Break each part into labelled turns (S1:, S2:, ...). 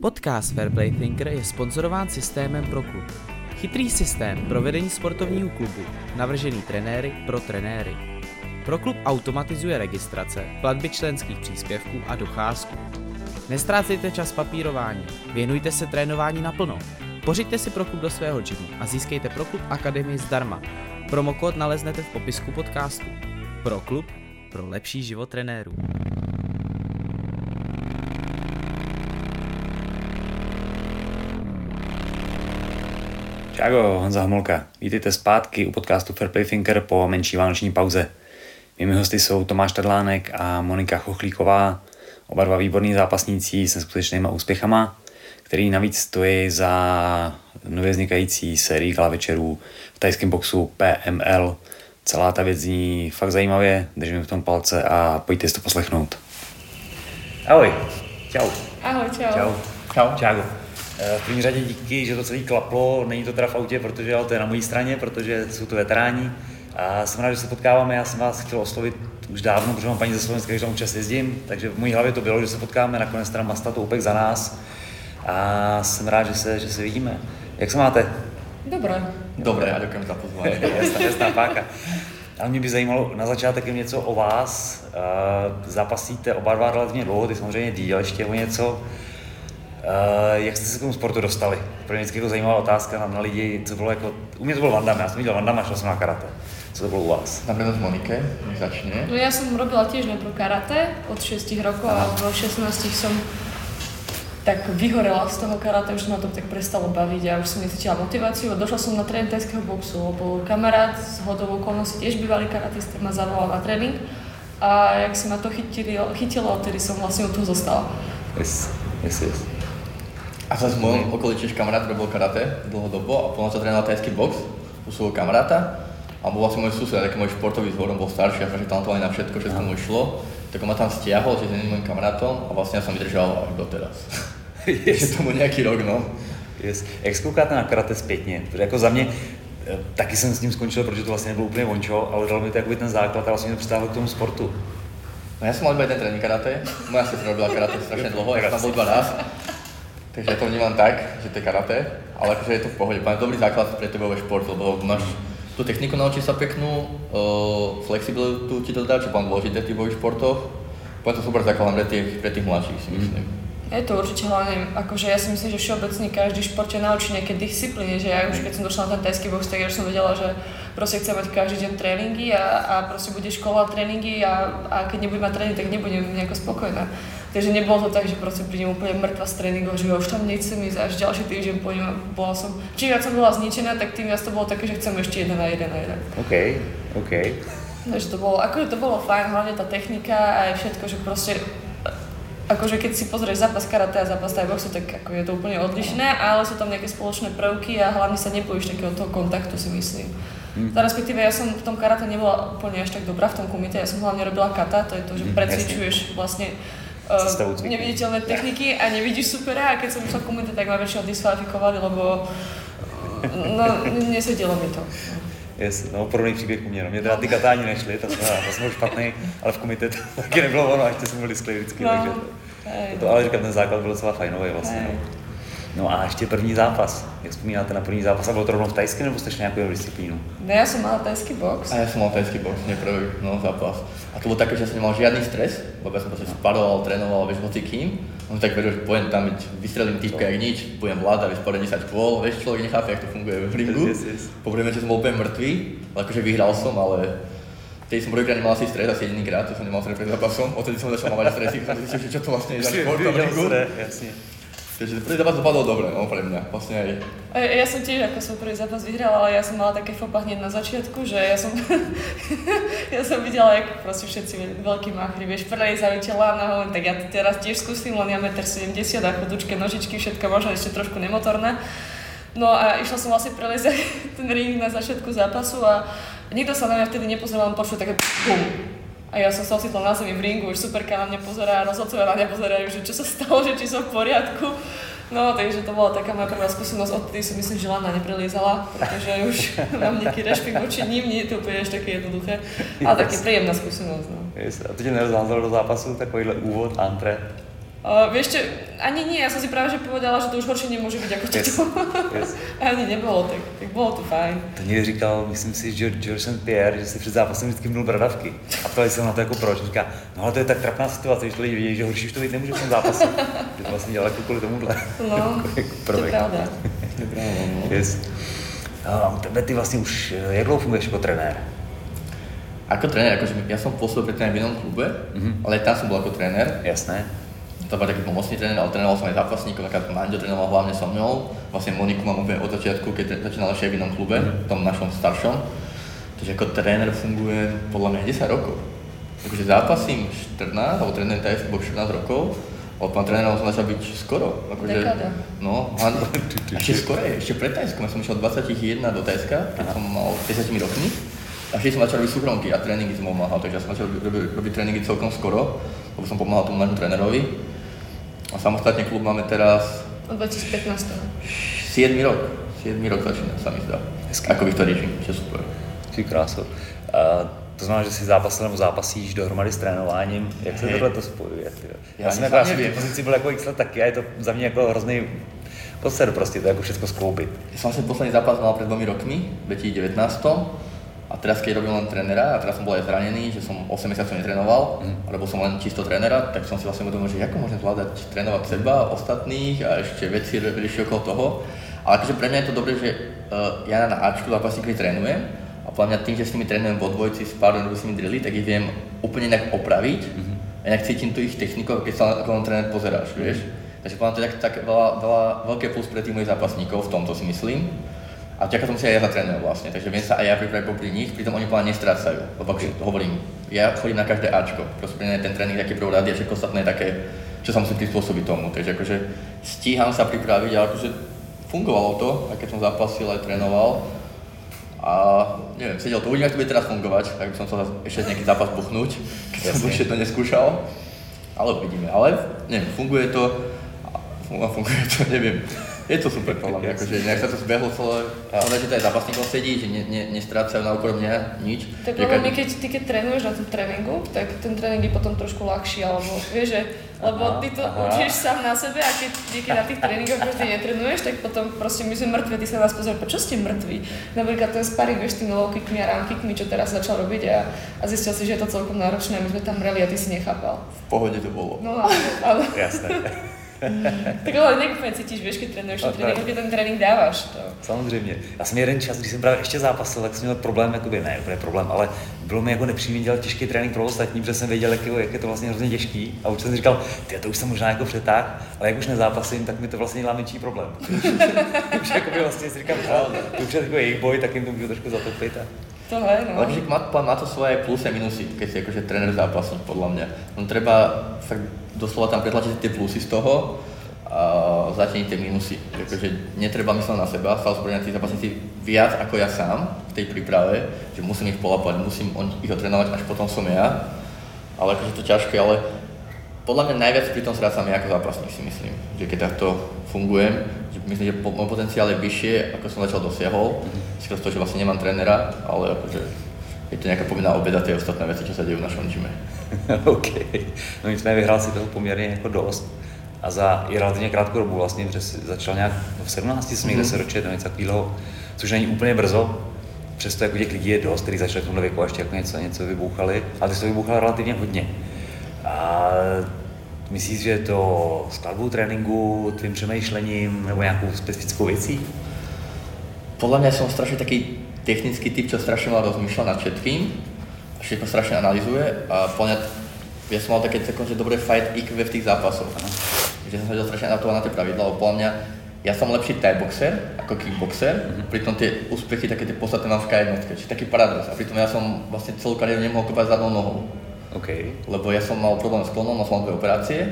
S1: Podcast Fairplay Thinker je sponzorován systémem pro klub. Chytrý systém pro vedení sportovního klubu, navržený trenéry pro trenéry. Pro klub automatizuje registrace, platby členských příspěvků a docházku. Nestrácejte čas papírování, věnujte se trénování naplno. Pořiďte si pro klub do svého gymu a získejte pro klub Akademii zdarma. Promokód naleznete v popisku podcastu. Pro klub, pro lepší život trenérů.
S2: Čago, Honza Homolka. Vítejte zpátky u podcastu Fair Play Thinker po menší vánoční pauze. Mými hosty jsou Tomáš Tadlánek a Monika Chochlíková, oba dva výborní zápasníci se skutečnýma úspěchama, který navíc stojí za nově vznikající sérii gala večerů v tajském boxu PML. Celá ta věc zní fakt zajímavě, držím v tom palce a pojďte si to poslechnout. Ahoj. Čau.
S3: Ahoj, čau.
S2: Čau.
S4: Čau.
S2: Čágo. Eh, V první řadě díky, že to celý klaplo, není to teda v autě, protože ale to je na mojí straně, protože jsou to veteráni. A jsem rád, že se potkáváme, já jsem vás chtěl oslovit už dávno, protože mám paní ze Slovenska, když tam občas jezdím, takže v mojí hlavě to bylo, že se potkáme, nakonec teda Masta to za nás. A jsem rád, že se, že se vidíme. Jak se máte?
S3: Dobre.
S4: Dobre, a ďakujem za pozvanie.
S2: Jasná, jasná páka. Ale mě by zajímalo na začátek jen něco o vás. Uh, zápasíte oba dva relativně dlouho, ty samozřejmě díl ještě o něco. Uh, jak jste se k tomu sportu dostali? Pro mě vždycky je to zajímavá otázka na, na lidi, co bylo jako, u mě to byl Vandam, já jsem viděl Vandam a šel jsem na karate. Co to bylo u vás?
S4: Na prednosť Monike, nech začne.
S3: No ja som robila tiež najprv karate od 6 rokov a v 16 som tak vyhorela z toho karate, už ma to tak prestalo baviť a už som necítila motiváciu a došla som na tréning tajského boxu, lebo kamarát z hodovou okolností tiež bývalý karatista ma zavolal na tréning a jak si ma to chytilo, chytilo, odtedy som vlastne od toho zostala.
S2: Yes, yes, yes.
S4: A sa v mojom okolí tiež kamarát robil karate dlhodobo a potom sa trénoval tajský box u svojho kamaráta. A bol vlastne môj sused, taký môj športový zbor, on bol starší a že talentovaný na všetko, všetko mu išlo. Tak on ma tam stiahol, že je môjim kamarátom a vlastne ja som vydržal až doteraz. Je
S2: yes.
S4: tomu nejaký rok, no.
S2: yes. Jak koukáte na karate zpětně? Protože jako za mě, eh, taky jsem s ním skončil, protože to vlastně nebylo úplně vončo, ale dal mi to ten základ a vlastně to k tomu sportu.
S4: No ja som mal iba jeden tréning karate, moja sestra robila karate strašne dlho, ja som tam bol dva raz. Takže ja to vnímam tak, že to je karate, ale akože je to v pohode, máš dobrý základ pre teba ve šport, lebo máš tú techniku naučí sa peknú, uh, flexibilitu ti to dá, čo mám dôležité v tých bojových športoch. Potom to super základ pre tých, pre tých mladších si myslím.
S3: Je to určite hlavne, akože ja si myslím, že všeobecne každý šport ťa naučí nejaké disciplíny, že ja už keď som došla na ten tajský box, tak ja už som vedela, že proste chcem mať každý deň tréningy a, a proste bude škola tréningy a, a keď nebudem mať tréning, tak nebudem nejako spokojná. Takže nebolo to tak, že proste prídem úplne mŕtva z tréningov, že už tam nechcem ísť, až ďalší týždeň pôjdem a bola som, čím viac som bola zničená, tak tým viac to bolo také, že chcem ešte jeden a jeden a jeden.
S2: OK, OK.
S3: Takže to bolo, akože to bolo fajn, hlavne tá technika a aj všetko, že proste akože keď si pozrieš zápas karate a zápas thai boxu, tak ako je to úplne odlišné, ale sú tam nejaké spoločné prvky a hlavne sa nebojíš takého toho kontaktu si myslím. Mm. Tá, respektíve ja som v tom karate nebola úplne až tak dobrá v tom kumite, ja som hlavne robila kata, to je to, že
S2: Mm,
S3: precvičuješ vlastne uh, neviditeľné techniky a nevidíš supera a keď som išla kumite, tak ma väčšinou diskvalifikovali, lebo no, nesedelo mi to.
S2: Yes, no podobný příběh u mě, no. Mě teda ty katáni nešly, to jsem, to jsem byl špatný, ale v komite to taky nebylo ono, a ještě jsme byli skvělí vždycky,
S3: No,
S2: takže
S3: hej,
S2: to, ale říkám, ten základ byl docela fajnový vlastně,
S3: Hej.
S2: no. No a ještě první zápas. Jak vzpomínáte na první zápas? A bylo to rovnou v tajsky nebo jste šli nějakou jinou disciplínu?
S3: No ja som mala tajský box.
S4: A ja som mal tajský box, nie prvý no, zápas. A to bolo také, že som nemal žiadny stres, lebo ja som proste spadoval, trénoval, vieš, hoci kým. On tak vedel, že pôjdem tam, byť, vystrelím týpka jak nič, budem vládať, vieš, pôjdem 10 kôl, vieš, človek nechápe, jak to funguje v ringu.
S2: Yes, yes.
S4: Po prvém že som bol úplne mŕtvý, ale akože vyhral som, ale Vtedy som prvýkrát nemal asi stres, asi jedinýkrát, to som nemal stres pred zápasom, odtedy som začal mať stresy, som zistil, že čo to vlastne je za šport
S2: jasně.
S4: Takže prvý zápas dopadol dobre, no pre mňa, vlastne aj
S3: Ja, ja som tiež ako svoj prvý zápas vyhrala, ale ja som mala také fopa hneď na začiatku, že ja som, ja som videla, jak proste všetci veľkí machri, vieš, tie lána, hovorím, tak ja to teraz tiež skúsim, len ja 1,70 m a chodučké nožičky, všetko možno ešte trošku nemotorné. No a išla som vlastne preliezať ten ring na začiatku zápasu a nikto sa na mňa vtedy nepozeral, len počul také bum. A ja som sa ocitla na zemi v ringu, už superka na mňa pozerá, rozhodcovia na mňa pozerajú, že čo sa stalo, že či som v poriadku. No, takže to bola taká moja prvá skúsenosť, odtedy som myslím, že Lana nepreliezala, pretože už mám nejaký rešpekt voči ním, nie je to úplne až také jednoduché, ale také príjemná skúsenosť. No.
S2: Yes. A to tě nerozházelo do zápasu, takovýhle úvod, antre.
S3: Uh, vieš čo, ani nie, ja som si práve že povedala, že to už horšie nemôže byť ako toto.
S2: Yes.
S3: ani nebolo tak, tak bolo to fajn.
S2: To někdy říkal, myslím si, George, George St. Pierre, že si před zápasem vždycky mnul bradavky. A ptali se na to jako proč. Říká, no ale to je tak trapná situace, že lidi vidí, že horší už to být nemůže v tom zápase. že to vlastně dělal jako kvůli tomuhle.
S3: No, to je pravda.
S2: Yes. A u tebe ty vlastně už, eh, jak dlouho funguješ jako trenér?
S4: Ako tréner, akože ja som pôsobil predtým v inom klube,
S2: Mhm.
S4: ale tam som bol ako tréner.
S2: Jasné.
S4: To bol taký pomocný tréner, ale trénoval som aj zápasníkov, napríklad Manďo trénoval hlavne so mnou. Vlastne Moniku mám úplne od začiatku, keď začínal ešte v inom klube, v tom našom staršom. Takže ako tréner fungujem podľa mňa 10 rokov. Takže zápasím 14, alebo tréner TSK bol 14 rokov, od pán trénerom som začal byť skoro. Akože,
S3: Dekáda.
S4: No, a ešte skoro je, ešte pred TSK, ja som išiel od 21 do TSK, keď som mal 10 rokmi. A vtedy som začal robiť súkromky a tréningy som pomáhal, takže ja som začal robiť, robiť tréningy celkom skoro, lebo som pomáhal tomu nášmu trénerovi. A samostatne klub máme teraz
S3: Od 2015.
S4: 7 rok. 7 rok začína, sa mi zdá.
S2: Hezky.
S4: Ako bych to riešim, čo super.
S2: Ty krásu. A to znamená, že si zápasil nebo zápasíš dohromady s trénováním. Jak se tohle to spojuje? Ty? jo? Já
S4: Já
S2: jsem jako, já jsem v pozici byl jako x let taky a je to za mě jako hrozný koncert prostě, to je jako všechno skloubit.
S4: Ja som vlastne posledný zápas mal pred dvomi rokmi, v 2019. A teraz, keď robil len trénera, a teraz som bol aj zranený, že som 8 mesiacov netrénoval, mm. robil som len čisto trénera, tak som si vlastne uvedomil, že ako môžem zvládať trénovať seba, ostatných a ešte veci rie- riešiť okolo toho. Ale akože pre mňa je to dobré, že uh, ja na Ačku zápasníkovi trénujem a podľa mňa tým, že s nimi trénujem vo dvojci, robím s nimi drilly, tak ich viem úplne inak opraviť. Mm-hmm. A inak cítim tu ich techniku, keď sa ako len tréner pozeráš, vieš. Takže podľa mňa to je tak, tak veľa, veľa, veľké plus pre tých mojich zápasníkov, v tomto si myslím. A vďaka tomu si aj ja zatrénujem vlastne, takže viem sa aj ja pripraviť popri nich, pritom oni mňa nestrácajú. Lebo akože hovorím, ja chodím na každé Ačko, proste pre ten tréning taký prvorady a všetko ostatné také, čo sa musí prispôsobiť tomu. Takže akože stíham sa pripraviť, ale akože fungovalo to, aj keď som zápasil, aj trénoval. A neviem, sedel to, uvidím, ako to bude teraz fungovať, ak by som chcel ešte nejaký zápas buchnúť, keď som
S2: Jasne.
S4: dlhšie to neskúšal. Ale uvidíme, ale neviem, funguje to, a funguje to, neviem. Je to super podľa mňa, akože nejak sa to zbehlo celé, ale že to aj zápasníkom sedí, že ne, ne, nestrácajú na úkor mňa nič.
S3: Tak lebo my keď, ty keď trénuješ na tom tréningu, tak ten tréning je potom trošku ľahší, alebo vieš, že, lebo ty to
S2: aha.
S3: učíš sám na sebe a keď niekedy na tých tréningoch už ty netrenuješ, tak potom proste my sme mŕtvi, ty sa nás pozrieš, prečo ste mŕtvi? Napríklad ten sparring, vieš, s tými low kickmi a round kickmi, čo teraz začal robiť a, a zistil si, že je to celkom náročné a my sme tam mreli a ty si nechápal.
S4: V pohode to bolo.
S3: No ale, ale
S2: Jasné.
S3: tak ale nejak cítiš, vieš, keď trénuješ ten
S2: No,
S3: tréning,
S2: tak.
S3: keď ten tréning dávaš. To.
S2: Samozřejmě. Já jsem jeden čas, když jsem právě ještě zápasil, tak jsem měl problém, jakoby, ne úplně problém, ale bylo mi jako nepříjemně dělat těžký trénink pro ostatní, protože jsem věděl, jak, je- jak je to vlastně hrozně těžký. A už jsem si říkal, ty to už jsem možná jako přetáh, ale jak už nezápasím, tak mi to vlastně dělá menší problém. už jakoby vlastně si říkám, "Hele, to už je takový jejich boj, tak jim to můžu trošku zatopit. A...
S3: To hej, no.
S4: Ale akože má, má to svoje plusy a minusy, keď si akože tréner zápasník, podľa mňa. No treba fakt doslova tam pretlačiť tie plusy z toho a zatieniť tie minusy. Akože netreba mysleť na seba, stále sú tí zápasníci viac ako ja sám v tej príprave, že musím ich polapať, musím on, ich otrénovať, až potom som ja. Ale akože to ťažké, ale podľa mňa najviac pri tom strácam ja ako zápasník si myslím, že keď takto fungujem, že myslím, že po, môj potenciál je vyššie, ako som začal dosiahol, skôr z toho, že vlastne nemám trénera, ale akože je to nejaká povinná obeda tie ostatné veci, čo sa dejú v našom gyme.
S2: OK. No nicméně vyhrál si toho poměrně jako dost. A za i relativně krátkou dobu vlastně, protože začal nějak no, v 17 jsem někde
S4: Mhm.
S2: se ročit, nebo něco takového, což není úplně brzo. Přesto jako těch lidí je dost, kteří začali v tomhle věku a ještě jako něco, něco vybouchali, ale ty to vybouchal relativně hodně. A myslíš, že je to skladbou tréninku, tvým přemýšlením nebo nějakou specifickou věcí?
S4: Podľa mňa som strašne taký technický typ, čo strašne mal rozmýšľa nad všetkým, všetko strašne analýzuje a mňa ja som mal také celkom, že dobré fight IQ v tých zápasoch. Že som sa strašne adaptovať na tie pravidlá, lebo podľa mňa ja som lepší thai boxer ako kickboxer, pritom tie úspechy také tie podstatné mám v K1, čiže taký paradox. A pritom ja som vlastne celú kariéru nemohol kopať zadnou nohou,
S2: OK.
S4: lebo ja som mal problém s klonom, mal som dve operácie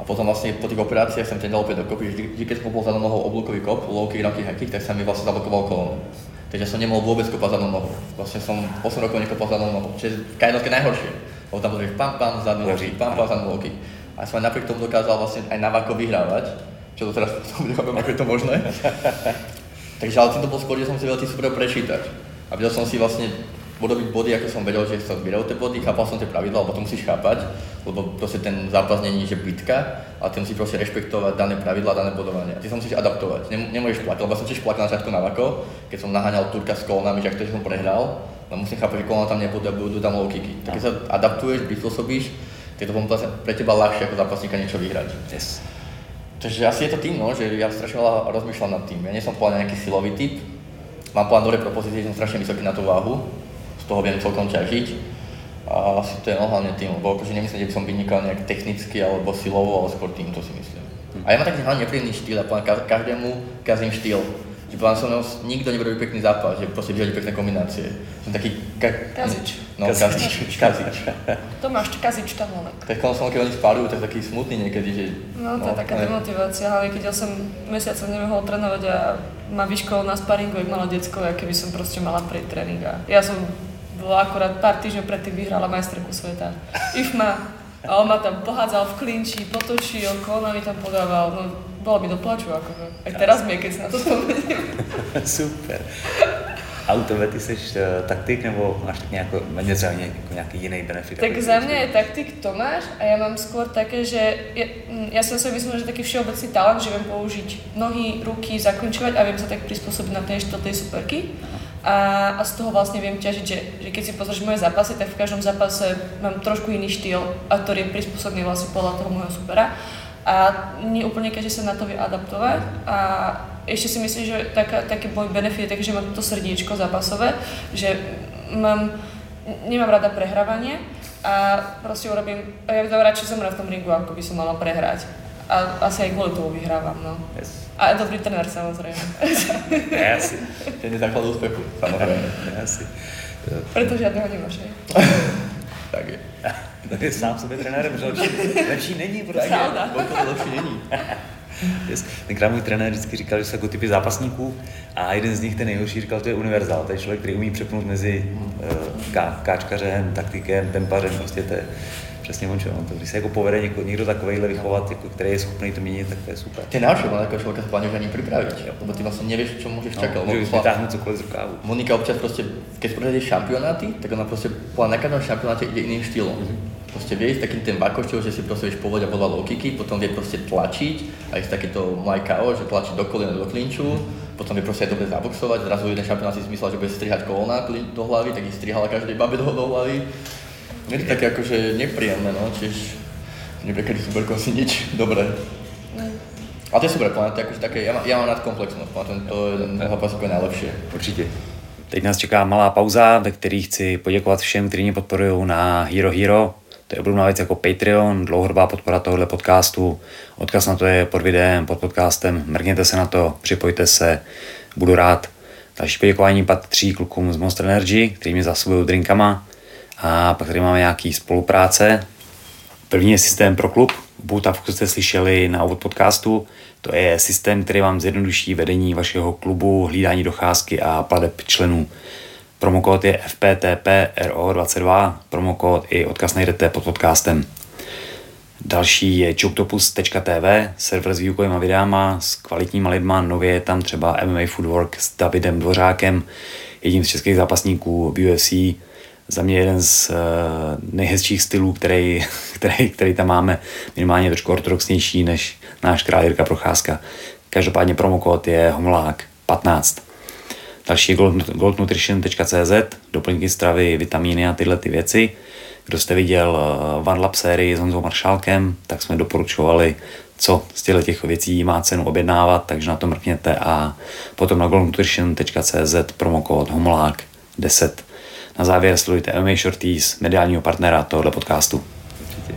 S4: a potom vlastne po tých operáciách som ten dal opäť dokopy, vždy, vždy keď som kopol zadnou nohou oblúkový kop, low kick, round kick, high kick, tak sa mi vlastne zablokoval kolon. Takže som nemohol vôbec kopať zadnou nohou. Vlastne som 8 rokov nekopal zadnou nohou, čo je v K1 najhoršie. Lebo tam pozrieš pam pam, zadný kick, pam pam, zadný low kick. A som aj napriek tomu dokázal vlastne aj na vako vyhrávať, čo to teraz nechápem, ako je to možné. Takže ale tým to bol skôr, že som si vedel tých superov prečítať. A vedel som si vlastne urobiť body, ako som vedel, že sa zbierajú tie body, chápal som tie pravidla, lebo to musíš chápať, lebo proste ten zápas není, že bitka, ale ty musíš proste rešpektovať dané pravidla, dané bodovanie. A ty sa musíš adaptovať, Nem, nemôžeš plakať, lebo som tiež plakal na začiatku na vako, keď som naháňal Turka s kolonami, že ak to, som prehral, no musím chápať, že kolona tam nebudú, budú tam low kicky. Tak keď sa adaptuješ, prispôsobíš, tak to pre teba ľahšie ako zápasníka niečo vyhrať.
S2: Yes.
S4: Takže asi je to tým, no, že ja strašne veľa rozmýšľam nad tým. Ja nie som plán nejaký silový typ, mám plán dobré propozície, som strašne vysoký na tú váhu, toho viem celkom ťažiť. A asi to je hlavne tým, lebo akože nemyslím, že by som vynikal nejak technicky alebo silovo, ale skôr tým, to si myslím. A ja mám taký hlavne nepríjemný štýl, ja každému kazím štýl. Že poviem som, nikto nebude pekný zápas, že proste vyhodí pekné kombinácie. Som taký...
S3: Ka- kazič.
S4: No, kazič. kazič.
S3: Kazič tam len.
S4: Tak som, keď oni spárujú, tak taký smutný niekedy, že...
S3: No, to no, je taká ne. demotivácia, hlavne keď ja som mesiacom nemohol trénovať a ma vyškol na sparingu, jak malé decko, a keby som proste mala pre tréning. A ja som bola akorát pár týždňov predtým vyhrala majsterku sveta. IFMA. A on ma tam pohádzal v klinči, potočil, kolonami tam podával. No, bolo mi do plaču, akože. Aj teraz mi je, keď si na to spomeniem.
S2: Super. A u tebe ty jsi uh, taktik nebo máš tak nějako, něco, nějaký jiný benefit?
S3: Tak za mňa je taktik Tomáš a ja mám skôr také, že ja, ja som si myslím, že taký všeobecný talent, že viem použiť nohy, ruky, zakončovať a viem sa tak prispôsobiť na štýl tej superky. Aha a, a z toho vlastne viem ťažiť, že, že keď si pozrieš moje zápasy, tak v každom zápase mám trošku iný štýl, a ktorý je prispôsobený vlastne podľa toho môjho supera. A nie úplne každý sa na to vie adaptovať. A ešte si myslím, že taká, taký môj benefit je tak, že mám to srdiečko zápasové, že mám, nemám rada prehrávanie a proste urobím, ja by radšej zomrať v tom ringu, ako by som mala prehrať. A asi aj kvôli tomu vyhrávam, no. Yes. A dobrý trenér, samozrejme.
S2: Asi.
S4: Ten je základ úspechu, samozrejme.
S2: Asi.
S3: Preto žiadneho nemáš, hej?
S4: tak je.
S2: Tak je sám sebe trenérem, že lepší, lepší není prostě.
S3: Pravda.
S4: lepší není.
S2: Yes. Tenkrát můj trenér vždycky říkal, že jsou jako typy zápasníků a jeden z nich, ten nejhorší, říkal, to je univerzál. To je člověk, který umí přepnout mezi uh, ká, káčkařem, taktikem, tempařem, prostě to je Přesně on to, když se jako povede něko, někdo takovýhle vychovat, jako, který je schopný to měnit, tak to je super.
S4: Ty najlepšie mal ako človeka plánuješ ani pripraviť, lebo ty vlastne nevieš, čo môžeš no, čakať.
S2: Môžeš vytáhnuť cokoliv z rukávu.
S4: Monika občas proste, keď spravíš šampionáty, tak ona proste na každom šampionáte ide iným štýlom. Mm-hmm. Proste vie ísť takým ten bakošťou, že si proste vieš povedať podľa logiky, potom vie proste tlačiť a ísť takýto Mike že tlačí do kolena, do klinču, potom vie proste aj dobre zaboxovať, zrazu jeden šampionát si zmyslel, že bude strihať kolona do hlavy, tak ich strihala každej babe do, do hlavy. Je to také akože nepríjemné, no, tiež neprekedy superkom si nič dobré. A to je super, je akože také, ja, má, ja mám rád komplexnosť, plán, to je jeden zápasok najlepšie.
S2: Určitě. Teď nás čeká malá pauza, ve které chci poděkovat všem, kteří mě podporují na Hero Hero. To je obdobná věc jako Patreon, dlouhodobá podpora tohohle podcastu. Odkaz na to je pod videem, pod podcastem. Mrkněte se na to, připojte se, budu rád. Další poděkování patří klukům z Monster Energy, kteří mě zásobují drinkama. A pak tady máme nějaký spolupráce. První je systém pro klub. Bootavku jste slyšeli na úvod podcastu. To je systém, který vám zjednoduší vedení vašeho klubu, hlídání docházky a pladeb členů. Promokód je FPTPRO22, promokód i odkaz najdete pod podcastem. Další je choctopus.tv, server s výukovými videama, s kvalitníma lidma, nově je tam třeba MMA Footwork s Davidem Dvořákem, jedním z českých zápasníků v za mě jeden z uh, nejhezčích stylů, který, který, který tam máme, minimálně trošku ortodoxnější než náš král Jirka Procházka. Každopádně promokód je homolák 15. Další je goldnutrition.cz, doplňky stravy, vitamíny a tyhle ty věci. Kdo jste viděl uh, One Lab sérii s Honzou Maršálkem, tak jsme doporučovali, co z těchto těch věcí má cenu objednávat, takže na to mrkněte a potom na goldnutrition.cz promokód homolák 10 na závěr sledujte MMA Shorties, mediálního partnera tohoto podcastu. Určitě.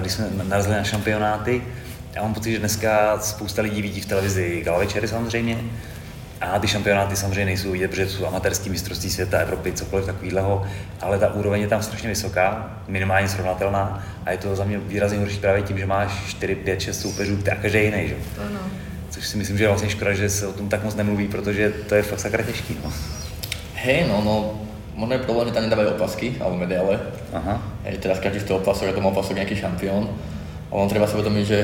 S2: Když jsme narazili na šampionáty, já mám pocit, že dneska spousta lidí vidí v televizi galavečery samozřejmě, a ty šampionáty samozřejmě nejsou vidět, protože jsou amatérský mistrovství světa, Evropy, cokoliv takového, ale ta úroveň je tam strašně vysoká, minimálně srovnatelná a je to za mě výrazně horší právě tím, že máš 4, 5, 6 soupeřů a každý jiný. Že? Ano. Což si myslím, že je vlastně škoda, že se o tom tak moc nemluví, protože to je fakt sakra těžký. No.
S4: Hej, no, no, Možno je problém, že tam nedávajú opasky alebo medaile. Aha. Hej, teraz každý z toho opasok, a to má opasok nejaký šampión. Ale on treba sa uvedomiť, že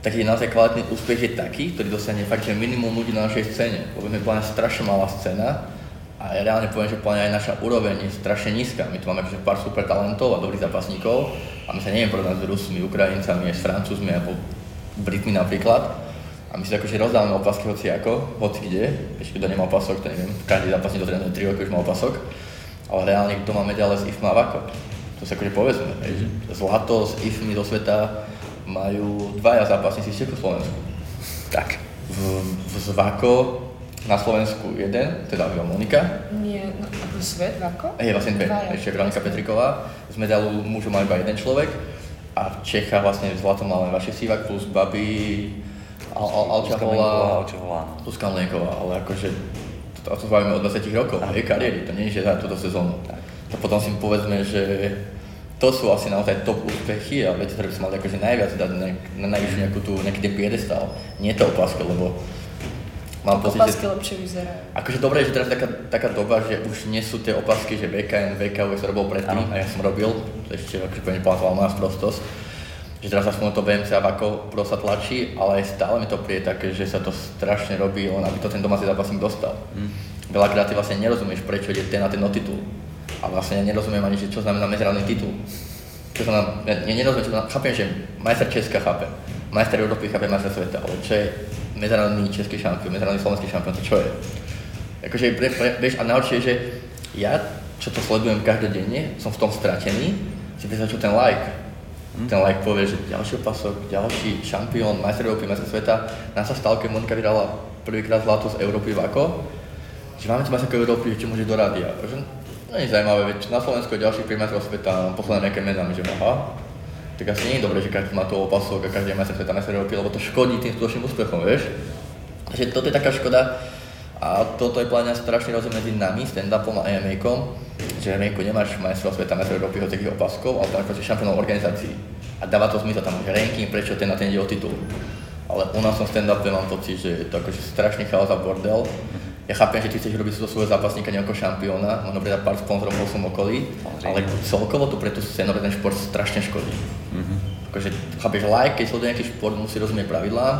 S4: taký naozaj kvalitný úspech je taký, ktorý dosiahne fakt, že minimum ľudí na našej scéne. Lebo sme bola strašne malá scéna a A ja reálne poviem, že aj naša úroveň je strašne nízka. My tu máme akože pár super talentov a dobrých zápasníkov a my sa neviem porovnať s Rusmi, Ukrajincami, s Francúzmi alebo Britmi napríklad. A my si akože rozdávame opasky hoci ako, hoci kde. Ešte kto nemá opasok, to neviem, každý zápasník trénuje 3 roky už má opasok. Ale reálne kto má medaile z IFMA a VAKO. To si akože povedzme, že zlato z IFMI do sveta majú dvaja zápasníci z Československu. Tak. V, v Zvako na Slovensku jeden, teda Iva Monika.
S3: Nie, no, svet, ako?
S4: Je vlastne dve, Dvaja. ešte Veronika Petriková. Z medailu mužov má iba jeden človek. A v Čechách vlastne v zlatom má len Vašek Sivak plus Babi, Al, Al, Mlieková, ale akože to, to bavíme o 20 rokov, hej, kariéry, to nie je, že za túto sezónu. To potom si povedzme, že to sú asi naozaj top úspechy a veci, ktoré by sme mali akože najviac dať na, na najvyššiu nejakú tú, nejaký ten piedestal. Nie to opáska, lebo
S3: Mám pocit, opasky že, lepšie vyzerajú.
S4: Akože dobré, že teraz taká, taká doba, že už nie sú tie opasky, že VKN, VK, už sa robil predtým ano. a ja som robil, to ešte akože poviem, moja sprostosť. Že teraz aspoň to BMC ako pro sa tlačí, ale stále mi to príde také, že sa to strašne robí len aby to ten domáci zápasník dostal. Hmm. Veľakrát ty vlastne nerozumieš, prečo ide ten na ten titul. A vlastne ja nerozumiem ani, že čo znamená medzinárodný titul. Čo znamená, ja nerozumiem, čo znamená, chápem, že majster Česka chápe, majster Európy chápe, majster sveta, ale čo je medzinárodný český šampión, medzinárodný slovenský šampión, to čo je? Akože, pre, pre, vieš, a najhoršie je, že ja, čo to sledujem každodenne, som v tom stratený, si predstav, čo ten like. Ten like povie, že ďalší opasok, ďalší šampión, majster Európy, majster sveta. Na sa stal, keď Monika vyhrala prvýkrát zlato z Európy v ako, že máme tu majsterku Európy, čo môže do rádia. Že, no je zaujímavé, veď na Slovensku je ďalší majstrov sveta, posledné nejaké mená, že aha, tak asi nie je dobré, že každý má tu opasok a každý sa sveta majster Európy, lebo to škodí tým skutočným úspechom, vieš. Takže toto je taká škoda a toto je pláňa strašný rozdiel medzi nami, stand-upom a MMA-kom, že MMA nemáš majstrov sveta, majster Európy, hoci opaskov, ale tam si šampiónov organizácií. A dáva to zmysel, tam už ranking, prečo ten na ten ide o titul. Ale u nás som stand-upe mám pocit, že je to akože strašný chaos a bordel. Ja chápem, že ty chceš robiť zo svojho zápasníka nejakého šampióna, možno pridať pár sponzorov vo svojom okolí, ale celkovo to pre tú scénu, pre ten šport strašne škodí. Mm-hmm. Akože, chápeš, like, keď sleduje nejaký šport, musí rozumieť pravidlám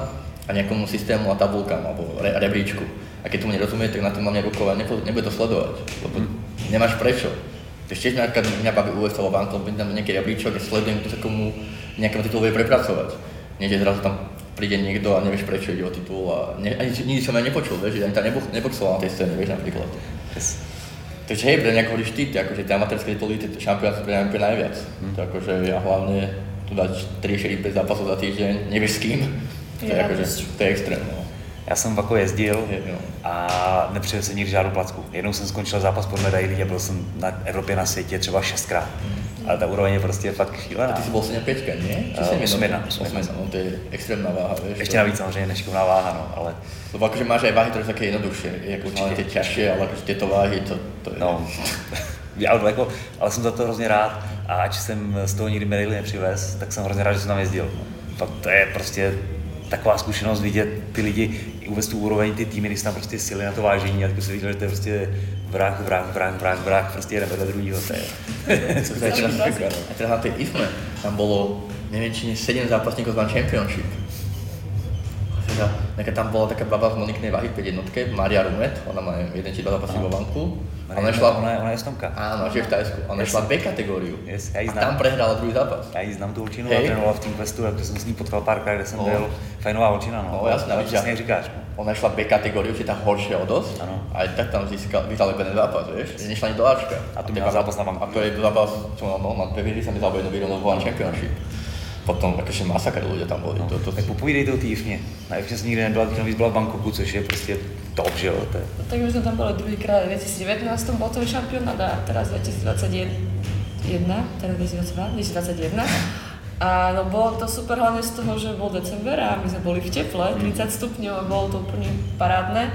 S4: a nejakomu systému a tabulkám alebo re, rebríčku. A keď tomu nerozumie, tak na tom mám nebukovať, nebude to sledovať, lebo mm. Nemáš prečo. Ešte tiež nejaká, mňa baví UFC alebo Anton, tam nejaký rebríčok a sledujem, kto sa komu nejakému titulu vie prepracovať. Nie, že zrazu tam príde niekto a nevieš prečo ide o titul a ne, ani nikdy som aj nepočul, vieš, že ani tam neboxoval na tej scéne, vieš, napríklad. Yes. Takže hej, pre nejakého hovoríš ty, akože tie amatérske tituly, tie šampióny sú pre mňa úplne najviac. Mm. To akože ja hlavne tu dať 3-4 5 zápasov za týždeň, nevieš s kým, to je, akože, to je extrém, no.
S2: Já jsem Vako jezdil a nepřijel jsem nikdy žádnou placku. Jednou jsem skončil zápas pod medailí a byl jsem na Evropě na světě třeba šestkrát. Mm. Ale ta úroveň je prostě fakt šílená.
S4: A ty jsi byl 7 nie? Či uh,
S2: 8
S4: no to je extrémna váha, vieš.
S2: Ještě navíc samozřejmě nešikovná váha, no, ale...
S4: Lebo akože máš aj váhy, ktoré sú také jednoduchšie, ako malé tie ťažšie, ale akože tieto váhy, to, to je...
S2: No, já, jako, ale jsem za to hrozně rád a ač jsem z toho nikdy medaily nepřivez, tak jsem hrozně rád, že jsem tam jezdil. Fakt to je prostě taková zkušenost vidět ty lidi, vůbec tu úroveň, ty týmy, když tam prostě sily na to vážení a tak se viděl, že to je prostě vrah, vrah, vrah, vrah, vrah, prostě jeden vedle druhého, to je...
S4: a teda na tej IFME tam bolo, neviem, či nie 7 zápasníkov z One Championship. Teda, tam bola taká baba z Moniknej váhy 5 jednotke, Maria Rumet, ona má jeden či dva zápasy vo vanku.
S2: Ona, šla, ona, ona je stomka.
S4: Áno, žije v Tajsku. Ona yes. šla B kategóriu. Yes, ja a tam prehrala druhý zápas.
S2: Ja ji znám tu Olčinu hey. trénovala v Team Questu, kde jsem s ní potkal párkrát, kde jsem no. byl. Fajnová Olčina, no.
S4: No, jasne, ale
S2: přesně říkáš. No.
S4: Ona šla B kategóriu, čiže tá horšia o dosť. Ano. A tak tam získala, vyhrala jeden zápas, vieš. Nešla ani do Ačka.
S2: A tu měla zápas na vanku.
S4: A to je zápas, čo má, no, má dve výhry, sa mi jednu výhru One Championship potom akože masakr ľudia tam boli. No. To, to...
S2: Tak popovídejte o té IFMě. Na IFMě jsem nikdy nebyla, navíc byla v Bangkoku, což je prostě top, že jo. To je...
S3: No, tak my sme tam boli druhýkrát v 2019 bol to šampionát a teraz 2021, teraz 2022, 2021. A no bolo to super hlavne z toho, že bol december a my sme boli v teple, 30 stupňov a bolo to úplne parádne.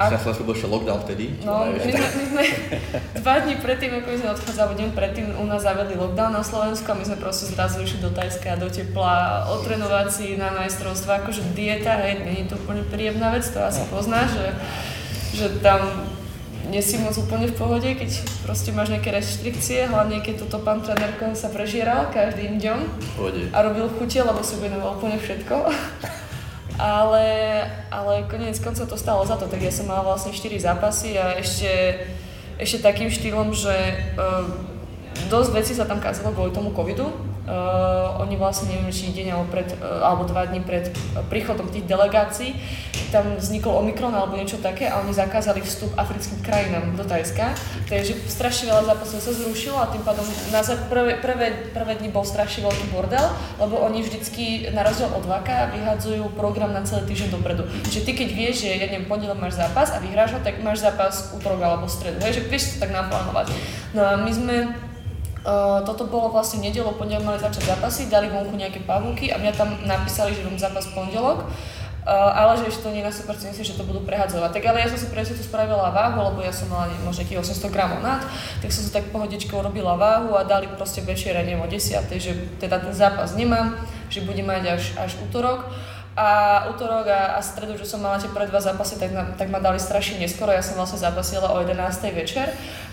S4: A... Na Slovensku bol ešte lockdown vtedy.
S3: No, my sme, my sme dva dní predtým, ako sme odchádzali, deň predtým u nás zavedli lockdown na Slovensku a my sme proste zrazu išli do Tajska, do tepla, otrenovať si na majstrovstva, akože dieta, hej, nie je to úplne príjemná vec, to asi no. poznáš, že, že tam nie si moc úplne v pohode, keď proste máš nejaké reštrikcie, hlavne keď toto pán trénerko sa prežieral každým dňom a robil chute, lebo si objednoval úplne všetko. Ale, ale konec koncov to stalo za to, tak ja som mala vlastne 4 zápasy a ešte, ešte takým štýlom, že uh, dosť vecí sa tam kázalo kvôli tomu covidu, Uh, oni vlastne neviem, či deň alebo, pred, uh, alebo dva dní pred príchodom tých delegácií, tam vznikol Omikron alebo niečo také a oni zakázali vstup africkým krajinám do Tajska. Takže strašne veľa zápasov sa zrušilo a tým pádom na prvé, prvé, prvé dni bol strašne veľký bordel, lebo oni vždycky na rozdiel od Vaka vyhadzujú program na celý týždeň dopredu. Čiže ty keď vieš, že ja neviem, pondelok máš zápas a vyhráš ho, tak máš zápas útorok alebo stredu. Hej, že vieš to tak naplánovať. No a my sme Toto bolo vlastne nedelo, pondelok mali začať zápasy, dali vonku nejaké pavúky a mňa tam napísali, že mám zápas pondelok. Uh, ale že ešte to nie na 100% že to budú prehadzovať. Tak ale ja som si presne tu spravila váhu, lebo ja som mala možno nejakých 800 gramov nad, tak som si tak pohodičkou robila váhu a dali proste večera, neviem, o 10, že teda ten zápas nemám, že budem mať až, až útorok. A útorok a, a stredu, že som mala tie prvé dva zápasy, tak, na, tak ma dali strašne neskoro. Ja som vlastne zápasila o 11. večer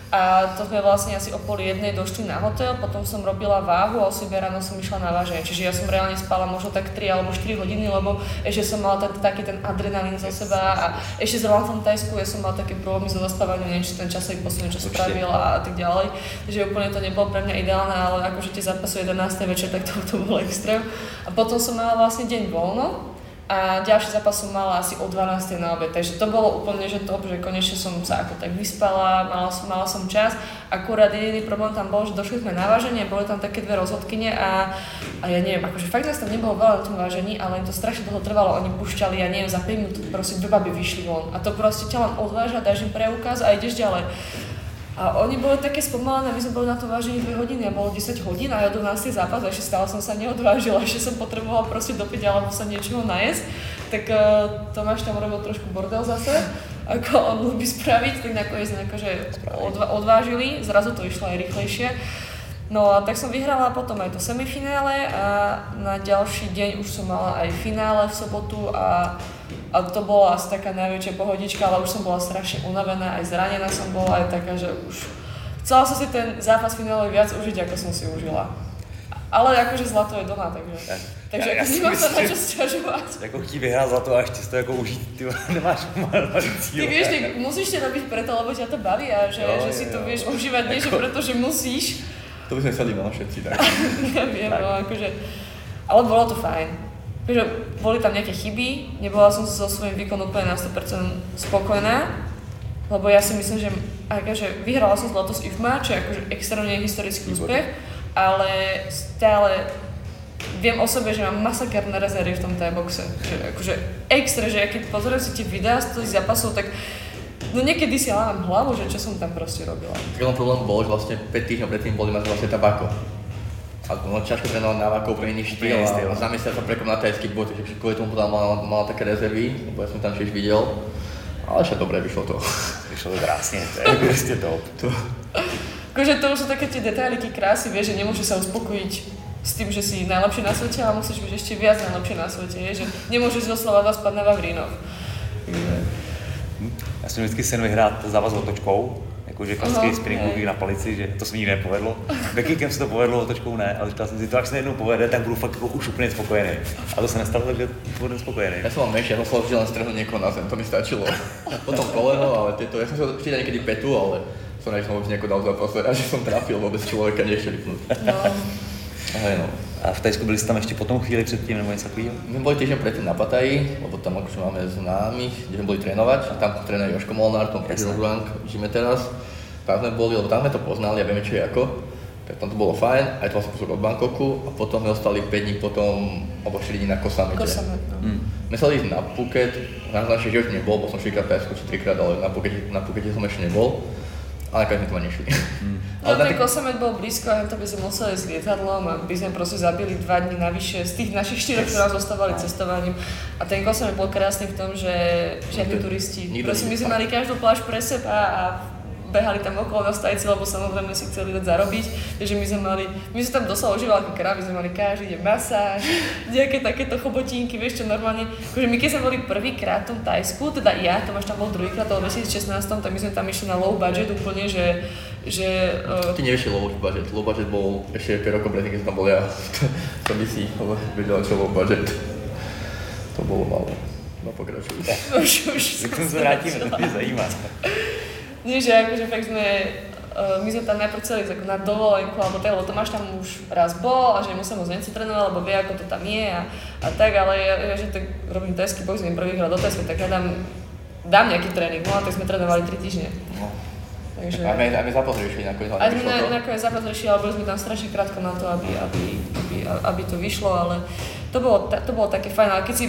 S3: a to sme vlastne asi o pol jednej došli na hotel, potom som robila váhu a o ráno som išla na váženie. Čiže ja som reálne spala možno tak 3 alebo 4 hodiny, lebo ešte som mala tak, taký ten adrenalín za seba a ešte zrovna v Tajsku ja som mala také problémy so zaspávaním, neviem, či ten časový posun, čo spravila a tak ďalej. Takže úplne to nebolo pre mňa ideálne, ale akože tie zápasy 11. večer, tak to, to bol extrém. A potom som mala vlastne deň voľno, a ďalší zápas som mala asi o 12. na obed, takže to bolo úplne že top, že konečne som sa ako tak vyspala, mala som, mala som čas. Akurát jediný problém tam bol, že došli sme na váženie, boli tam také dve rozhodkyne a, a ja neviem, akože fakt nás tam nebolo veľa na tom vážení, ale im to strašne dlho trvalo, oni pušťali, ja neviem, za 5 minút proste dve baby vyšli von a to proste ťa len odváža, dáš im preukaz a ideš ďalej. A oni boli také spomalené, my sme boli na to vážení 2 hodiny a bolo 10 hodín a ja do nás zápas a ešte stále som sa neodvážila, ešte som potrebovala proste dopiť alebo sa niečoho najesť. Tak uh, Tomáš tam robil trošku bordel zase, ako on ľubí spraviť, tak nakoniec akože odvážili, zrazu to išlo aj rýchlejšie. No a tak som vyhrala potom aj to semifinále a na ďalší deň už som mala aj finále v sobotu a, a to bola asi taká najväčšia pohodička, ale už som bola strašne unavená, aj zranená som bola, aj taká, že už chcela som si ten zápas finále viac užiť, ako som si užila. Ale akože zlato je doma, takže, ja, takže ja, ja nemám sa na čo sťažovať.
S2: Jako chtí vyhrát zlato a ešte to jako užít, ty nemáš malý
S3: cíl. Ty vieš, ty musíš to robiť preto, lebo ťa to baví a že, jo, že si to vieš užívať, nie že preto, že musíš.
S4: To by sme chceli mali všetci, tak.
S3: Neviem, tak. no akože, ale bolo to fajn. Takže boli tam nejaké chyby, nebola som so svojím výkonom úplne na 100% spokojná, lebo ja si myslím, že akože vyhrala som zlato z IFMA, čo je akože extrémne historický úspech, ale stále viem o sebe, že mám masaker na rezervy v tom boxe. Že akože extra, že keď pozriem si tie videá z tých zápasov, tak No niekedy si lávam hlavu, že čo som tam proste robila.
S4: Tak problém bol, že vlastne 5 týždňov predtým boli mať vlastne tabako. A no, ťažko trénovať na vakov pre iný štýl a, a za mesiac sa prekom na tajský boj, takže kvôli tomu potom mala, mala také rezervy, lebo ja som tam tiež videl. Ale však dobre, vyšlo to.
S2: Vyšlo to krásne, to je ste top. To.
S3: Akože to už sú také tie detailiky krásy, vieš, že nemôže sa uspokojiť s tým, že si najlepšie na svete, ale musíš byť ešte viac najlepšie na svete, je, že nemôžeš doslova zaspať na Vavrinoch.
S2: Já jsem vždycky sen vyhrát závaz otočkou, jakože klasický spring movie na palici, že to se mi nepovedlo. Beckingem se to povedlo, otočkou ne, ale říkal jsem si, to až se jednou povede, tak budu fakt jako už úplně spokojený. A to se nestalo, takže budu spokojený.
S4: Ja som mal menší, ja som chcel len niekoho na zem, to mi stačilo. Potom koleno, ale tieto, ja som sa vždy niekedy petu, ale som nechal už niekoho dal zápase a že som trafil vôbec človeka nešerifnúť. No.
S2: Ahoj, no. A v Tajsku byli ste tam ešte potom chvíli předtím nebo něco takového?
S4: My boli týždeň predtým na Pataji, lebo tam akože máme známych, kde sme boli trénovať. A tam trénuje Joško Molnár, tom Rank, žijeme teraz. Tam sme boli, lebo tam sme to poznali a vieme čo je ako. Tak tam to bolo fajn, aj to vlastne posúť od Bangkoku a potom sme ostali 5 dní potom, alebo 4 dní na Kosamete.
S3: Kosamet, no. Mm.
S4: My sa ísť na Phuket, na našej živote nebol, bol som 4 krát Tajsku, či 3 krát, ale na Phukete, na Phukete som ešte nebol ale nakoniec sme to nešli. Mm.
S3: No ale ten Kosamet bol blízko a to by sme museli s lietadlom a by sme proste zabili dva dní navyše z tých našich štyroch, ktoré nás zostávali no. cestovaním. A ten Kosamet bol krásny v tom, že žiadni turisti. Proste my sme mali každú pláž pre seba a behali tam okolo na stajci, lebo samozrejme si chceli dať zarobiť. Takže my sme mali, my sme tam doslova užívali ako krávy, sme mali každý deň masáž, nejaké takéto chobotinky, vieš čo normálne. Akože my keď sme boli prvýkrát v tom Tajsku, teda ja, Tomáš tam bol druhýkrát, v 2016, tak my sme tam išli na low budget úplne, že že...
S4: Uh... Ty nevieš low budget, low budget bol ešte 5 rokov predtým, keď som tam bol ja. to by si vedel, čo low budget. To bolo malo. No pokračuj.
S3: už, už
S2: tomu sa vrátime, to mě zajímá.
S3: Nie, že akože fakt sme, uh, my sme tam najprv chceli ísť ako na dovolenku, alebo tak, lebo Tomáš tam už raz bol a že nemusel moc venci trénovať, lebo vie, ako to tam je a, a tak, ale ja, ja že tak robím tesky, boxujem prvýkrát do tesky, tak ja dám, dám nejaký tréning, no a tak sme trénovali 3 týždne.
S4: No.
S3: Takže...
S4: A my, a my zápas riešili nakoniec, ale to.
S3: nakoniec zápas riešili, ale boli sme tam strašne krátko na to, aby, aby, aby, aby to vyšlo, ale to bolo, to bolo také fajn, ale keď si,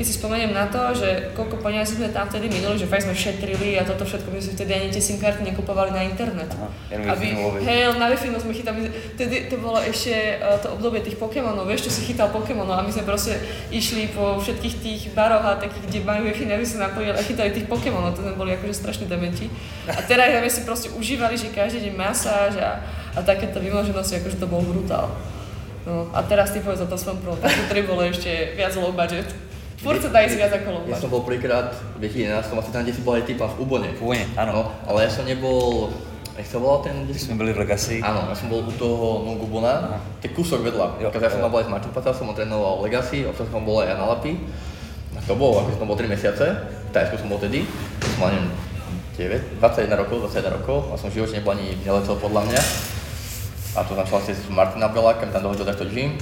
S3: keď si spomeniem na to, že koľko peniazí sme tam vtedy minuli, že fakt sme šetrili a toto všetko, my sme vtedy ani tie SIM karty nekupovali na internet.
S2: Aha,
S3: aby, hej, na wi sme chytali, vtedy to bolo ešte uh, to obdobie tých Pokémonov, vieš, čo si chytal Pokémonov a my sme proste išli po všetkých tých baroch a takých, kde majú Wi-Fi, aby sa napojili a chytali tých Pokémonov, to sme boli akože strašne dementi. A teraz sme si proste užívali, že každý deň masáž a, a takéto vymoženosti, akože to bol brutál. No, a teraz ty povedz o tom svojom prvom, ktorý bolo ešte viac low budget. Furt sa dá ísť viac ako low
S4: Ja som bol prvýkrát v 2011, asi tam, kde si bol aj ty, v Ubone.
S2: Pôvodne, áno.
S4: No, ale ja som nebol, jak sa volal ten, kde
S2: jsme byli v Legacy,
S4: Áno, ja som bol u toho Nungubona, to je kúsok vedľa.
S2: Jo,
S4: Jo, ja som tam bol aj s Mačupata, som ho trénoval v Legacy, občas som bol aj na Lapi. A to bolo, akože som bol 3 mesiace, v Tajsku som bol tedy, som mal neviem, 9, 21 rokov, 21 rokov a som v živote nebol ani neletel podľa mňa. A to začal si s Martina Beláka, mi tam dohodil takto gym.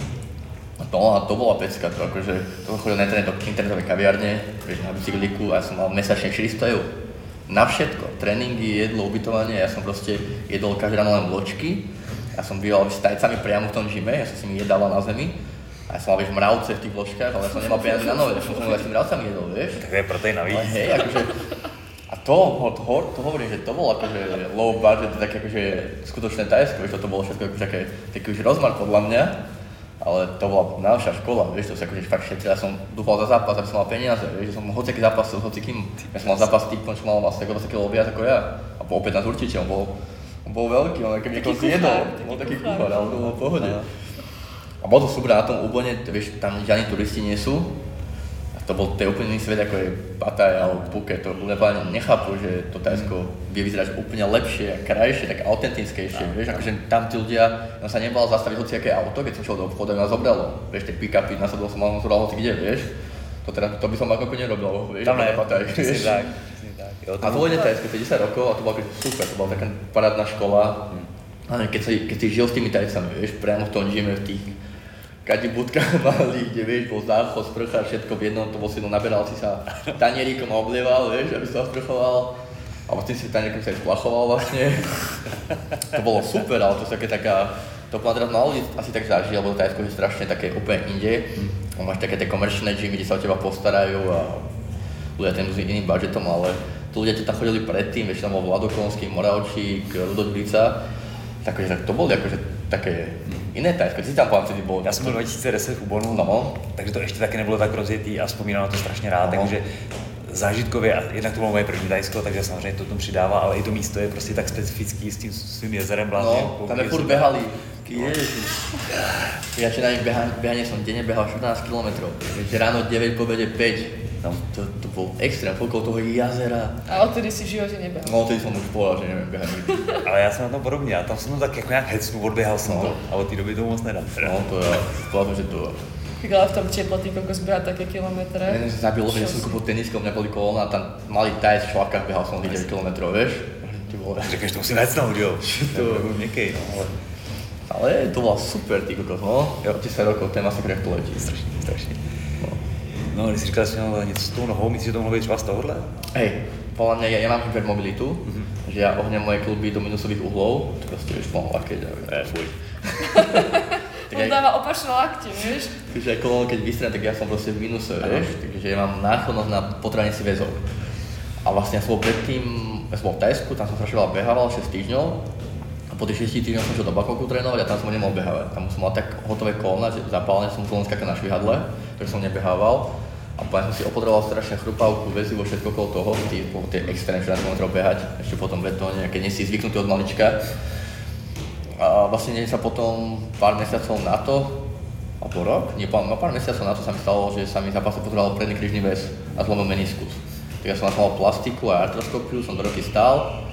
S4: No a to bola pecka, to akože, to chodil na internet do internetovej kaviarne, vieš, na bicykliku a ja som mal mesačne 400 eur. Na všetko, tréningy, jedlo, ubytovanie, ja som proste jedol každé ráno len vločky. Ja som býval s tajcami priamo v tom gyme, ja som si mi jedával na zemi. A ja som mal, vieš, mravce v tých vločkách, ale ja som nemal peniaze na nové, ja som som s tými mravcami jedol, vieš.
S2: tak je protein navíc.
S4: Ale hej, akože, a to, to, to, hovorím, že to bolo akože low budget, také akože skutočné Tajsko, vieš, to bolo všetko akože také, taký už rozmar podľa mňa, ale to bola naša škola, vieš, to sa akože fakt šetril, ja som dúfal za zápas, aby som mal peniaze, vieš, že som hociaký zápas hocikým, ja som mal zápas s týpom, čo mal ako 20 kg viac ako ja, a bol 15 určite, on bol, on bol veľký, on keby niekoho zjedol, bol
S3: taký kuchár.
S4: ale to bolo v pohode. A bolo to super na tom úbone, vieš, tam žiadni turisti nie sú, to bol to je úplne iný svet, ako je Pattaya alebo Phuket. To ľudia povedať nechápu, že to Tajsko vie vyzerať úplne lepšie krajšie, tak autentickejšie. Vieš, akože tam tí ľudia, on sa nebal zastaviť hociaké auto, keď som šiel do obchodu ma zobralo. Vieš, tie pick-upy, nasledol som ma zobral hoci kde, vieš. To, teda, to by som ako nerobil, vieš,
S2: Tam
S4: Pattaji,
S2: přesně
S4: vieš.
S2: tak, tak. Jo,
S4: A to bolo Tajsko, 50 rokov a to bolo akože super, to bola taká parádna škola. Ale keď, sa, keď si žil s tými tajcami, vieš, priamo v tom žijeme v tých kadi budkách malých, kde vieš, bol záchod, sprcha, všetko v jednom, to bol si, no naberal si sa tanieríkom a oblieval, vieš, aby sa sprchoval. Alebo tým si tanieríkom sa aj splachoval vlastne. to bolo super, ale to je také taká, to ma teraz malo ľudí asi tak zažil, lebo Tajsko je strašne také úplne inde. Mm. Máš také tie komerčné gymy, kde sa o teba postarajú a ľudia tým s iným budžetom, ale tu ľudia, čo tam chodili predtým, vieš, tam bol Vladokonský, Moravčík, Rudolf Blica, takže tak to boli akože také iné Tajsko, ty si tam vtedy bol.
S2: Já jsem byl 2010 v Ubonu,
S4: No.
S2: takže to ještě taky nebylo tak rozjetý a vzpomínám na to strašně rád,
S4: No.
S2: takže zážitkově, a jednak to bylo moje první Tajsko, takže samozřejmě to tomu přidává, ale i to místo je prostě tak specifický s tím svým jezerem blázně.
S4: No, tam je furt behali. Ježiš. Ja na nich behanie, som denne behal 14 km. Vieš, ráno 9, po obede 5. Tam to, to bol extrém, okolo toho jazera.
S3: A odtedy si v živote nebehal.
S4: No, tedy som už povedal, že neviem behať nikdy.
S2: Ale já jsem na tom podobně, a tam jsem to tak jako nějak hecnu, odběhal jsem
S4: No.
S2: to, a od doby to moc nedám.
S4: No, to ja, povedal, že to...
S3: Tak ale v tom teple ty kokos beha také kilometre.
S4: Mene sa zabilo, že som kúpil tenisku, mňa boli kolona a tam malý tajec v šlapkách behal som 9 km, vieš? Ty vole.
S2: Řekneš, to musím hecnout, jo.
S4: To-
S2: měkký, no, ale
S4: Ale to bola super, ty kokos, no.
S2: Jo.
S4: 10 rokov, ten masakr, jak to letí.
S2: strašně, strašně. No, když jsi říkal, že s tou nohou, myslíš, že to mohlo být třeba z tohohle?
S4: Hej, podľa mňa ja, ja mám hypermobilitu, mm-hmm. že ja ohňam moje kluby do minusových uhlov, to proste vieš pomalu keď ja
S2: Eh, fuj.
S3: On dáva opačné lakte, vieš?
S4: Takže aj kolón, keď vystrelím, tak ja som proste v minuse, vieš, takže ja mám náchylnosť na potranie si väzov. A vlastne ja som bol predtým, ja som bol v Tajsku, tam som strašne veľa behával, 6 týždňov. Po tých 6 týždňoch som šiel do Bakoku trénovať a tam som nemohol behávať. Tam som mal tak hotové kolona, že zapálené som skákať na švihadle, takže som nebehával. A potom som si opotreboval strašne chrupavku, väzivo, všetko okolo toho, tie, tie extrémne 14 km behať, ešte potom betóne, keď nie si zvyknutý od malička. A vlastne sa potom pár mesiacov na to, alebo rok, nie, pár, no pár mesiacov na to sa mi stalo, že sa mi zápase potreboval predný krížny väz a zlomil meniskus. Tak ja som mal plastiku a artroskopiu, som do roky stál,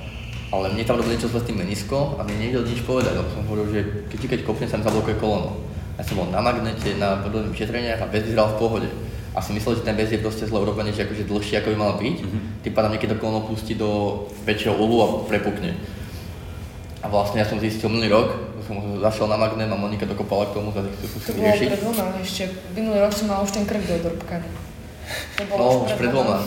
S4: ale mne tam robili niečo s tým meniskom a mne nevedel nič povedať, lebo som hovoril, že keď, keď kopnem sa mi zablokuje kolono. Ja som bol na magnete, na podobných vyšetreniach a bez vyzeral v pohode. a si myslel, že ten väz je proste zle urobený, že akože dlhší ako by mal byť, mm-hmm. tým pádom niekedy to kolno pustí do väčšieho ulu a prepukne. A vlastne ja som zistil minulý rok, som zašiel na magnet a Monika dokopala k tomu, že to skúsim riešiť.
S3: pred dvoma ešte, minulý rok som mal už ten krk do drobkany.
S4: To bolo no, už pred dvoma,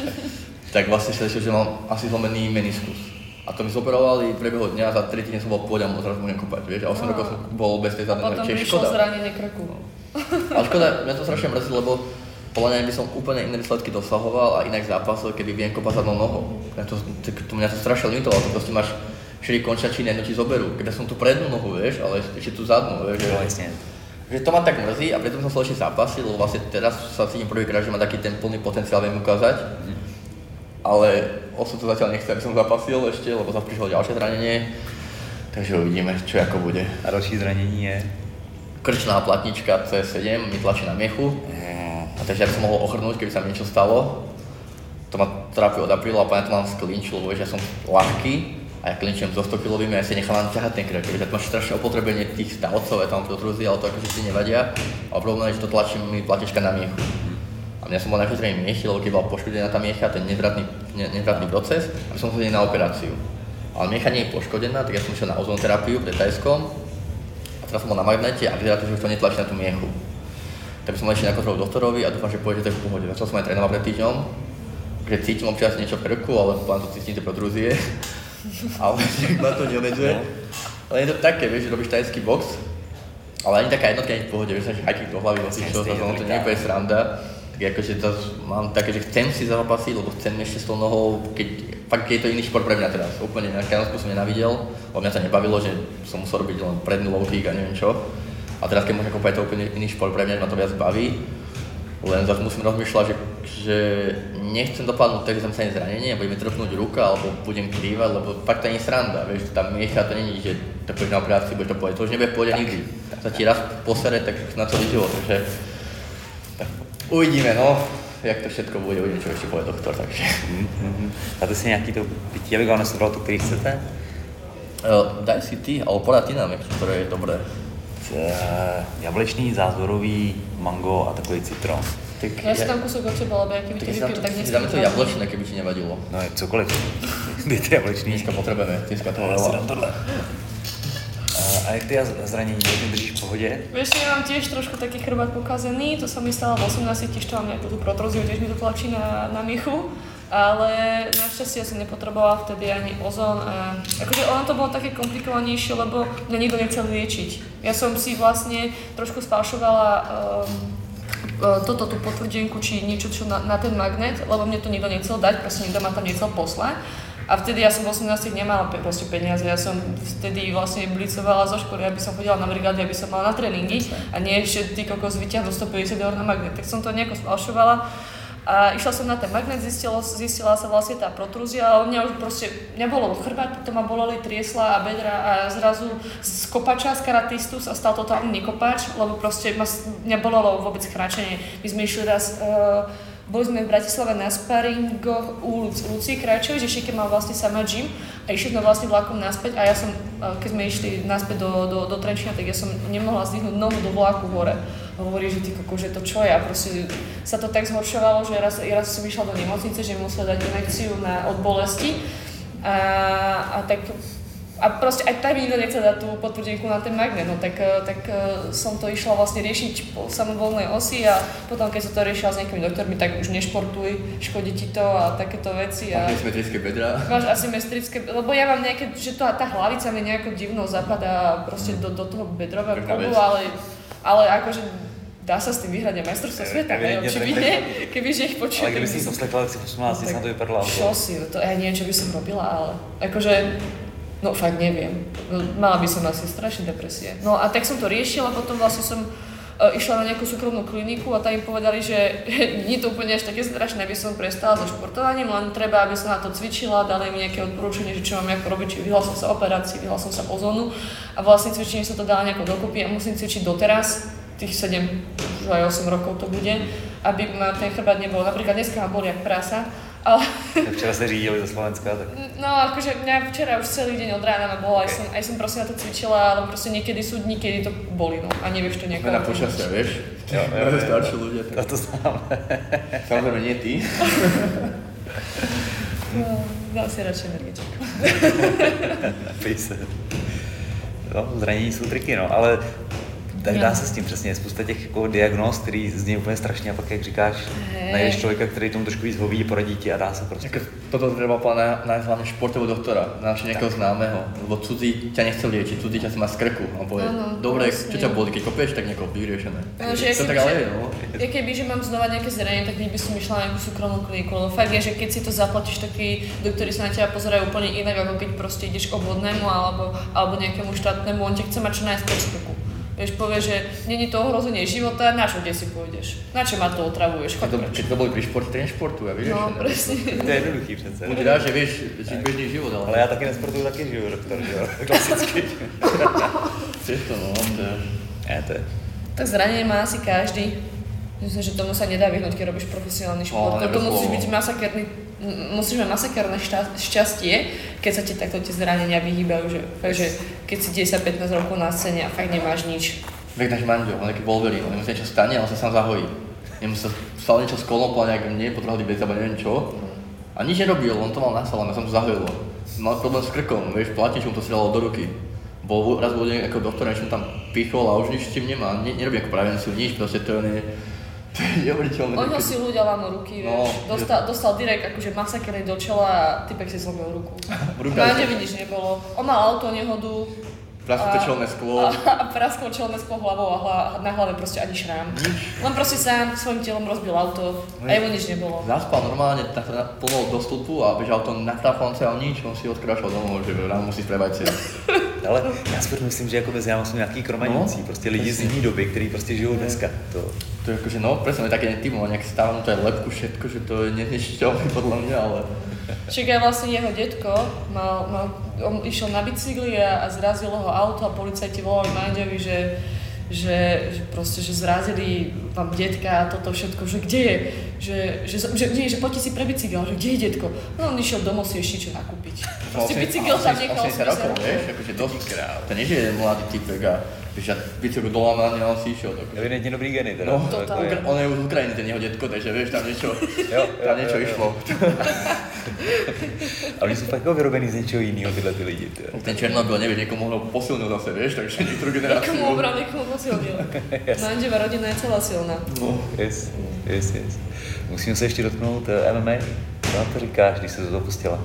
S4: tak vlastne sa že mám asi zlomený meniskus. A to mi zoperovali priebehu dňa, za 3 týždne som bol pôď a zrazu môžem kopať, vieš, a 8 rokov som bol bez tej zadnej
S3: nohy, čiže škoda. zranenie krku. No.
S4: Ale škoda, mňa to strašne mrzí, lebo podľa mňa by som úplne iné výsledky dosahoval a inak zápasil, keby viem kopať zadnou nohou. Ja to, to, to, mňa to strašne limitovalo, to proste máš 4 končačiny, jedno ti zoberú. Keby som tu prednú nohu, vieš, ale ešte tú zadnú, vieš.
S2: No, vlastne.
S4: Že to ma tak mrzí a preto som sa ešte zápasil, lebo vlastne teraz sa cítim prvýkrát, že má taký ten plný potenciál viem ukázať. Mm. Ale osu to zatiaľ nechce, aby som zapasil ešte, lebo sa prišlo ďalšie zranenie. Takže uvidíme, čo ako bude.
S2: A další zranení je?
S4: Krčná platnička C7 mi tlačí na miechu. Mm. A takže aby som mohol ochrnúť, keby sa mi niečo stalo. To ma trápi od apríla a pamätám mám z klinču, lebo vieš, ja som ľahký a ja klinčujem so 100 kg ja si nechávam ťahať ten krk, že máš strašné opotrebenie tých stavcov, ja tam protrúzy, ale to akože si nevadia. A problém je, že to tlačí mi platička na miechu. A mňa som bol najvyššie miechy, lebo keď bola poškodená tá miecha, ten nevratný, ne, nevratný proces, aby som sa na operáciu. Ale miecha nie je poškodená, tak ja som išiel na ozonoterapiu pred Tajskom a teraz som bol na magnete a vyzerá to, že už to netlačí na tú miechu. Tak som išiel na kontrolu doktorovi a dúfam, že pôjde to v pohode. Začal som aj trénovať pred týždňom, že cítim občas niečo v krku, ale poviem to cítim tie protrúzie. ale ma to neobmedzuje. No. Ale je to také, vieš, že robíš tajský box, ale ani taká jednotka nie je v pohode, vieš, že hiking do hlavy, čo, to, to nie je sranda akože to mám také, že chcem si zapasiť, lebo chcem ešte s tou nohou, keď, fakt je to iný šport pre mňa teraz, úplne na Kajonsku som nenavidel, lebo mňa sa nebavilo, že som musel robiť len prednú low kick a neviem čo. A teraz keď môžem kúpať to úplne iný šport pre mňa, ma to viac baví. Len zase musím rozmýšľať, že, že nechcem dopadnúť tak, že som sa zranenie a bude mi trpnúť ruka alebo budem krývať, lebo fakt to nie je sranda, vieš, tam miecha to není, že to pôjdeš na operáciu, budeš to povedať, to už nebude pôjde nikdy. Sa ti raz posere, tak na celý život, takže uvidíme, no, jak to všetko bude, uvidíme, čo ešte povie doktor, takže.
S2: Mm-hmm. Dáte si nejaký to pití, aby vám to, ktorý chcete?
S4: Uh, daj si ty, alebo podá ty nám, ktoré je dobré.
S2: Uh, jablečný, zázorový, mango a takový citron.
S3: Tak ja, ja si tam kúsok od teba, lebo ja keby ty vypil, tak
S4: nechcem. Dáme to jablečné, keby ti nevadilo.
S2: No je cokoliv. Dejte jablečný.
S4: Dneska potrebujeme, dneska toho veľa.
S2: A jak ty zranení veľmi držíš v pohode?
S3: Vieš, ja mám tiež trošku taký chrbát pokazený, to sa mi stalo v 18, tiež to mám nejakú tú protróziu, tiež mi to tlačí na, na michu. Ale našťastie ja som nepotrebovala vtedy ani ozon a akože ono to bolo také komplikovanejšie, lebo mňa nikto nechcel liečiť. Ja som si vlastne trošku spášovala um, toto tú potvrdenku, či niečo čo na, na ten magnet, lebo mne to nikto nechcel dať, proste nikto ma tam nechcel poslať. A vtedy ja som v 18 nemala proste peniaze, ja som vtedy vlastne blicovala zo školy, aby som chodila na brigády, aby som mala na tréningy a nie ešte ty kokos vyťahnu 150 eur na magnet. Tak som to nejako spalšovala a išla som na ten magnet, zistila, zistila sa vlastne tá protrúzia, ale mňa už proste, mňa bolo chrbát, potom ma boleli triesla a bedra a zrazu z kopača, z karatistu sa stal totálny nekopač, lebo proste ma, mňa bolelo vôbec kráčanie. My sme išli raz uh, boli sme v Bratislave na sparingoch u Lucie Krajčovej, že Šike mal vlastne sama gym a išli sme vlastne vlakom naspäť a ja som, keď sme išli naspäť do, do, do Trenčína, tak ja som nemohla zdvihnúť nohu do vlaku hore. Hovorí, že ty koko, že to čo je a proste sa to tak zhoršovalo, že raz, raz som išla do nemocnice, že musela dať inekciu na, od bolesti a, a tak a proste aj tak mi nikto nechce dať tú potvrdenku na ten magnet, no tak, eh, tak eh, som to išla vlastne riešiť po samovolnej osi a potom keď som to riešila s nejakými doktormi, tak už nešportuj, škodí ti to a takéto veci.
S4: A asymetrické bedra.
S3: Máš asymetrické, lebo ja mám nejaké, že to, tá hlavica mi nejako divno zapadá proste do, do toho bedrového klubu, ale, ale akože dá sa s tým vyhrať aj majstrovstvo sveta, ne? Očividne, keby že ich počujem.
S2: Ale keby si to slekla, tak si 18 si sa to vypadla.
S3: Čo si, to ja neviem, čo by som robila, ale akože No fakt neviem. Mala by som asi strašne depresie. No a tak som to riešila, potom vlastne som uh, išla na nejakú súkromnú kliniku a tam im povedali, že nie je to úplne až také strašné, aby som prestala so športovaním, len treba, aby som na to cvičila, dali mi nejaké odporúčanie, že čo mám ako robiť, či vyhla som sa operácii, vyhla som sa ozónu a vlastne cvičenie sa to dala nejako dokopy a musím cvičiť doteraz, tých 7, už aj 8 rokov to bude, aby ma ten chrbát nebol. Napríklad dneska ma boli jak prasa, ale...
S2: Včera ste řídili do Slovenska, tak...
S3: No, akože mňa včera už celý deň od rána bolo, aj som, aj som proste na to cvičila, ale proste niekedy sú dní, kedy to boli, no, a nevieš to nejako...
S4: Na počasia, vieš?
S2: Jo, jo,
S4: Jo, starší ľudia.
S2: To to znám.
S4: Samozrejme nie ty.
S3: No, dám si radšej energetiku.
S2: Se. No, zranění jsou triky, no, ale tak dá se s tím přesně, spousta těch jako diagnóz, který zní úplně strašně a pak, jak říkáš, najdeš člověka, který tomu trošku víc hoví, poradí ti a dá se prostě.
S4: Ako, toto treba povedať nájsť hlavne športového doktora, nájsť nejakého známeho, lebo cudzí ťa nechce liečiť, cudzí ťa si má z krku a povie,
S3: Áno,
S4: dobre,
S3: presne.
S4: čo ťa boli, keď tak nejako vyriešené.
S3: No, že
S4: to tak ale je, no.
S3: Ja keby, že mám znova nejaké zranenie, tak by som išla na nejakú súkromnú kliniku, lebo fakt je, že keď si to zaplatíš, tak tí doktori sa na teba pozerajú úplne inak, ako keď proste ideš k obvodnému alebo, alebo nejakému štátnemu, on ťa chce mať čo najskôr z krku. Vieš, povie, že není to ohrozenie života, na čo kde si pôjdeš? Na čo ma to otravuješ?
S4: Keď
S3: Choď
S4: to,
S3: preč.
S4: keď to boli pri športe, ten športu a vyriešené.
S3: No, presne.
S2: To je jednoduchý přece.
S4: Buď rád, že vieš, že bežný život, ale,
S2: Ale já taky nesportuju taky žiju, doktor, že jo, klasicky.
S4: Vieš to, no, to je...
S2: Ne, to je.
S3: Tak zranenie má asi každý. Myslím, že tomu sa nedá vyhnúť, keď robíš profesionálny šport.
S4: No,
S3: to musíš byť masakerný, musíš mať masakerné šťa- šťastie, keď sa ti takto tie zranenia vyhýbajú, že, fakt, že keď si 10-15 rokov na scéne a fakt nemáš nič.
S4: Vek náš manžel, on je taký on sa niečo stane, ale sa sám zahojí. Jemu sa stalo niečo s kolom, nejak mne, potrhali bez alebo neviem čo. A nič nerobil, on to mal na salón, a som to zahojilo. Mal problém s krkom, vieš, platnič mu to strelalo do ruky. Bol, raz bol ako doktor, niečo mu tam pichol a už nič s tým nemá, ne, nerobí ako prevenciu, nič, proste to je neuveriteľné.
S3: Oni si ľudia lámu ruky,
S4: No,
S3: vieš. Dostal, dostal direkt akože masakerný do čela a typek si zlomil ruku.
S4: Ruka-
S3: Manževi nič nebolo. On mal auto nehodu.
S4: Prasknuté
S3: a-
S4: čelné sklo.
S3: A, a prasklo čelné sklo hlavou a hla, na hlave proste ani šrám. Len proste sám svojim telom rozbil auto a jemu nič nebolo.
S4: Zaspal normálne, tak sa plnul do stĺpu a bežal to na traflance a nič, on si odkráčal domov, že ráno musí spravať celý.
S2: Ale já si myslím, že jako mezi námi jsou nějaký kromanící,
S4: No,
S2: prostě lidi z jiný doby, kteří prostě žijou dneska. To,
S4: To je akože, no presne, také typu, nejak stávam to aj lepku, všetko, že to je neznešiteľné podľa mňa, ale...
S3: Však aj vlastne jeho detko mal, mal, on išiel na bicykli a, a zrazilo ho auto a policajti volali manževi, že, že, že proste, že zrazili vám detka a toto všetko, že kde je, že, že, že, nie, že poďte si pre bicykel, že kde je detko? No on išiel domov si ešte čo nakúpiť. Proste bicykel tam nechal
S4: 80 rokov, vieš, akože dosť To nie, že je mladý typek a vieš, a bicykel dolámaný a on si išiel. Tak,
S2: evidentně dobrý geny teda.
S4: No,
S2: to, to je,
S4: on je už z Ukrajiny, ten jeho detko, takže vieš, tam niečo,
S2: Jo,
S4: tam
S2: jo,
S4: niečo
S2: jo, jo.
S4: išlo.
S2: a oni jsou fakt jako vyrobený z něčeho jiného tyhle ty lidi. Tyjo.
S4: Ten Černobyl, nevieš, niekomu mohol posilnil zase, vieš, takže niektorú generáciu.
S3: Komu obral, niekomu posilnil. Manževa rodina je celá silná.
S4: No,
S2: Yes, yes, yes. Musím se ještě dotknout eh, MMA. Co na to říkáš, když se do toho pustila?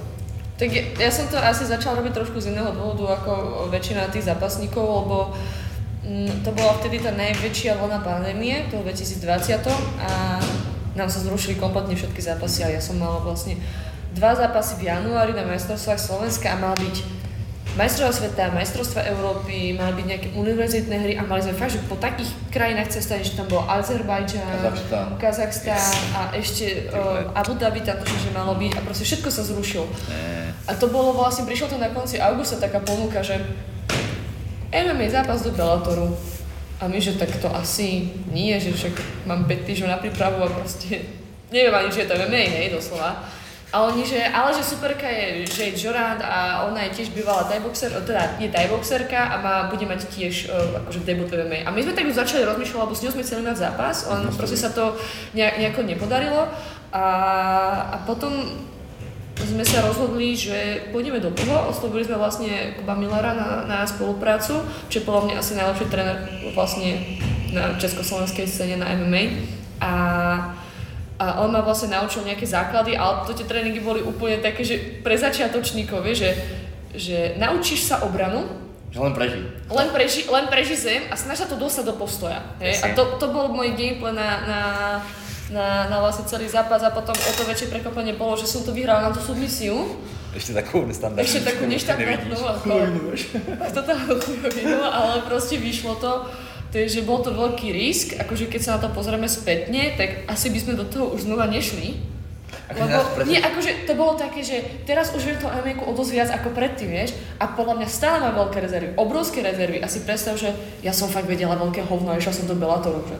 S3: Tak ja, ja som to asi začala robiť trošku z iného dôvodu ako väčšina tých zápasníkov, lebo mm, to bola vtedy tá najväčšia vlna pandémie, toho 2020 a nám sa zrušili kompletne všetky zápasy a ja som mala vlastne dva zápasy v januári na majstrovstvách Slovenska a mal byť majstrovstvá sveta, majstrovstvá Európy, mali byť nejaké univerzitné hry a mali sme fakt, že po takých krajinách cestovať, že tam bol Azerbajdžan,
S4: Kazachstan.
S3: Kazachstan a ešte uh, Abu Dhabi tam to, že malo byť a proste všetko sa zrušilo. A to bolo vlastne, prišlo to na konci augusta taká ponuka, že MMA zápas do Bellatoru. A my, že tak to asi nie, že však mám 5 týždňov na prípravu a proste neviem ani, že je to MMA, hej, doslova. A oni, že, ale že superka je Jade Jorand a ona je tiež bývalá tajboxer, teda je tajboxerka a má, bude mať tiež uh, akože debut MMA. A my sme tak už začali rozmýšľať, lebo s ňou sme chceli mať zápas, len proste sa to nejak, nejako nepodarilo. A, a potom sme sa rozhodli, že pôjdeme do toho. Oslovili sme vlastne Kuba Millera na, na spoluprácu, čo je podľa mňa asi najlepší tréner vlastne na československej scéne na MMA. A, a on ma vlastne naučil nejaké základy, ale to tie tréningy boli úplne také, že pre začiatočníkov, vieš, že, že naučíš sa obranu,
S4: že len preží.
S3: len preži, len preži zem a snaž sa to dostať do postoja. Hej? A to, to bol môj gameplay na, na, na, na vlastne celý zápas a potom o to väčšie prekvapenie bolo, že som to vyhrala na tú submisiu.
S2: Ještě takovou nestandardní.
S3: Ešte takú neštandardnú, ako totálnu chujovinu, ale proste vyšlo to. Takže bol to veľký risk, akože keď sa na to pozrieme spätne, tak asi by sme do toho už znova nešli.
S4: Akože
S3: Lebo, nie, akože to bolo také, že teraz už viem to MMA o dosť viac ako predtým, vieš, a podľa mňa stále mám veľké rezervy, obrovské rezervy, a si predstav, že ja som fakt vedela veľké hovno a išla som do Bellatoru, že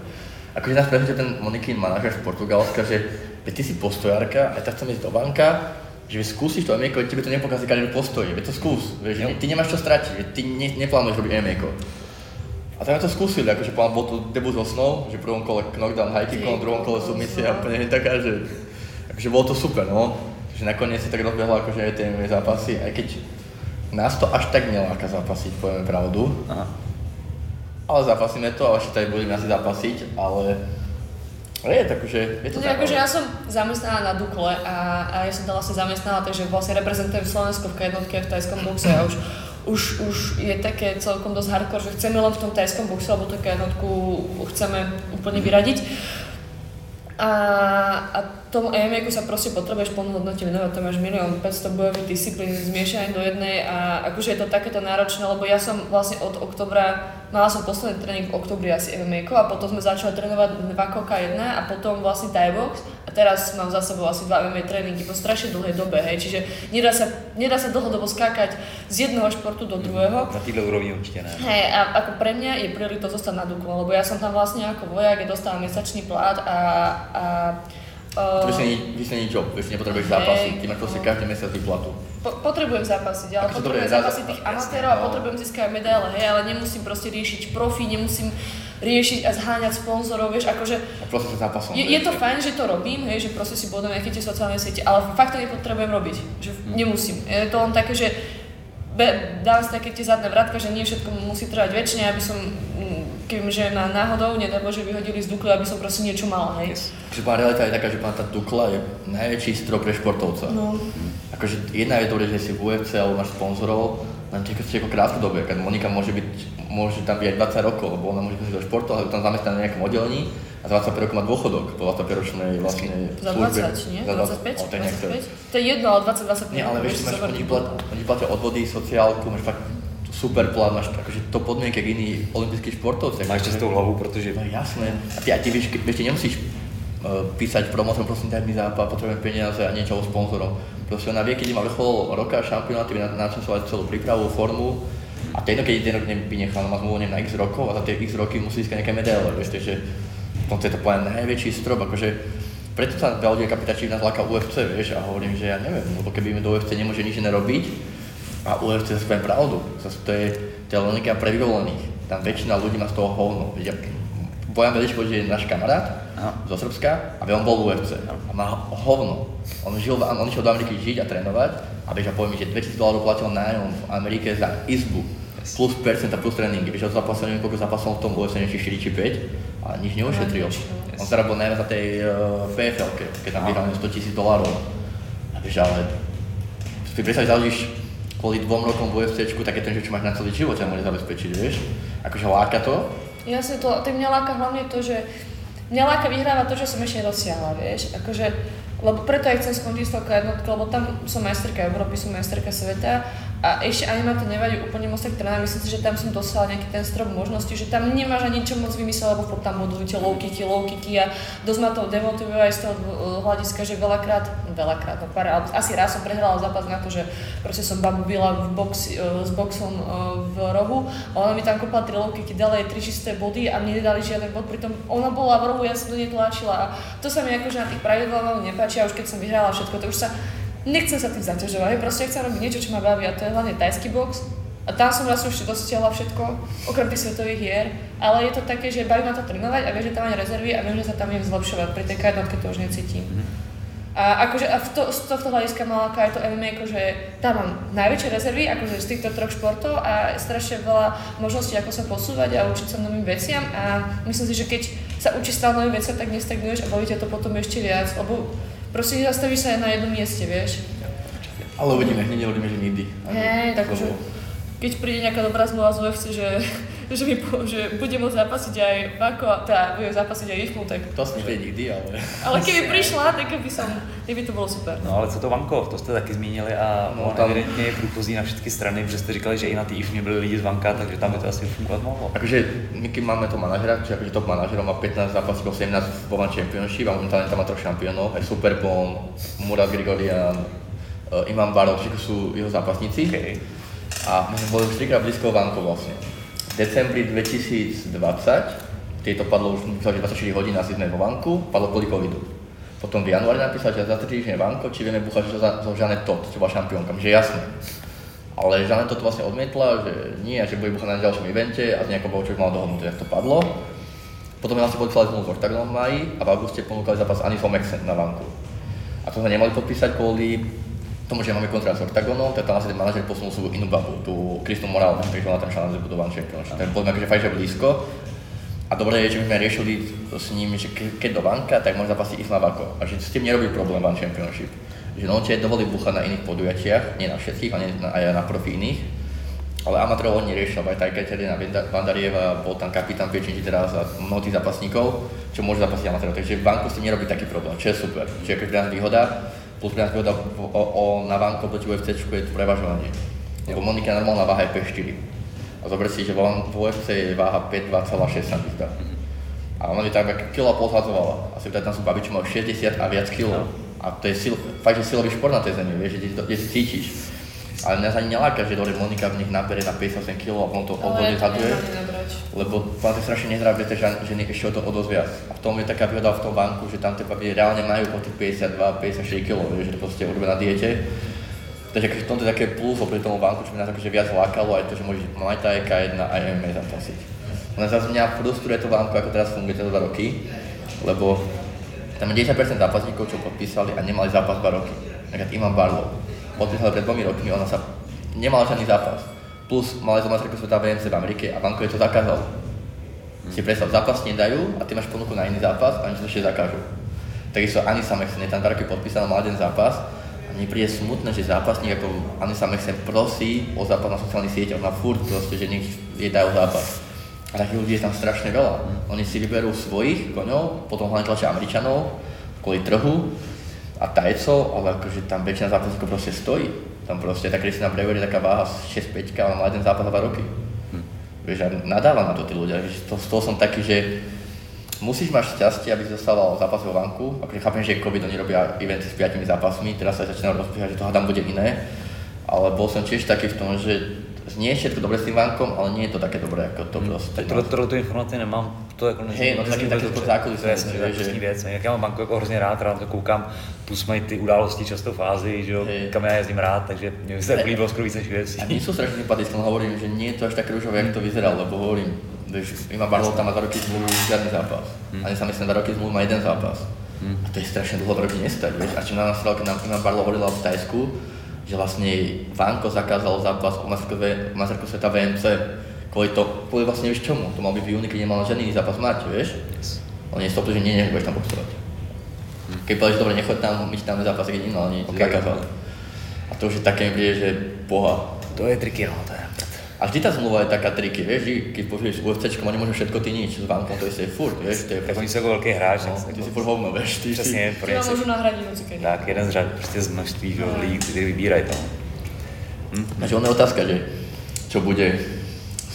S4: Akože nás presne ten Monikin manažer z Portugalska, že veď ty si postojárka, aj tak chcem ísť do banka, že skúsiš to veď tebe to nepokazí kariéru postoji, veď to skús, vieš,
S2: Jo.
S4: ty nemáš čo stratiť, ty ne, neplánuješ robiť MMAko. A tam to skúsili, akože pán bol to debut so snou, že v prvom kole knockdown high kickom, v druhom kole submisia, úplne taká, že akože bolo to super, no. Že nakoniec si tak rozbehlo akože aj tie zápasy, aj keď nás to až tak neláka zápasiť, povieme pravdu. Aha. Ale zápasíme to a ešte tady budeme asi zápasiť, ale je tak, že je to
S3: tak. Akože ja som zamestnaná na Dukle a, a ja som tam vlastne zamestnaná, takže vlastne reprezentujem Slovensko v jednotke v tajskom boxe a už už, už je také celkom dosť hardcore, že chceme len v tom tajskom boxe, alebo také jednotku chceme úplne vyradiť. A, a tomu MMA sa proste potrebuješ plnohodnotne venovať, tam máš milión 500 bojových disciplín zmiešané do jednej a akože je to takéto náročné, lebo ja som vlastne od oktobra, mala som posledný tréning v oktobri asi MMA a potom sme začali trénovať 2 koka 1 a potom vlastne Thai box a teraz mám za sebou asi dva MMA tréningy po strašne dlhej dobe, hej, čiže nedá sa, nedá sa dlhodobo skákať z jedného športu do druhého.
S2: Na týhle úrovni určite ne.
S3: Hej, a ako pre mňa je prioritou zostať na Dukle, lebo ja som tam vlastne ako vojak, ja dostávam mesačný plat a, a
S4: Uh, vy si job, vy si nepotrebuješ zápasy, ty máš proste každý mesiac výplatu.
S3: Po, potrebujem zápasiť, ale potrebujem zápasiť tých amatérov a potrebujem získať medaile, hej, ale nemusím proste riešiť profi, nemusím riešiť a zháňať sponzorov, vieš, akože...
S4: A proste zápasom.
S3: Je, je to fajn, že to robím, hej, že proste si budem nejaké tie sociálne siete, ale fakt to nepotrebujem robiť, že hmm. nemusím. Je to len také, že be, dám si také tie zadné vrátka, že nie všetko musí trvať väčšine, aby som keďže ma náhodou, nedá Bože, vyhodili z Dukly, aby som proste niečo mala, hej. Yes.
S4: Že pán realita je taká, že pán tá Dukla je najväčší strop pre športovca. No. Akože jedna je to, že si v UFC alebo máš sponzorov, len čaká si ako krátkodobie, keď Monika môže byť, môže tam byť aj 20 rokov, lebo ona môže byť do športu, ale tam zamestnaná na nejakom oddelení a za 25 rokov má dôchodok po 25 ročnej vlastne
S3: Za 20, nie? Za 25? 25? To je jedno, ale 20-25.
S4: Nie, ale vieš, máš, oni platia odvody, sociálku, máš fakt super plán, máš akože to podmienky, jak iní olympijskí športovci.
S2: Máš čistou hlavu, protože...
S4: No jasné. A ty, a ty vieš, vieš, ty nemusíš uh, písať promotom, prosím, daj mi západ, potrebujem peniaze a niečo o sponzorom. Proste ona vie, keď má vrchol roka šampionáty, vie načasovať celú prípravu, formu a to jedno, keď jeden rok vynechá, no má zmluvu na x rokov a za tie x roky musí získať nejaké medaile, vieš, takže v tom je to povedať najväčší strop, akože preto sa Claudia Kapitačík nás láka UFC, vieš, a hovorím, že ja neviem, lebo keby mi do UFC nemôže nič iné robiť, a UFC zase poviem pravdu, zase to je, len pre vyvolených. Tam väčšina ľudí má z toho hovno. Bojan Veličko je náš kamarát Aha. zo Srbska a on bol v UFC a má hovno. On, žil, on išiel do Ameriky žiť a trénovať a vieš, a poviem že 2000 dolárov platil nájom v Amerike za izbu plus percent a plus tréningy. Vieš, on zapasil neviem koľko zápasov v tom UFC, neviem, 4 či 5 a nič neušetril. On teda bol najviac na tej uh, PFL, keď tam vyhral 100 tisíc dolárov. A vieš, ale si predstavíš, založíš kvôli dvom rokom v UFC, tak je ten, že čo máš na celý život, ťa môže zabezpečiť, vieš? Akože láka to?
S3: Jasne, to, to mňa láka hlavne to, že mňa láka vyhráva to, že som ešte dosiahla, vieš? Akože, lebo preto aj chcem skončiť s jednotkou, lebo tam som majsterka Európy, som majsterka sveta a ešte ani ma to nevadí úplne moc tak trénovať, myslím si, že tam som dosiahla nejaký ten strop možností, že tam nemáš ani ničo moc vymyslieť, lebo tam budú tie low kicky, low kicky a dosť ma to demotivuje aj z toho hľadiska, že veľakrát, veľakrát, no pár, asi raz som prehrala zápas na to, že proste som babu byla v boxi, e, s boxom e, v rohu a ona mi tam kopala tri low kicky, dala jej tri čisté body a mne nedali žiaden bod, pritom ona bola v rohu, ja som do nej tlačila a to sa mi akože na tých pravidlách nepáči a už keď som vyhrala všetko, to už sa nechcem sa tým zaťažovať, proste chcem robiť niečo, čo ma baví a to je hlavne tajský box. A tam som vlastne už dosiahla všetko, okrem tých svetových hier, ale je to také, že baví ma to trénovať a viem, že tam mám rezervy a viem, že sa tam viem zlepšovať, pri tej jednotke to už necítim. Mm. A, akože, a v to, z tohto hľadiska mala aj to MMA, akože tam mám najväčšie rezervy akože z týchto troch športov a strašne veľa možností, ako sa posúvať a učiť sa novým veciam a myslím si, že keď sa učíš stále novým veciam, tak nestagnuješ a bavíte to potom ešte viac, lebo Proste nezastavíš sa aj na jednom mieste, vieš.
S4: Ale uvidíme, hneď nehovoríme, že nikdy.
S3: Hej, takže keď príde nejaká dobrá zmluva z UFC, že, že, mi, že bude môcť zápasiť aj Vako, teda bude zápasiť aj Ifmu, tak...
S4: To asi nepríde nikdy, ale...
S3: Ale keby prišla, tak by som, by to bylo super.
S2: No ale co to Vanko, to jste taky zmínili a no, tam... evidentně je průchozí na všechny strany, protože jste říkali, že i na té IFMě byli lidi z Vanka, takže tam by to asi fungovat mohlo.
S4: Takže my keď máme to manažera, čiže akože top manažera má 15 zápasov, 17 v Championship a momentálne tam má troch šampiónov, aj Superbom, Murat Grigorian, uh, Iman Barov, všetko sú jeho zápasníci. Okay. A my sme boli už trikrát blízko Vanko vlastne. Decembri 2020, tieto padlo už 24 hodín, asi sme vo Vanku, padlo kvôli covidu. Potom v januári napísal, že za 3 týždne Vanko, či vieme búchať so, Žanet Todd, čo bola šampiónka, že jasné. Ale Žanet to vlastne odmietla, že nie, že bude buchať na ďalšom evente a s nejakou bolo, čo mal dohodnuté, jak to padlo. Potom vlastne podpísali zmluvu s Octagonom v máji a v auguste ponúkali zápas Anisom Maxen na vanku. A to sme nemali podpísať kvôli tomu, že máme kontrakt s Octagonom, tak tam asi ten manažer posunul svoju inú babu, tú Kristu Morál, takže ona tam šla na zbudovaný Championship. Tak boli akože že blízko. A dobre je, že my sme riešili s ním, že ke- keď do vanka, tak môže zapasiť ísť na. A že s tým nerobí problém One Championship. Že on ti dovolí buchať na iných podujatiach, nie na všetkých, ale na, aj na profi iných. Ale amatérov on neriešil, aj tak Katerina Vandarieva, bol tam kapitán Piečinči teraz a mnoho tých zápasníkov, čo môže zapasiť amatérov. Takže v vanku si nerobí taký problém, čo je super. Čiže akože výhoda, plus pre nás výhoda o, o, o, na vanku proti UFC je to prevažovanie. Lebo Monika normálna váha je P4. A zober si, že vo, vo UFC je váha 5,2,6 sa mi zdá. A ona je tak kilo a pol zhadzovala. Asi tam sú babičky majú 60 a viac kilo. A to je sil, fakt, že silový šport na tej zemi, vieš, že, si cítiš. Ale mňa ani neláka, že dobre Monika v nich nabere na 58 kg a potom to obvodne zhadzuje. Lebo vám to strašne nezdravé, že ženy ešte o to o dosť viac. A v tom je taká výhoda v tom banku, že tam tie baby reálne majú po tých 52, 54 kg, že to proste urobia na diete. Takže v tomto je také plus oproti tomu banku, čo by nás akože viac lákalo, aj to, že môžeš mať aj K1 aj MMA zápasiť. Len zase mňa frustruje to banku, ako teraz funguje teraz 2 roky, lebo tam je 10% zápasníkov, čo podpísali a nemali zápas 2 roky. Napríklad Iman Barlow. Podpísali pred dvomi rokmi, ona sa nemala žiadny zápas. Plus mali zo majstrovstvo sveta VMC v Amerike a banko je to zakázal. Si predstav, zápas nedajú a ty máš ponuku na iný zápas a oni to ešte zakážu. Takisto Anisa Mexen je tam 2 roky podpísaná, mal jeden zápas a mne príde smutné, že zápasník ako Anisa Mexen prosí o zápas na sociálnych sieťach, na furt proste, že nech jej dajú zápas. A takých ľudí je tam strašne veľa. Oni si vyberú svojich koňov, potom hlavne tlačia Američanov kvôli trhu a tajcov, ale akože tam väčšina zápasníkov proste stojí. Tam proste tá Kristina Brewer je taká váha 6-5, ale má jeden zápas za 2 roky. Hm. Vieš, a nadáva na to tí ľudia. Vieš, to, z toho som taký, že musíš mať šťastie, aby si dostával zápas vo vanku. Akože chápem, že COVID oni robia eventy s 5 zápasmi, teraz sa začína rozbiehať, že to hádam bude iné. Ale bol som tiež taký v tom, že nie je všetko dobré s tým vankom, ale nie je to také dobré, ako to proste.
S2: Tak tohle, tohle tu informaci nemám, to jako
S4: Hej, no taky taky to zákulisí.
S2: To je jasně, že... Věc. Jak já mám banku jako hrozně rád, rád to koukám, plus mají ty události často fázi, že jo, kam já jezdím rád, takže mě se líbilo skoro víc než věcí.
S4: A nie sú strašne sympatické, hovorím, že nie je to až tak rúžové, jak to vyzerá, lebo hovorím, vieš, Ima Barlow tam má za roky zmluvu žiadny zápas. Hmm. Ani sa myslím, za roky zmluvu má jeden zápas. Hmm. A to je strašne dlho, roky nestať, vieš. A čo na nás keď nám Ima Barlow hovorila v Tajsku, že vlastne Vanko zakázal zápas o majsterku sveta VMC kvôli to, kvôli vlastne vieš čomu, to mal byť v júni, keď nemal žiadny zápas mať, vieš. On je stopil, že nie, nebudeš tam boxovať. Hmm. Keď povedal, že dobre, nechoď tam, my ti tam zápas, keď iný, ale nie, okay. zakázal. A to už je také, mi že boha.
S2: To je triky, no, to je
S4: a vždy tá zmluva je taká triky, vieš, že keď povieš UFC, oni môžu všetko, ty nič, s bankom to je furt, vieš, to je
S2: Tak oni sú ako veľký hráč,
S4: no, ty si furt hovno, vieš, ty
S2: Přesně,
S3: si... Ty môžu nahradiť hocikedy.
S2: Tak, jeden z řad, prostě z množství, že no. lidí, kteří vybírají to.
S4: Hm? Takže ona je otázka, že čo bude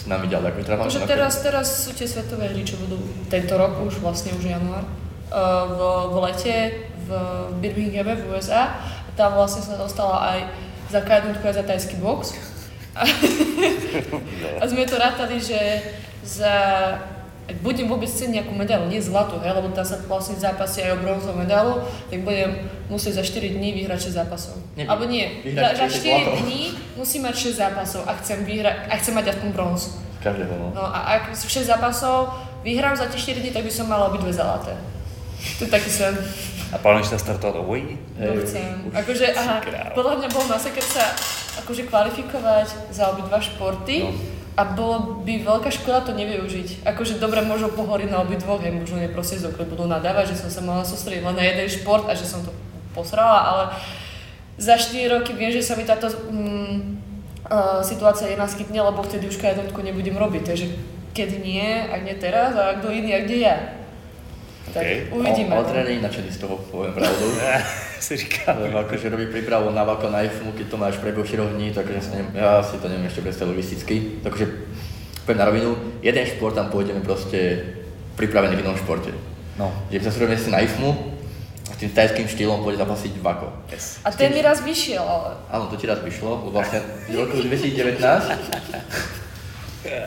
S4: s nami ďalej, ako teda
S3: Takže teraz, teraz sú tie svetové hry, čo budú tento rok, už vlastne už január, v, v lete v Birminghame v USA. Tam vlastne sa dostala aj za jednotku aj za tajský box. A, a sme to rátali, že za, ak budem vôbec chcieť nejakú medailu, nie zlatú, hej, lebo tam sa vlastne zápasy aj o bronzovú medailu, tak budem musieť za 4 dní vyhrať 6 zápasov. Nie, Alebo nie, za, za 4 zlato. dní musím mať 6 zápasov a chcem, vyhrať, a chcem mať aspoň bronz.
S4: Každého, no.
S3: no. a ak 6 zápasov vyhrám za tie 4 dní, tak by som mala obidve zlaté. To je taký sen.
S2: A plánuješ sa startovať o boji?
S3: No chcem. Akože, aha, podľa mňa bolo keď sa akože kvalifikovať za obidva športy no. a bolo by veľká škoda to nevyužiť. Akože dobre možno pohoriť na obidvoch, hej, možno je proste zokle budú nadávať, že som sa mala sústrediť len na jeden šport a že som to posrala, ale za 4 roky viem, že sa mi táto mm, uh, situácia nenaskytne, lebo vtedy už jednotku nebudem robiť, takže keď nie, ak nie teraz, a kto iný, a kde ja.
S4: Okay. Tak uvidíme. Ale tréner je nadšený z toho, poviem pravdu.
S2: si říkám.
S4: Lebo akože robí prípravu na vako na IFMu, keď to máš prebehu 4 dní, takže ja si, neviem, ja si to neviem ešte predstaviť logisticky. Takže poviem na rovinu, jeden šport tam pôjdeme proste pripravený v inom športe. No. Že sa si si na IFMu, a tým tajským štýlom pôjde zapasiť vako.
S3: Yes. A ten mi raz vyšiel, ale...
S4: Áno, to ti raz vyšlo, lebo vlastne v roku 2019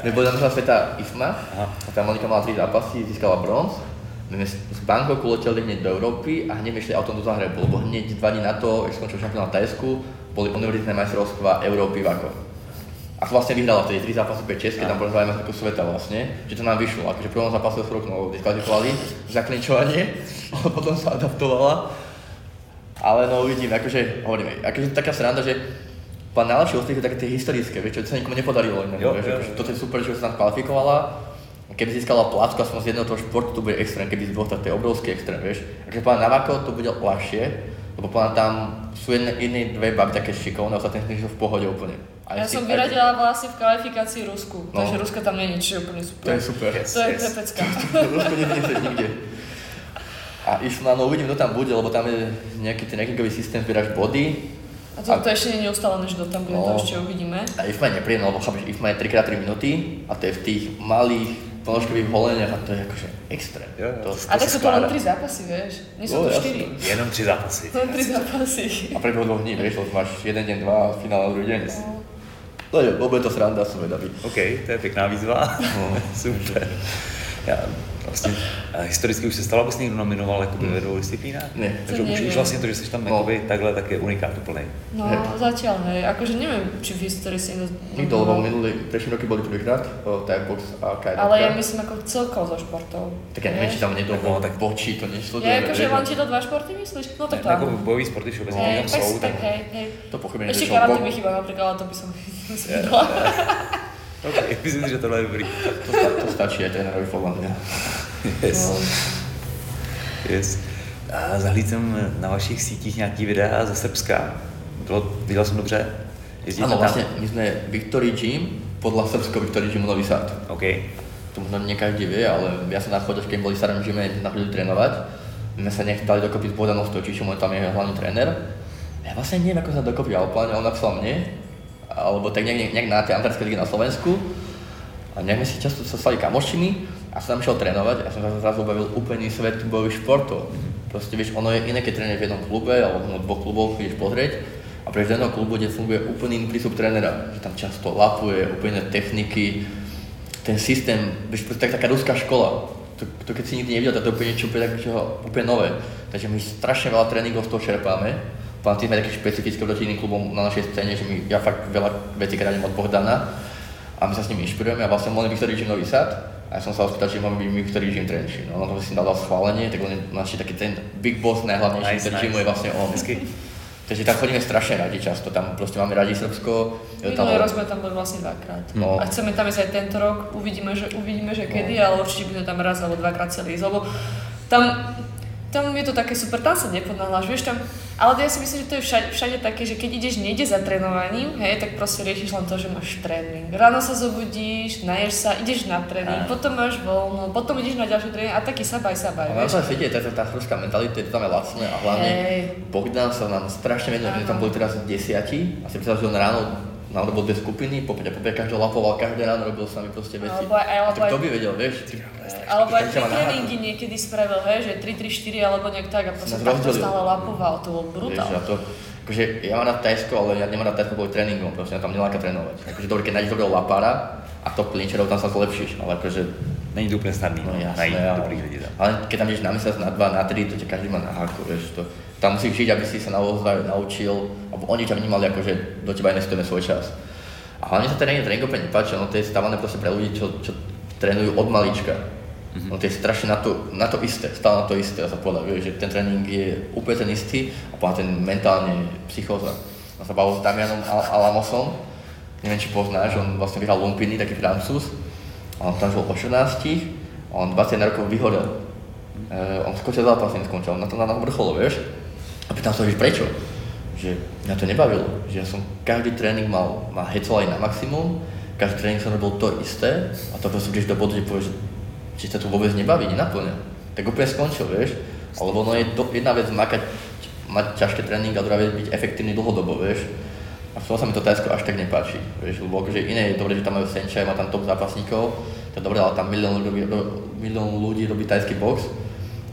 S4: neboli na sveta IFMA, a tam Monika mala 3 zápasy, získala bronz z Bangkoku leteli hneď do Európy a hneď išli autom do Zahrebu, lebo hneď dva dní na to, keď skončil šampionát Tajsku, boli univerzitné majstrovstvá Európy v Ako. A vlastne vyhrala vtedy 3 zápasy 5-6, keď tam bola aj sveta vlastne, že to nám vyšlo, akože v prvom zápase s Roknou diskvalifikovali za klinčovanie, ale potom sa adaptovala. Ale no uvidím, akože hovoríme, akože taká sranda, že pán najlepší úspech je také tie historické, vieš, čo sa nikomu nepodarilo iné,
S2: Jo,
S4: vieš,
S2: jo,
S4: akože
S2: jo.
S4: toto je super, že sa tam kvalifikovala, keby získala placku aspoň z jedného toho športu, to bude extrém, keby z dvoch, tak to je obrovský extrém, vieš. Takže podľa Navako to bude ľahšie, lebo podľa tam sú jedné, iné dve baby také šikovné, ostatné sú v pohode úplne. A
S3: Ja
S4: si-
S3: som
S4: aj-
S3: vyradila vlastne v kvalifikácii Rusku,
S4: No.
S3: takže Ruska tam není, čiže úplne
S4: To
S3: super.
S4: je super.
S2: Yes.
S3: To je pecka.
S4: Rusko nevynieseš nikde. A išlo na no uvidím, kto tam bude, lebo tam je nejaký ten rankingový systém, zbieraš body.
S3: A to, to ešte nie je neustále, než do tam bude, to
S4: No.
S3: ešte uvidíme.
S4: A IFMA je nepríjemné, lebo chápeš, IFMA je 3x3 minúty a to je v tých malých ponožkových holeniach a to je akože extrém.
S2: Jo, jo.
S4: To,
S3: A tak sú to len tri zápasy, vieš. Nie sú
S4: No,
S3: to štyri.
S2: Jenom tři zápasy.
S3: Len tri zápasy.
S4: a pre dvoch dní, vieš, lebo máš jeden deň, dva, finále druhý deň. No je, bude to sranda, som vedavý.
S2: OK, to je pěkná výzva.
S4: No.
S2: Super. Já vlastně a historicky už se stalo, abys někdo nominoval jakoby ve dvou disciplínách?
S4: Ne.
S2: Takže
S3: To
S2: už, už vlastně to, že jsi tam
S4: No.
S2: jakoby takhle, tak je unikát úplný.
S3: No, zatiaľ, hej. Akože neviem, či v histórii si niekto...
S4: Nikto, lebo minulý, prešli roky boli prvýkrát, o, tag box a kajdatka.
S3: Ale ja myslím ako celkovo zo športov.
S4: Tak ja neviem, či tam niekto
S2: Tak
S4: bol,
S2: no,
S4: tak
S2: tak-
S4: bočí, to nešlo.
S3: Ja akože len tieto dva športy myslíš? No tak to
S2: Jako
S3: áno.
S2: bojový sporty všeobecně
S3: Hej,
S2: tam jsou,
S3: tak, hej, hej.
S4: To pochopenie,
S3: Ešte karate mi chýba napríklad, ale to by som
S2: okay, myslím si, že tohle je dobrý.
S4: To, sta- to stačí aj trénerovi podľa mňa.
S2: Yes.
S3: No.
S2: yes. A zahlíd jsem na vašich sítích nějaký videa ze Srbska. Bylo, viděl jsem dobře? Jezdíte
S4: Áno,
S2: tam?
S4: vlastne my sme Victory Gym, podľa Srbsko Victory Gymu Nový Sad.
S2: OK.
S4: To možno nie každý vie, ale ja som na chodoch, keď boli v starom gyme, sme chodili trénovať. My sa nech dali dokopy s Bohdanom Stojčišom, on tam je hlavný tréner. Ja vlastne neviem, ako sa dokopy, ale pláne on napísal mne, alebo tak nejak, nejak na tej amatérskej lige na Slovensku. A nejak si často sa stali kamošimi a som tam išiel trénovať a som sa zrazu objavil úplný svet bojových športov. Proste vieš, ono je iné, keď trénuješ v jednom klube alebo v dvoch kluboch, ideš pozrieť a pre jedného klubu, kde funguje úplný iný prístup trénera, že tam často lapuje, úplne techniky, ten systém, vieš, proste tak, taká ruská škola. To, to keď si nikdy nevidel, tak to je úplne niečo úplne, úplne nové. Takže my strašne veľa tréningov z toho čerpáme. Pán sme taký špecifické proti iným klubom na našej scéne, že my, ja fakt veľa vecí kradem od Bohdana a my sa s ním inšpirujeme a vlastne mohli Victory Gym Nový Sad a ja som sa opýtal, či mám byť Victory Gym Trenčín. No, no to si dal schválenie, tak on je naši taký ten big boss najhlavnejší
S2: Nice,
S4: nice, je vlastne on.
S2: Hezky.
S4: Takže tam chodíme strašne radi často, tam proste máme radi Srbsko. je tam-
S3: Minulý rok sme tam boli vlastne dvakrát.
S4: No.
S3: A chceme tam ísť aj tento rok, uvidíme, že, uvidíme, že kedy, ale určite by sme tam raz alebo dvakrát chceli ísť, lebo tam, tam je to také super, tam sa nepodnáhľaš, vieš tam, ale ja si myslím, že to je všade, všade také, že keď ideš niekde za trénovaním, hej, tak proste riešiš len to, že máš tréning. Ráno sa zobudíš, naješ sa, ideš na tréning,
S2: Á.
S3: potom máš voľno, potom ideš na ďalší tréning a taký sabaj sabaj,
S4: A na
S3: vieš.
S4: to svete je tá, tá ruská mentalita, je to tam je lacné a hlavne
S3: Hej.
S4: Bogdan sa nám strašne venuje, my tam boli teraz desiati a si predstav, že on ráno nám robil dve skupiny, popred a popred každého lapoval, každé ráno robil s nami proste veci.
S3: Alebo alebo
S4: tak to by vedel, vieš?
S3: Alebo aj tri tréningy niekedy spravil, hej, že 3, 3, 4 alebo nejak tak a proste takto stále lapoval, to bol
S4: Vieš,
S3: brutál.
S4: a to, akože ja mám rád Tajsko, ale ja nemám rád Tajsko kvôli tréningom, proste ja tam neláka trénovať. Akože dobre, keď nájdeš dobrého lapára a top klinčerov, tam sa zlepšíš, ale akože
S2: Není to úplně snadný,
S4: No
S2: no,
S4: jasné,
S2: najít
S4: ale,
S2: dobrý lidi tam.
S4: ale keď tam ideš na mesiac, na dva, na tri, to ťa každý má na háku, vieš, to, tam musíš žiť, aby si sa naozaj naučil, alebo oni ťa vnímali ako, že do teba investujeme svoj čas. A hlavne sa tréning tréning úplne nepáči, ono to je stávané proste pre ľudí, čo, čo trénujú od malička. Mm-hmm. No to je strašne na to, na to isté, stále na to isté, dá sa povedať, vieš, že ten tréning je úplne ten istý a potom ten mentálne psychóza. Ja sa bavil s Damianom Al- Alamosom, neviem či poznáš, on vlastne vyhral Lumpiny, taký francúz, a on tam žil o 14, a on 21 rokov vyhorel. E, on skočil zápas, neskončil, na to na, vrchole, vieš. A pýtam sa, že prečo? Že mňa to nebavilo, že ja som každý tréning mal, hecel aj na maximum, každý tréning som robil to isté a to proste prídeš do bodu, že povieš, že sa to vôbec nebaví, nenaplňa. Tak úplne skončil, vieš. Alebo no je do, jedna vec makať, mať ťažké tréning a druhá vec byť efektívny dlhodobo, vieš. A z toho sa mi to Tajsko až tak nepáči, vieš, lebo akože iné je dobré, že tam majú Senčaj, má tam top zápasníkov, to je dobré, ale tam milión ľudí, milión ľudí robí tajský box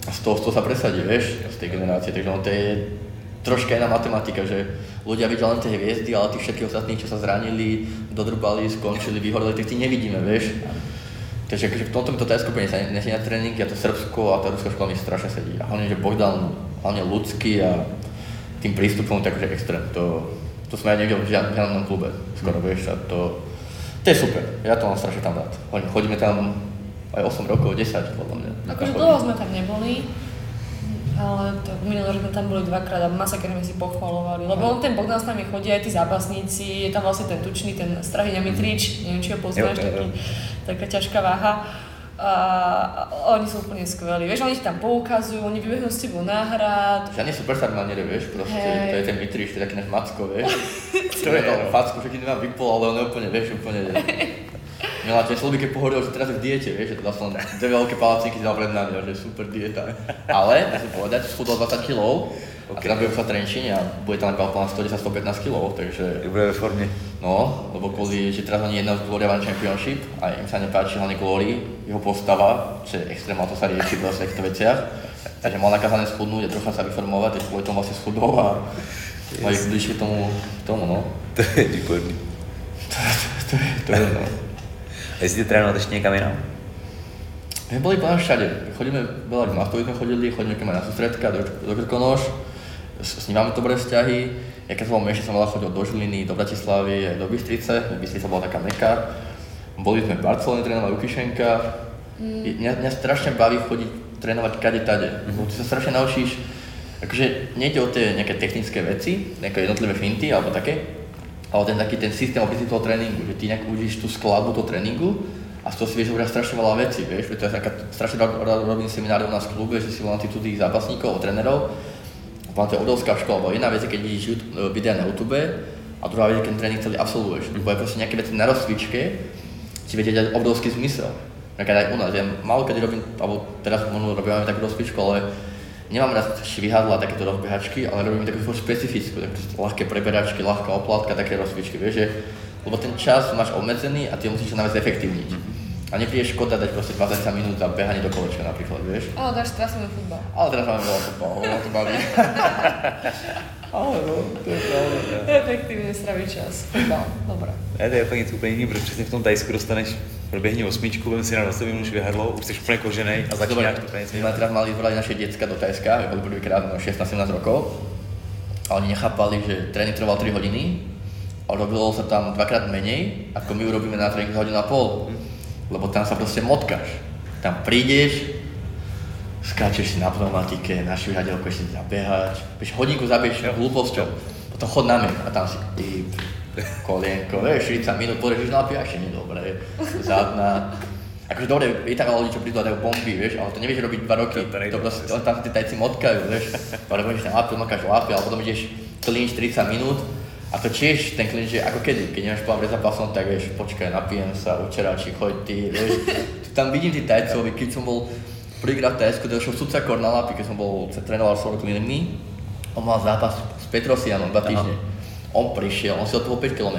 S4: z toho, z toho sa presadí, vieš, z tej generácie, takže ono to je troška iná matematika, že ľudia vidia len tie hviezdy, ale tí všetky ostatní, čo sa zranili, dodrbali, skončili, vyhoreli, tí nevidíme, vieš. Takže akože v tomto mi to Tajsko úplne sa nesie na tréning, a to Srbsko a tá ruská škola mi strašne sedí. A hlavne, že Bogdan, hlavne ľudský a tým prístupom, takže extrém. To, to sme aj nevideli v žiad- žiadnom klube, skoro vieš, a to, To je super, ja to mám strašne tam rád. Chodíme tam aj 8 rokov, 10 podľa mňa.
S3: Akože dlho sme tam neboli, ale to minulý rok sme tam boli dvakrát a masaker sme si pochvalovali, lebo on ten Bogdan s nami chodí aj tí zápasníci, je tam vlastne ten tučný, ten Strahyňa Mitrič, neviem či ho poznáš, taký, taká ťažká váha. A oni sú úplne skvelí, vieš, oni ti tam poukazujú, oni vybehnú s tebou na hrad.
S4: Žiadny superstar ma nere, vieš, proste, hey. to je ten Mitriš, to je taký náš macko, vieš. to je to facku, že nemá vypol, ale on je úplne, vieš, úplne Mila tiež slobí, keď pohovoril, že teraz je v diete, vieš, že teda som dve veľké palacíky dal pred nami, že super dieta. Ale, musím povedať, schudol 20 kg, okay. a teraz sa trenčín a bude tam na 110-115 kg, takže...
S2: Bude ve forme.
S4: No, lebo kvôli, že teraz oni jedného z Glory One Championship a im sa nepáči hlavne kvôli jeho postava, že extrémne to sa rieši v týchto veciach. Takže mal nakazané schudnúť a trocha sa vyformovať, takže kvôli tomu vlastne schudol a majú bližšie tomu, tomu, no.
S2: To je výborný.
S4: to, to, to, to, to je, no.
S2: A jestli trénovat ještě někam jinam?
S4: My boli plán všade. Chodíme, veľa k Mastovi sme chodili, chodíme keď na sústredka, do, do Krkonoš, s, s ním máme dobré vzťahy. Ja keď som bol menší, som veľa chodil do Žiliny, do Bratislavy, do Bystrice. Bystrica bola taká meka. Boli sme v Barcelone trénovali Ukišenka. Mm. Mňa, mňa strašne baví chodiť trénovať kade tade. Mm. Ty sa strašne naučíš, akože nejde o tie nejaké technické veci, nejaké jednotlivé finty alebo také, ale ten taký ten systém opisný toho tréningu, že ty nejak užíš tú skladbu toho tréningu a z toho si vieš ubrať strašne veľa vecí, vieš, to je taká, strašne robím semináre u nás v klube, že si tu tých zápasníkov, trénerov, vám to je odovská škola, lebo jedna vec je, keď vidíš e, videa na YouTube a druhá vec je, keď tréning celý absolvuješ, lebo je proste nejaké veci na rozcvičke, si viete dať obrovský zmysel. Napríklad aj u nás, ja málo kedy robím, alebo teraz možno robíme takú rozcvičku, ale nemám rád švihadla, takéto rozbehačky, ale robím takú špecifickú, také ľahké preberačky, ľahká oplátka, také rozcvičky, vieš, že, lebo ten čas máš obmedzený a ty musíš sa naviac efektívniť. A nepríde škoda dať proste 20 minút za behanie do kolečka napríklad, vieš.
S3: Ale dáš teraz máme futbal.
S4: Ale teraz máme veľa futbal, veľa to baví. Ale no, to je pravda.
S3: Efektívne straví čas. Futbal, dobré.
S2: Ne, to je fakt něco úplně jiný, protože přesně v tom Tajsku dostaneš proběhni osmičku, vem si na 20 minút švihadlo, už jsi úplně kožený a začínáš to
S4: My sme teraz mali zvolať naše detská do Tajska, my boli prvýkrát no 16-17 rokov. A oni nechápali, že tréning trval 3 hodiny a robilo sa tam dvakrát menej, ako my urobíme na tréning hodinu a pol. Lebo tam sa proste motkáš. Tam prídeš, skáčeš si na pneumatike, na švihadelko si zabehač, vieš, hodinku zabiješ hlúposťou, potom chod na mňa a tam si ty, kolienko, vieš, 40 minút, porežiš na piaši, nie dobre, zadná. Akože dobre, je tam ľudí, čo prídu a dajú bomby, vieš, ale to nevieš robiť dva roky. To, to proste, to, tam tí tajci motkajú, vieš. Ale budeš na lapi, mokáš lapi, ale potom ideš clinch 30 minút a to tiež ten clinch je ako kedy, keď nemáš plán pred zápasom, tak vieš, počkaj, napijem sa, učeráči, choď ty, vieš. Tam vidím tí tajcov, keď som bol prvýkrát v Tajsku, to šiel sudca na lapi, keď som bol, trénoval s Cleanmi, on mal zápas s Petrosianom dva týždne. On prišiel, on si od toho 5 km,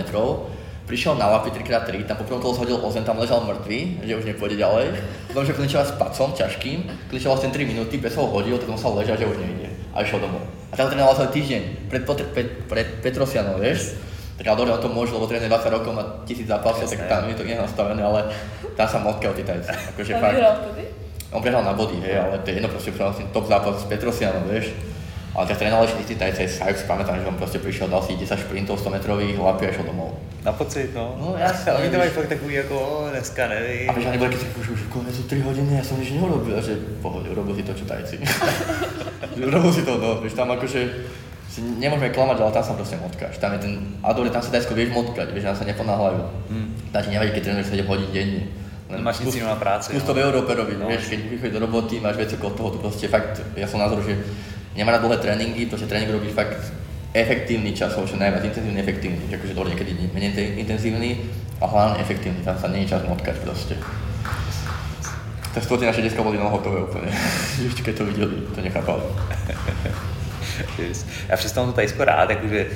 S4: prišiel na lapy 3x3, tam poprvom toho zhodil ozen, tam ležal mŕtvý, že už nepôjde ďalej. Potom, že klinčoval s pacom ťažkým, klinčoval vlastne 3 minúty, bez ho hodil, tak musel ležať, že už nejde. A išiel domov. A tam trénoval celý týždeň, pred, pred, pred, pred Petrosianom, vieš. Tak ale dobre, on to môže, lebo trénuje 20 rokov, má tisíc zápasov, tak tam je to iné nastavené, ale tam sa motka o tajci. Akože fakt. On prehral na body, hej, ale to je jedno proste, top zápas s Petrosianom, vieš ale tak trénovali všetci tajce, aj si pamätám, že on proste prišiel, dal si 10 šprintov 100 metrových, hlapi a išiel domov.
S2: Na pocit, no.
S4: No jasne.
S2: Oni to mají fakt takový ako, o, dneska nevím.
S4: A vieš, oni boli, keď už, už konec 3 hodiny, ja som nič neurobil, že pohode, urobil si to, čo tajci. urobil si to, no, vieš, tam akože, si nemôžeme klamať, ale tam sa proste motkáš. Tam je ten, a dobre, tam sa tajsko vieš motkať, vieš, tam sa neponáhľajú. Hmm. Tam ti nevadí, keď trénuješ 7 hodín denne.
S2: Len máš nic na práci.
S4: Skús to v Európe robiť, no. vieš, keď vychodíš do roboty, máš veci okolo toho, to proste fakt, ja som názor, že nemá na dlhé tréningy, proste tréning robíš fakt efektívny časov, čo najviac intenzívny, efektívny, že akože dobre niekedy menej intenzívny a hlavne efektívny, tam sa je čas motkať proste. Tak to naše detská boli hotové úplne, ešte keď to videli, to nechápali.
S2: yes. Já přestávám to Tajsko rád, jakože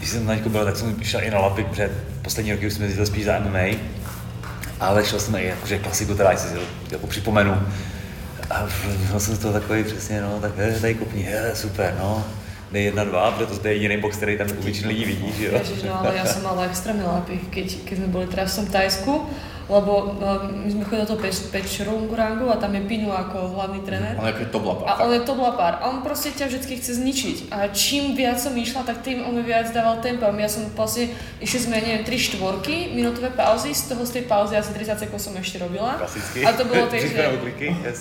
S2: když jsem na byl, tak jsem šel i na lapy, protože poslední roky už jsme jezdili spíš za MMA, ale šel jsem i jakože klasiku, teda si jako připomenu, a měl jsem z toho takový přesně, no, tak he, tady kopni, he, super, no. Dej jedna, dva, protože to je jediný box, který tam u většiny lidí vidí, že jo?
S3: Ježiš, no ale ja som mala extrémne lápy, keď, keď sme boli teraz v tom Tajsku, lebo no, my sme chodili toho peč, rangu a tam je Pinu ako hlavný tréner.
S4: On je ako toblapár.
S3: A on je toblapár. A on proste ťa vždy chce zničiť. A čím viac som išla, tak tým on mi viac dával tempo. A ja som vlastne, išli sme, neviem, 3 štvorky, minútové pauzy, z toho z tej pauzy asi 30 sekúnd som ešte robila.
S2: Klasicky.
S3: A to bolo, tak, že,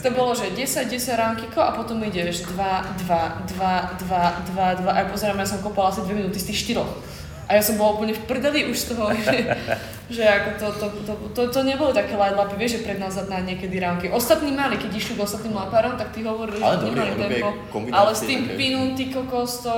S3: to bolo, že 10, 10 ránkiko a potom ideš 2, 2, 2, 2, 2, 2 a pozerám, ja som kopala asi 2 minúty z tých 4. A ja som bola úplne v prdeli už z toho, že, že ako to, to, to, to, to nebolo také light lapy, vieš, že pred nás na niekedy ránky. Ostatní mali, keď išli k ostatným lapárom, tak tí hovorili,
S4: ale
S3: že
S4: dobrý,
S3: nemali tempo. Ale s tým pinu, ty kokos, to,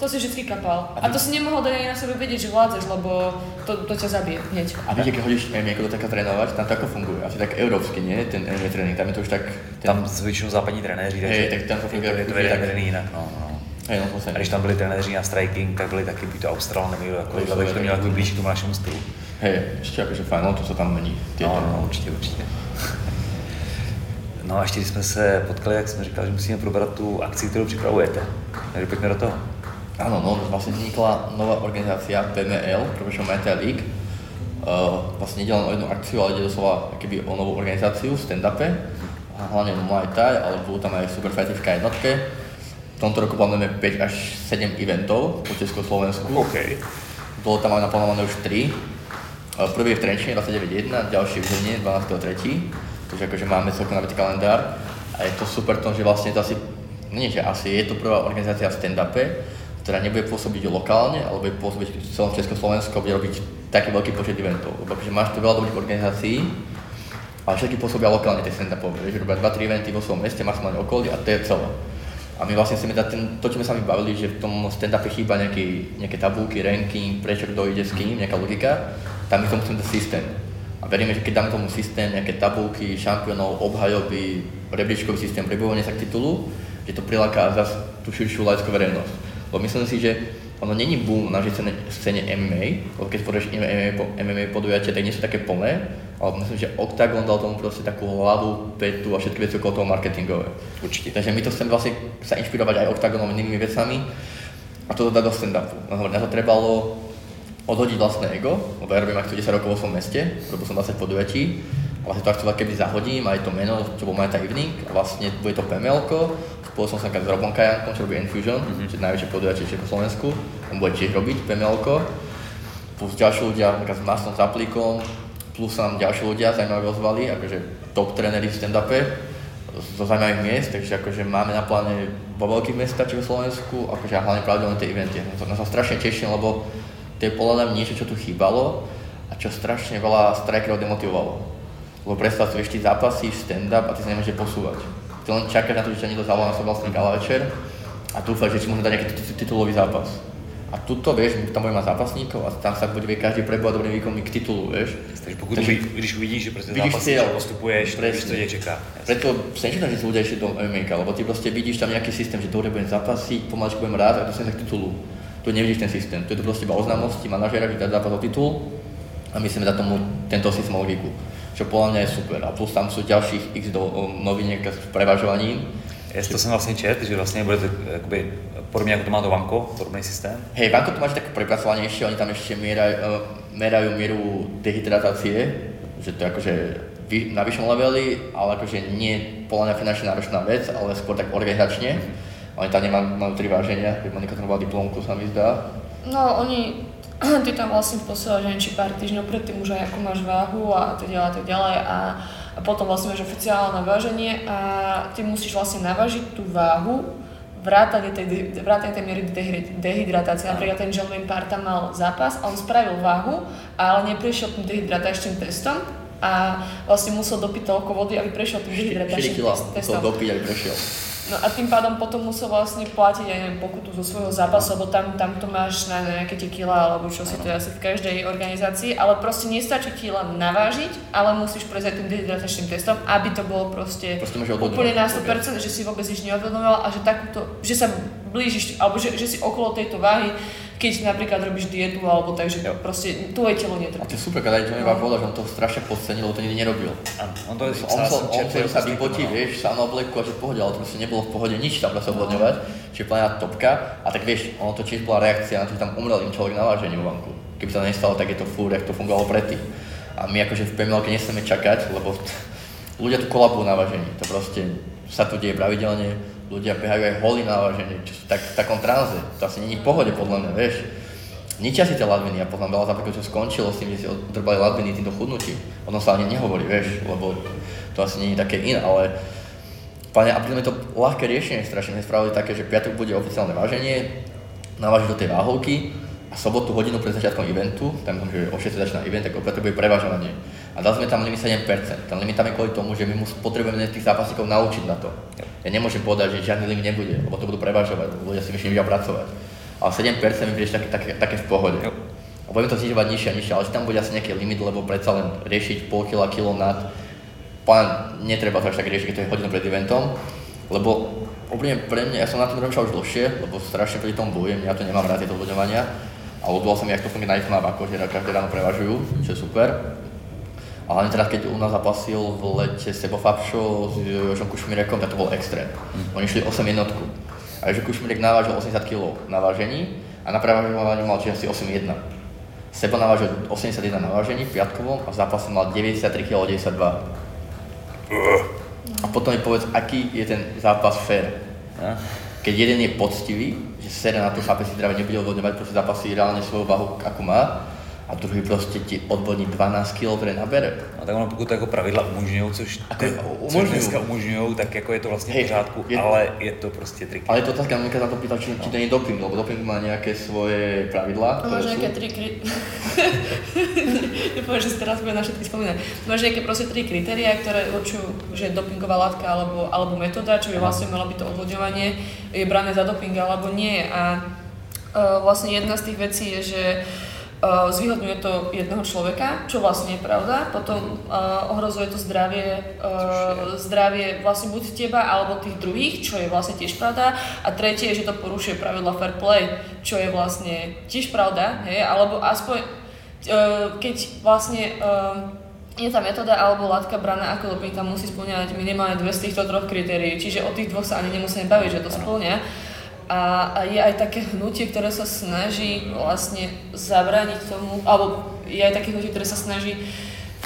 S3: to si vždy kapal. A to si nemohol dať ani na sebe vedieť, že vládzeš, lebo to, to ťa zabije hneď.
S4: A viete, keď hodíš niekto taká trénovať, tam to ako funguje? Asi tak európsky, nie? Ten MMA tréning, tam je to už tak...
S2: Ten... Tam zvyčnou západní trenéři, takže
S4: tak tam to funguje.
S2: Je to vedený jinak, no, no.
S4: Hey, no,
S2: a když tam byli trenéři na striking, tak byli taky buď to Austral, nebo jako, abych to měl jako blíž k tomu našemu stylu.
S4: Hej, ještě jakože fajn, no to se tam mení.
S2: No, no, určitě, určitě. No a ještě když jsme se potkali, jak jsme říkali, že musíme probrat tu akci, kterou připravujete. Takže pojďme do toho.
S4: Áno, no, vlastne vznikla nová organizácia PML, Professional Muay League. Uh, vlastne ide len o jednu akciu, ale ide doslova keby o novú organizáciu v stand-upe, hlavne Muay Thai, ale budú tam aj superfighty v jednotke v tomto roku plánujeme 5 až 7 eventov po Československu.
S2: OK.
S4: Bolo tam aj naplánované už 3. Prvý je v Trenčine 29.1, ďalší v Žilne 12.3. Takže akože máme celkom nabitý kalendár. A je to super tom, že vlastne to asi, nie že asi, je to prvá organizácia v stand-upe, ktorá nebude pôsobiť lokálne, ale bude pôsobiť v celom Československu a bude robiť taký veľký počet eventov. Lebo akože máš tu veľa dobrých organizácií, ale všetky pôsobia lokálne tie stand-upové. Vieš, robia 2-3 eventy vo svojom meste, maximálne okolí a to je celé. A my vlastne chceme dať ten, to, čo sme sa mi bavili, že v tom stand-upe chýba nejaký, nejaké tabulky, ranking, prečo kto ide s kým, nejaká logika, tam my tomu chceme dať systém. A veríme, že keď dáme tomu systém, nejaké tabulky, šampiónov, obhajoby, rebríčkový systém, prebojovanie sa k titulu, že to priláka zase tú širšiu laickú verejnosť. Lebo myslím si, že ono není boom na scéne, scéne MMA, lebo keď povieš MMA, MMA podujatia, tak nie sú také plné, ale myslím, že Octagon dal tomu proste takú hlavu, petu a všetky veci okolo toho marketingové.
S2: Určite.
S4: Takže my to chceme vlastne sa inšpirovať aj Octagonom inými vecami a to dať do stand-upu. Na to trebalo odhodiť vlastné ego, lebo ja robím akciu 10 rokov vo svojom meste, robil som 20 podujatí vlastne to akciu keby zahodím, aj to meno, čo bol Meta Evening a vlastne bude to PML, spolu som sa s Robom Kajankom, čo robí Infusion, mm-hmm. čo je najväčšie podujatie v Slovensku, on bude tiež robiť PML, plus ďalší ľudia, napríklad s Mastom Zaplíkom, plus sa nám ďalší ľudia zaujímavé ozvali, akože top tréneri v stand-upe zo zaujímavých miest, takže akože máme na pláne vo veľkých mestách v Slovensku, akože a hlavne pravidelné tie eventy. Ja sa strašne teším, lebo to je podľa mňa niečo, čo tu chýbalo a čo strašne veľa strikerov demotivovalo. Lebo predstav si, vieš, ty zápasíš stand-up a ty sa nemôžeš posúvať. Ty len čakáš na to, že ťa niekto zavolá na vlastný gala večer a dúfaj, že si môže dať nejaký titulový zápas. A tuto, vieš, tam budeme mať zápasníkov a tam sa bude každý prebovať dobrým výkonmi k titulu, vieš.
S2: Takže pokud Takže, když uvidíš, že prostě zápasník cieľ, postupuješ, presne, to čeká.
S4: Preto sa nečítam, že si ľudia išli do MMA, lebo ty proste vidíš tam nejaký systém, že dobre budem zápasiť, pomaličku budem rád a to sa k titulu. Tu nevidíš ten systém, tu je to proste iba oznámosti, manažera, dať zápas o titul a my chceme dať tomu tento systém logiku, čo podľa mňa je super. A plus tam sú ďalších x do, noviniek s prevažovaním,
S2: Ja to jsem vlastně čet, že vlastně bude jakoby, podobně jako to má to Vanko, podobný systém.
S4: Hej, Vanko to máš tak prepracovanejšie, oni tam ešte merajú, uh, merajú mieru dehydratácie, že to je akože na vyššom leveli, ale akože nie podľa mňa finančne náročná vec, ale skôr tak organizačne. Mm-hmm. Oni tam nemajú, majú tri váženia, keď Monika tam bola diplomku, sa mi zdá.
S3: No, oni, ty tam vlastne posielaš, neviem, či pár týždňov predtým už aj ako máš váhu a tak ďalej a tak ďalej a a potom vlastne máš oficiálne váženie a ty musíš vlastne navážiť tú váhu vrátane tej, vrátane tej miery dehydratácie. Napríklad ten John Wayne Parta mal zápas a on spravil váhu, ale neprešiel tým dehydratačným testom a vlastne musel dopiť toľko vody, aby prešiel tým dehydratačným testom. 4
S4: musel dopiť, aby prešiel.
S3: No a tým pádom potom musel vlastne platiť aj neviem, pokutu zo svojho zápasu, lebo tam, tam to máš na nejaké tie kila, alebo čo si to asi v každej organizácii, ale proste nestačí ti len navážiť, ale musíš prejsť aj tým dehydratačným testom, aby to bolo proste, proste úplne na 100%, že si vôbec nič neodvedomoval a že takúto, že sa blížiš, alebo že, že si okolo tejto váhy keď napríklad robíš dietu alebo tak, že jo. proste tvoje telo netrpí.
S4: A to je super, keď aj Johnny no. povedal, že on to strašne podcenil, lebo to nikdy nerobil.
S2: on to
S4: je, on, on, on, on sa vypotí, vieš, sa na obleku a že pohode, ale to proste nebolo v pohode nič tam sa obvodňovať, čiže plná topka. A tak vieš, ono to tiež bola reakcia na to, že tam umrel im človek na vážení v banku. Keby sa to nestalo, tak je to fúr, jak to fungovalo predtým. A my akože v PML nesmieme čakať, lebo ľudia tu kolabujú na vážení. To proste sa tu deje pravidelne, ľudia behajú aj holí na vážení, čo sú tak, v takom tranze. To asi není v pohode podľa mňa, vieš. Ničia si tie ladviny a potom veľa zápakov, čo skončilo s tým, že si odrbali ladviny týmto chudnutím. O tom sa ani nehovorí, vieš, lebo to asi nie je také iné, ale Pane, a pritom je to ľahké riešenie, strašne spravili také, že piatok bude oficiálne váženie, navážiš do tej váhovky a sobotu hodinu pred začiatkom eventu, tam že o 6 začína event, tak opäť bude prevažovanie. A dali sme tam limit 7%. Ten limit tam je kvôli tomu, že my mus, potrebujeme tých zápasníkov naučiť na to. Ja nemôžem povedať, že žiadny limit nebude, lebo to budú prevažovať, ľudia si myslím, že pracovať. Ale 7% mi príde také, také, také v pohode. A budeme to znižovať nižšie a nižšie, ale tam bude asi nejaký limit, lebo predsa len riešiť pol kila, kilo nad plán netreba to až tak riešiť, keď to je hodinu pred eventom, lebo úplne pre mňa, ja som na tom rozmýšľal už dlhšie, lebo strašne pri tom bojujem, ja to nemám rád tieto odvodňovania a odvolal som, jak to funguje na ich ako že každé ráno prevažujú, čo je super. A hlavne teraz, keď u nás zapasil v lete Sebo Fabšo s Jožom Kušmirekom, tak to bol extrém. Mm. Oni šli 8 jednotku. A Jožo Kušmirek navážil 80 kg na vážení a na prevažovaní mal či asi 8,1. Sebo navážil 81 na vážení piatkovom a v zápase mal 93 kg 92. A potom mi povedz, aký je ten zápas fair. Keď jeden je poctivý, že sere na to chápe si zdravie nebude odvodňovať, proste zápasí reálne svoju váhu, ako má, a druhý prostě ti odvodní 12 kg, ktoré nabere.
S2: No tak ono pokud to jako pravidla umožňují, což, te, což dneska umožňují, tak jako je to vlastně hey, v pořádku, je, ale je to prostě triky.
S4: Ale je to otázka, mňa na to pýtal, či, no. či to nie je doping, lebo doping má nejaké svoje pravidlá.
S3: Máš nejaké tri kri... Nepoviem, že si teraz bude na všetky spomínať. Máš nejaké proste tri kritéria, ktoré určujú, že je dopingová látka alebo, alebo metóda, čo by vlastne malo byť to odvodňovanie, je brané za doping alebo nie. A uh, vlastne jedna z tých vecí je, že Uh, zvýhodňuje to jedného človeka, čo vlastne je pravda, potom uh, ohrozuje to zdravie, uh, zdravie vlastne buď teba alebo tých druhých, čo je vlastne tiež pravda. A tretie je, že to porušuje pravidla fair play, čo je vlastne tiež pravda, hej, alebo aspoň keď vlastne je tá metóda alebo látka braná ako doping, tam musí splňať minimálne dve z týchto troch kritérií, čiže o tých dvoch sa ani nemusíme baviť, že to splňa. A, je aj také hnutie, ktoré sa snaží vlastne zabrániť tomu, alebo je aj také hnutie, ktoré sa snaží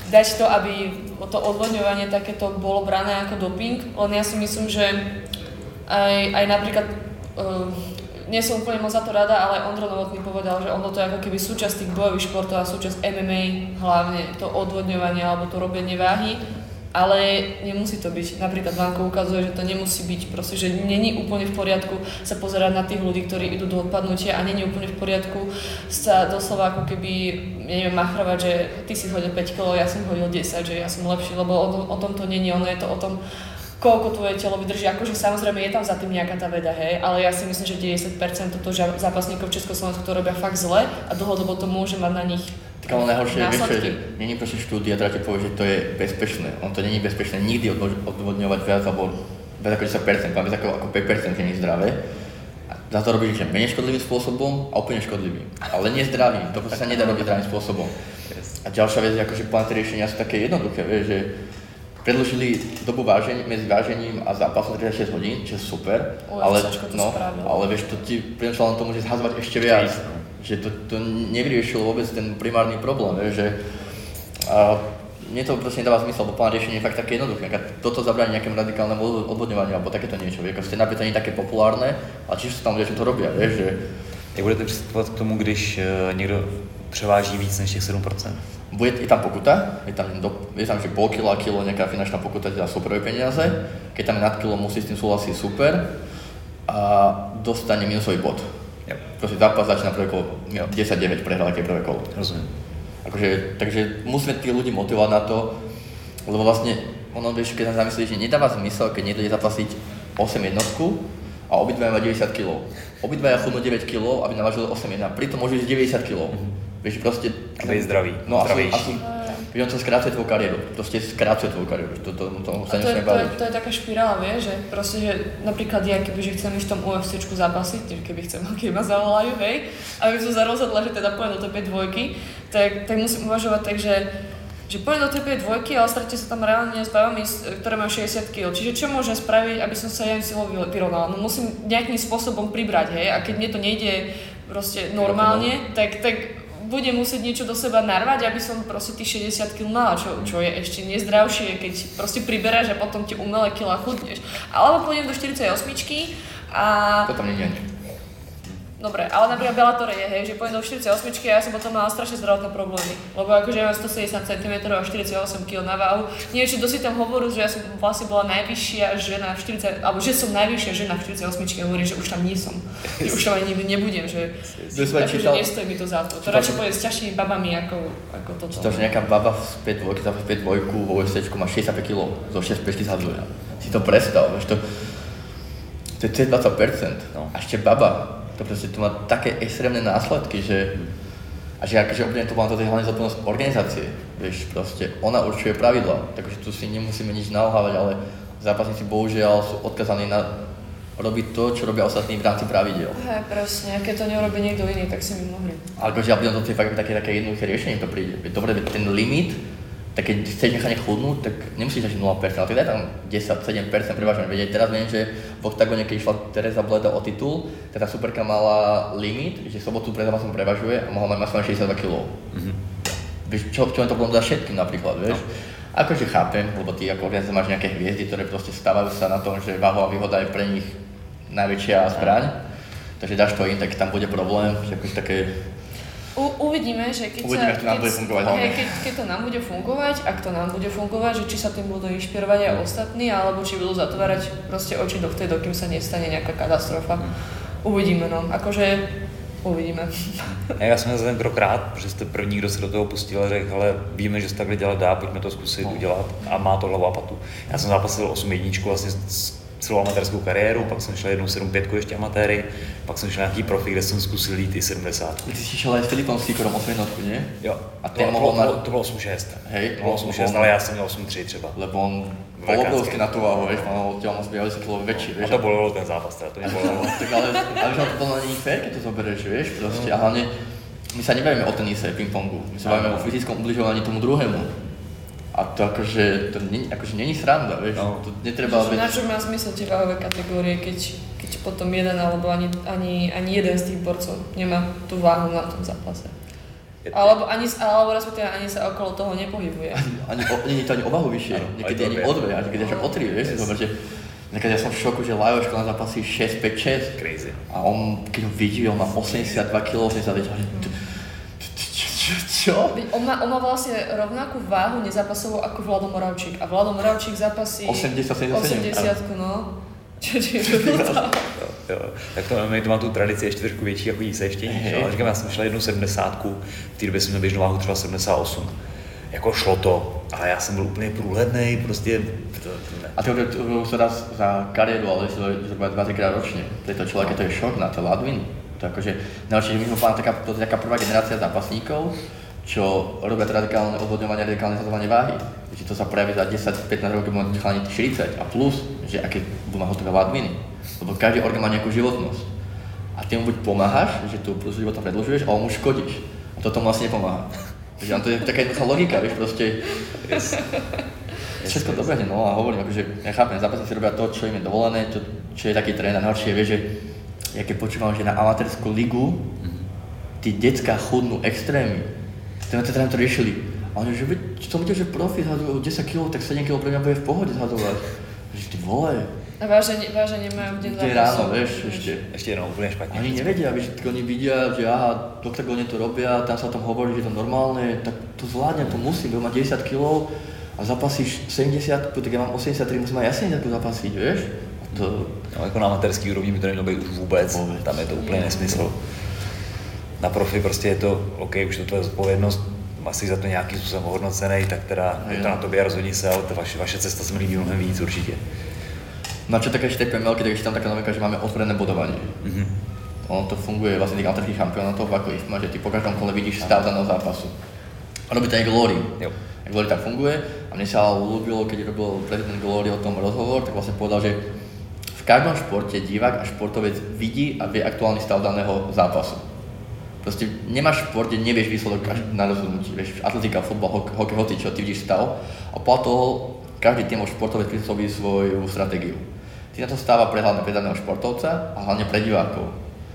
S3: dať to, aby to odvodňovanie takéto bolo brané ako doping, len ja si myslím, že aj, aj napríklad, uh, nie som úplne moc za to rada, ale Ondro Novotný povedal, že ono to je ako keby súčasť tých bojových športov a súčasť MMA, hlavne to odvodňovanie alebo to robenie váhy ale nemusí to byť. Napríklad Vanko ukazuje, že to nemusí byť, proste, že není úplne v poriadku sa pozerať na tých ľudí, ktorí idú do odpadnutia a není úplne v poriadku sa doslova ako keby, neviem, machrovať, že ty si hodil 5 kg, ja som hodil 10, že ja som lepší, lebo o, o tom to není, ono je to o tom, koľko tvoje telo vydrží. Akože samozrejme je tam za tým nejaká tá veda, hej, ale ja si myslím, že 90% toto zápasníkov v Československu to robia fakt zle a dlhodobo to môže mať na nich
S4: tak ale najhoršie je, vieš, že není proste štúdia, ktorá ti povie, že to je bezpečné. On to není bezpečné nikdy odvodňovať viac alebo viac ako 10%, viac ako, ako 5% že nie zdravé. Za to robíš že menej škodlivým spôsobom a úplne škodlivým. Ale nie zdravým, to sa nedá robiť zdravým spôsobom. A ďalšia vec je, akože plán riešenia sú také jednoduché, vieš, že predložili dobu vážení, medzi vážením a zápasom 36 hodín, čo je super,
S3: o,
S4: ale,
S3: no,
S4: ale vieš, to ti prinašlo len tomu, že zhazovať ešte viac že to, to nevyriešilo vôbec ten primárny problém, že a mne to proste nedáva zmysel, lebo plán riešenie je fakt také jednoduché. Toto zabráni nejakému radikálnemu odvodňovaniu alebo takéto niečo. Vieš, stand to nie je také populárne, a čiže sa tam ľudia, čo to robia, vieš, že...
S2: Jak budete přistupovat k tomu, když uh, někdo převáží víc než těch 7%?
S4: Bude, je tam pokuta, je tam, do, je tam že pol kilo a kilo nejaká finančná pokuta za superové peniaze, keď tam je nad kilo, musí s tým súhlasiť super a dostane minusový bod. Yep. Proste zápas začína prvé kolo, 10-9 prehral aké prvé kolo.
S2: Rozumiem.
S4: Akože, takže musíme tých ľudí motivovať na to, lebo vlastne ono, vieš, keď sa zamyslíš, že nedáva zmysel, keď niekto ide zapasiť 8 jednotku a obidvaja má 90 kg. Obidvaja chudnú 9 kg, aby navážili 8 1, pritom môžu ísť 90 kg. Mm-hmm. Vieš, proste...
S2: Aby je zdravý.
S4: No a sú, Vieš, on to skrácuje tvoju kariéru. Proste skrácuje tvoju kariéru. To, to, to,
S3: to, to, je, to, je, to je taká špirála, vieš, že proste, že napríklad ja, keby že chcem ísť v tom UFCčku zapasiť, keby chcem, keď ma zavolajú, hej, a by som sa rozhodla, že teda pôjdem do tej dvojky, tak, tak musím uvažovať tak, že že pôjdem do tej dvojky, ale stretne sa tam reálne s babami, ktoré majú 60 kg. Čiže čo môžem spraviť, aby som sa ja silou vyrovnala? No musím nejakým spôsobom pribrať, hej, a keď mne to nejde proste normálne, tak, tak budem musieť niečo do seba narvať, aby som proste tých 60 kg mala, čo, čo je ešte nezdravšie, keď proste priberáš a potom tie umelé kila chudneš. Alebo pôjdem do 48 a...
S4: To tam nie je.
S3: Dobre, ale napríklad Bellator je, hej, že pôjdem do 48 a ja som potom mala strašne zdravotné problémy. Lebo akože ja mám 170 cm a 48 kg na váhu. Nie, či dosť tam hovorú, že ja som vlastne bola najvyššia žena v 40, alebo že som najvyššia žena v 48 a hovorí, že už tam nie som. Že už tam ani nebudem, že, že akože nestojí mi to za to. To radšej poviem s ťažšími babami ako, ako toto.
S4: To, že nejaká baba v 5 dvojky, za 5 dvojku vo USC má 65 kg, zo 6 5 zhadzuje. Si to predstav, vieš to, to je 20%. No. A ešte baba, to proste to má také extrémne následky, že a že akože úplne to má to hlavne zodpovednosť organizácie, vieš, proste ona určuje pravidla, takže tu si nemusíme nič nauhávať, ale zápasníci bohužiaľ sú odkazaní na robiť to, čo robia ostatní v rámci pravidel.
S3: Hej, presne, keď to nerobí niekto iný, tak si my mohli.
S4: Ale akože ja to je fakt také, také jednoduché riešenie, to príde. Dobre, ten limit, tak keď chceš nechať chudnúť, tak nemusíš až 0%, ale tak daj tam 10-7% prevažne vedieť. Teraz viem, že v Octagone, keď išla Teresa Bleda o titul, tak tá superka mala limit, že sobotu pred zápasom prevažuje a mohla mať maximálne 62 kg. Mm-hmm. Vieš, čo, čo to bolo za všetkým napríklad, vieš? No. Akože chápem, lebo ty ako organizátor máš nejaké hviezdy, ktoré proste stávajú sa na tom, že váhová výhoda je pre nich najväčšia zbraň. Takže dáš to im, tak tam bude problém, že akože také
S3: U, uvidíme, že keď,
S4: uvidíme,
S3: sa, keď,
S4: bude fungovať,
S3: hej, keď, keď to nám bude fungovať, ak to nám bude fungovať, že či sa tým budú inšpirovať aj ostatní, alebo či budú zatvárať proste oči do vtedy, dokým sa nestane nejaká katastrofa. Uvidíme, no. Akože uvidíme.
S2: Já jsem za ten krok rád, že jste první, kdo se do toho pustil a řekl, ale víme, že se takhle dělat dá, pojďme to zkusit no. udělat a má to hlavu a patu. Já jsem zápasil 8 jedničku vlastně s celou amatérskou kariéru, pak jsem šel jednou 7-5 ještě amatéry, pak jsem šel nějaký profi, kde jsem zkusil jít i 70.
S4: Ty jsi šel s Filipom Sikorom 8 jednotku, nie?
S2: Jo.
S4: A
S2: to, to,
S4: na...
S2: to bylo 8-6.
S4: Hej,
S2: to bylo 8-6, ale já jsem měl 8-3 třeba.
S4: Lebo on obrovský na tú váhu, vieš, mal od teba moc 10 kg väčší, vieš.
S2: A to bolelo ten zápas, teda to nebolelo.
S4: tak ale, ale že to podľa není fér, keď to zoberieš, vieš, proste. A hlavne, my sa nebavíme o tenise, ping-pongu, my sa bavíme o fyzickom ubližovaní tomu druhému. A to akože, to nie, akože není sranda, vieš, no. to netreba...
S3: Že na čo má zmysel tie váhové kategórie, keď, keď potom jeden alebo ani, ani, ani jeden z tých borcov nemá tú váhu na tom zápase. Alebo, ani, alebo respektíve ani sa okolo toho nepohybuje.
S4: Ani, ani o, nie je to ani o váhu vyššie, ano, niekedy ani o dve, ani keď až o tri, vieš, yes. že Nekedy ja som v šoku, že Lajoško na zápasí 6-5-6.
S2: Crazy.
S4: A on, keď ho vidí, on má 82 kg, 82 kg, čo?
S3: On má, on má vlastne rovnakú váhu nezápasovú ako Vlado Moravčík. A Vlado Moravčík zapasí
S4: 80,
S3: 80 no. Čo, čo, čo,
S2: jo, tak to, my to mám tu tradici ještě trošku větší jako jí se ještě níž, ale říkám, já jsem šel jednu 70, v té době jsem měl běžnou váhu třeba 78. Jako šlo to, ale já jsem byl úplně průhledný, prostě
S4: ne. A to, to, to sa dá za kariéru, ale zhruba 2-3 krát ročne. Pre to človek, to je šok na to ladviny. To akože, najlepšie, že my sme taká, to je taká prvá generácia zápasníkov, čo robia radikálne obvodňovanie, radikálne zazovanie váhy. Že to sa prejaví za 10-15 rokov, budú chalani 40 a plus, že aké budú mať hotové ladviny. Lebo každý orgán má nejakú životnosť. A ty mu buď pomáhaš, že tú plus života predlžuješ, alebo mu škodíš. A toto mu asi nepomáha. Takže to je taká jednoduchá logika, vieš, proste. Yes. Všetko dobehne, no a hovorím, akože ja chápem, zápasníci robia to, čo im je dovolené, to, čo je taký tréner, najhoršie je, vieš, že ja keď počúvam, že na amatérskú ligu, tí decka chudnú extrémy, Ten to tam to riešili. A oni, že to bude, že profi zhadujú 10 kg, tak 7 kg pre mňa bude v pohode zhadovať. Že ty vole.
S3: A vážne, vážne nemajú deň
S4: zápasu. ráno, vieš, ešte.
S2: Ešte jenom úplne špatne.
S4: Oni nevedia, vieš, oni vidia, že aha, to oni to robia, tam sa o tom hovorí, že to normálne, tak to zvládnem, to musím, bo má 10 kg a zapasíš 70, tak ja mám 83, musím aj ja 70 zapasiť, vieš. A to...
S2: No, jako na amatérský úrovni by to nemělo být už vůbec, vůbec. tam je to úplně nesmysl na profi prostě je to, OK, už to tvoje zodpovědnost, asi za to nějaký způsobem hodnocený, tak teda je to na tobě rozhodni se, ale to vaše, vaše cesta se mi líbí mnohem víc určitě.
S4: No čo také ešte PML, tak ešte tam taká novinka, že máme otvorené bodovanie. Mm-hmm. Ono to funguje vlastne tých amatérsky šampionátov ako IFMA, že ty po každom kole vidíš stav daného zápasu. A robí to aj Glory. Jo. Glory tak funguje a mne sa ľúbilo, keď robil prezident Glory o tom rozhovor, tak vlastne povedal, že v každom športe divák a športovec vidí a vie aktuálny stav daného zápasu. Proste nemáš šport, kde nevieš výsledok na rozhodnutí. Vieš, atletika, futbal, hokej, hokej, hoci, čo ty vidíš stav. A po toho každý tým športovec prispôsobí svoju stratégiu. Ty na to stáva pre hlavne pre daného športovca a hlavne pre divákov.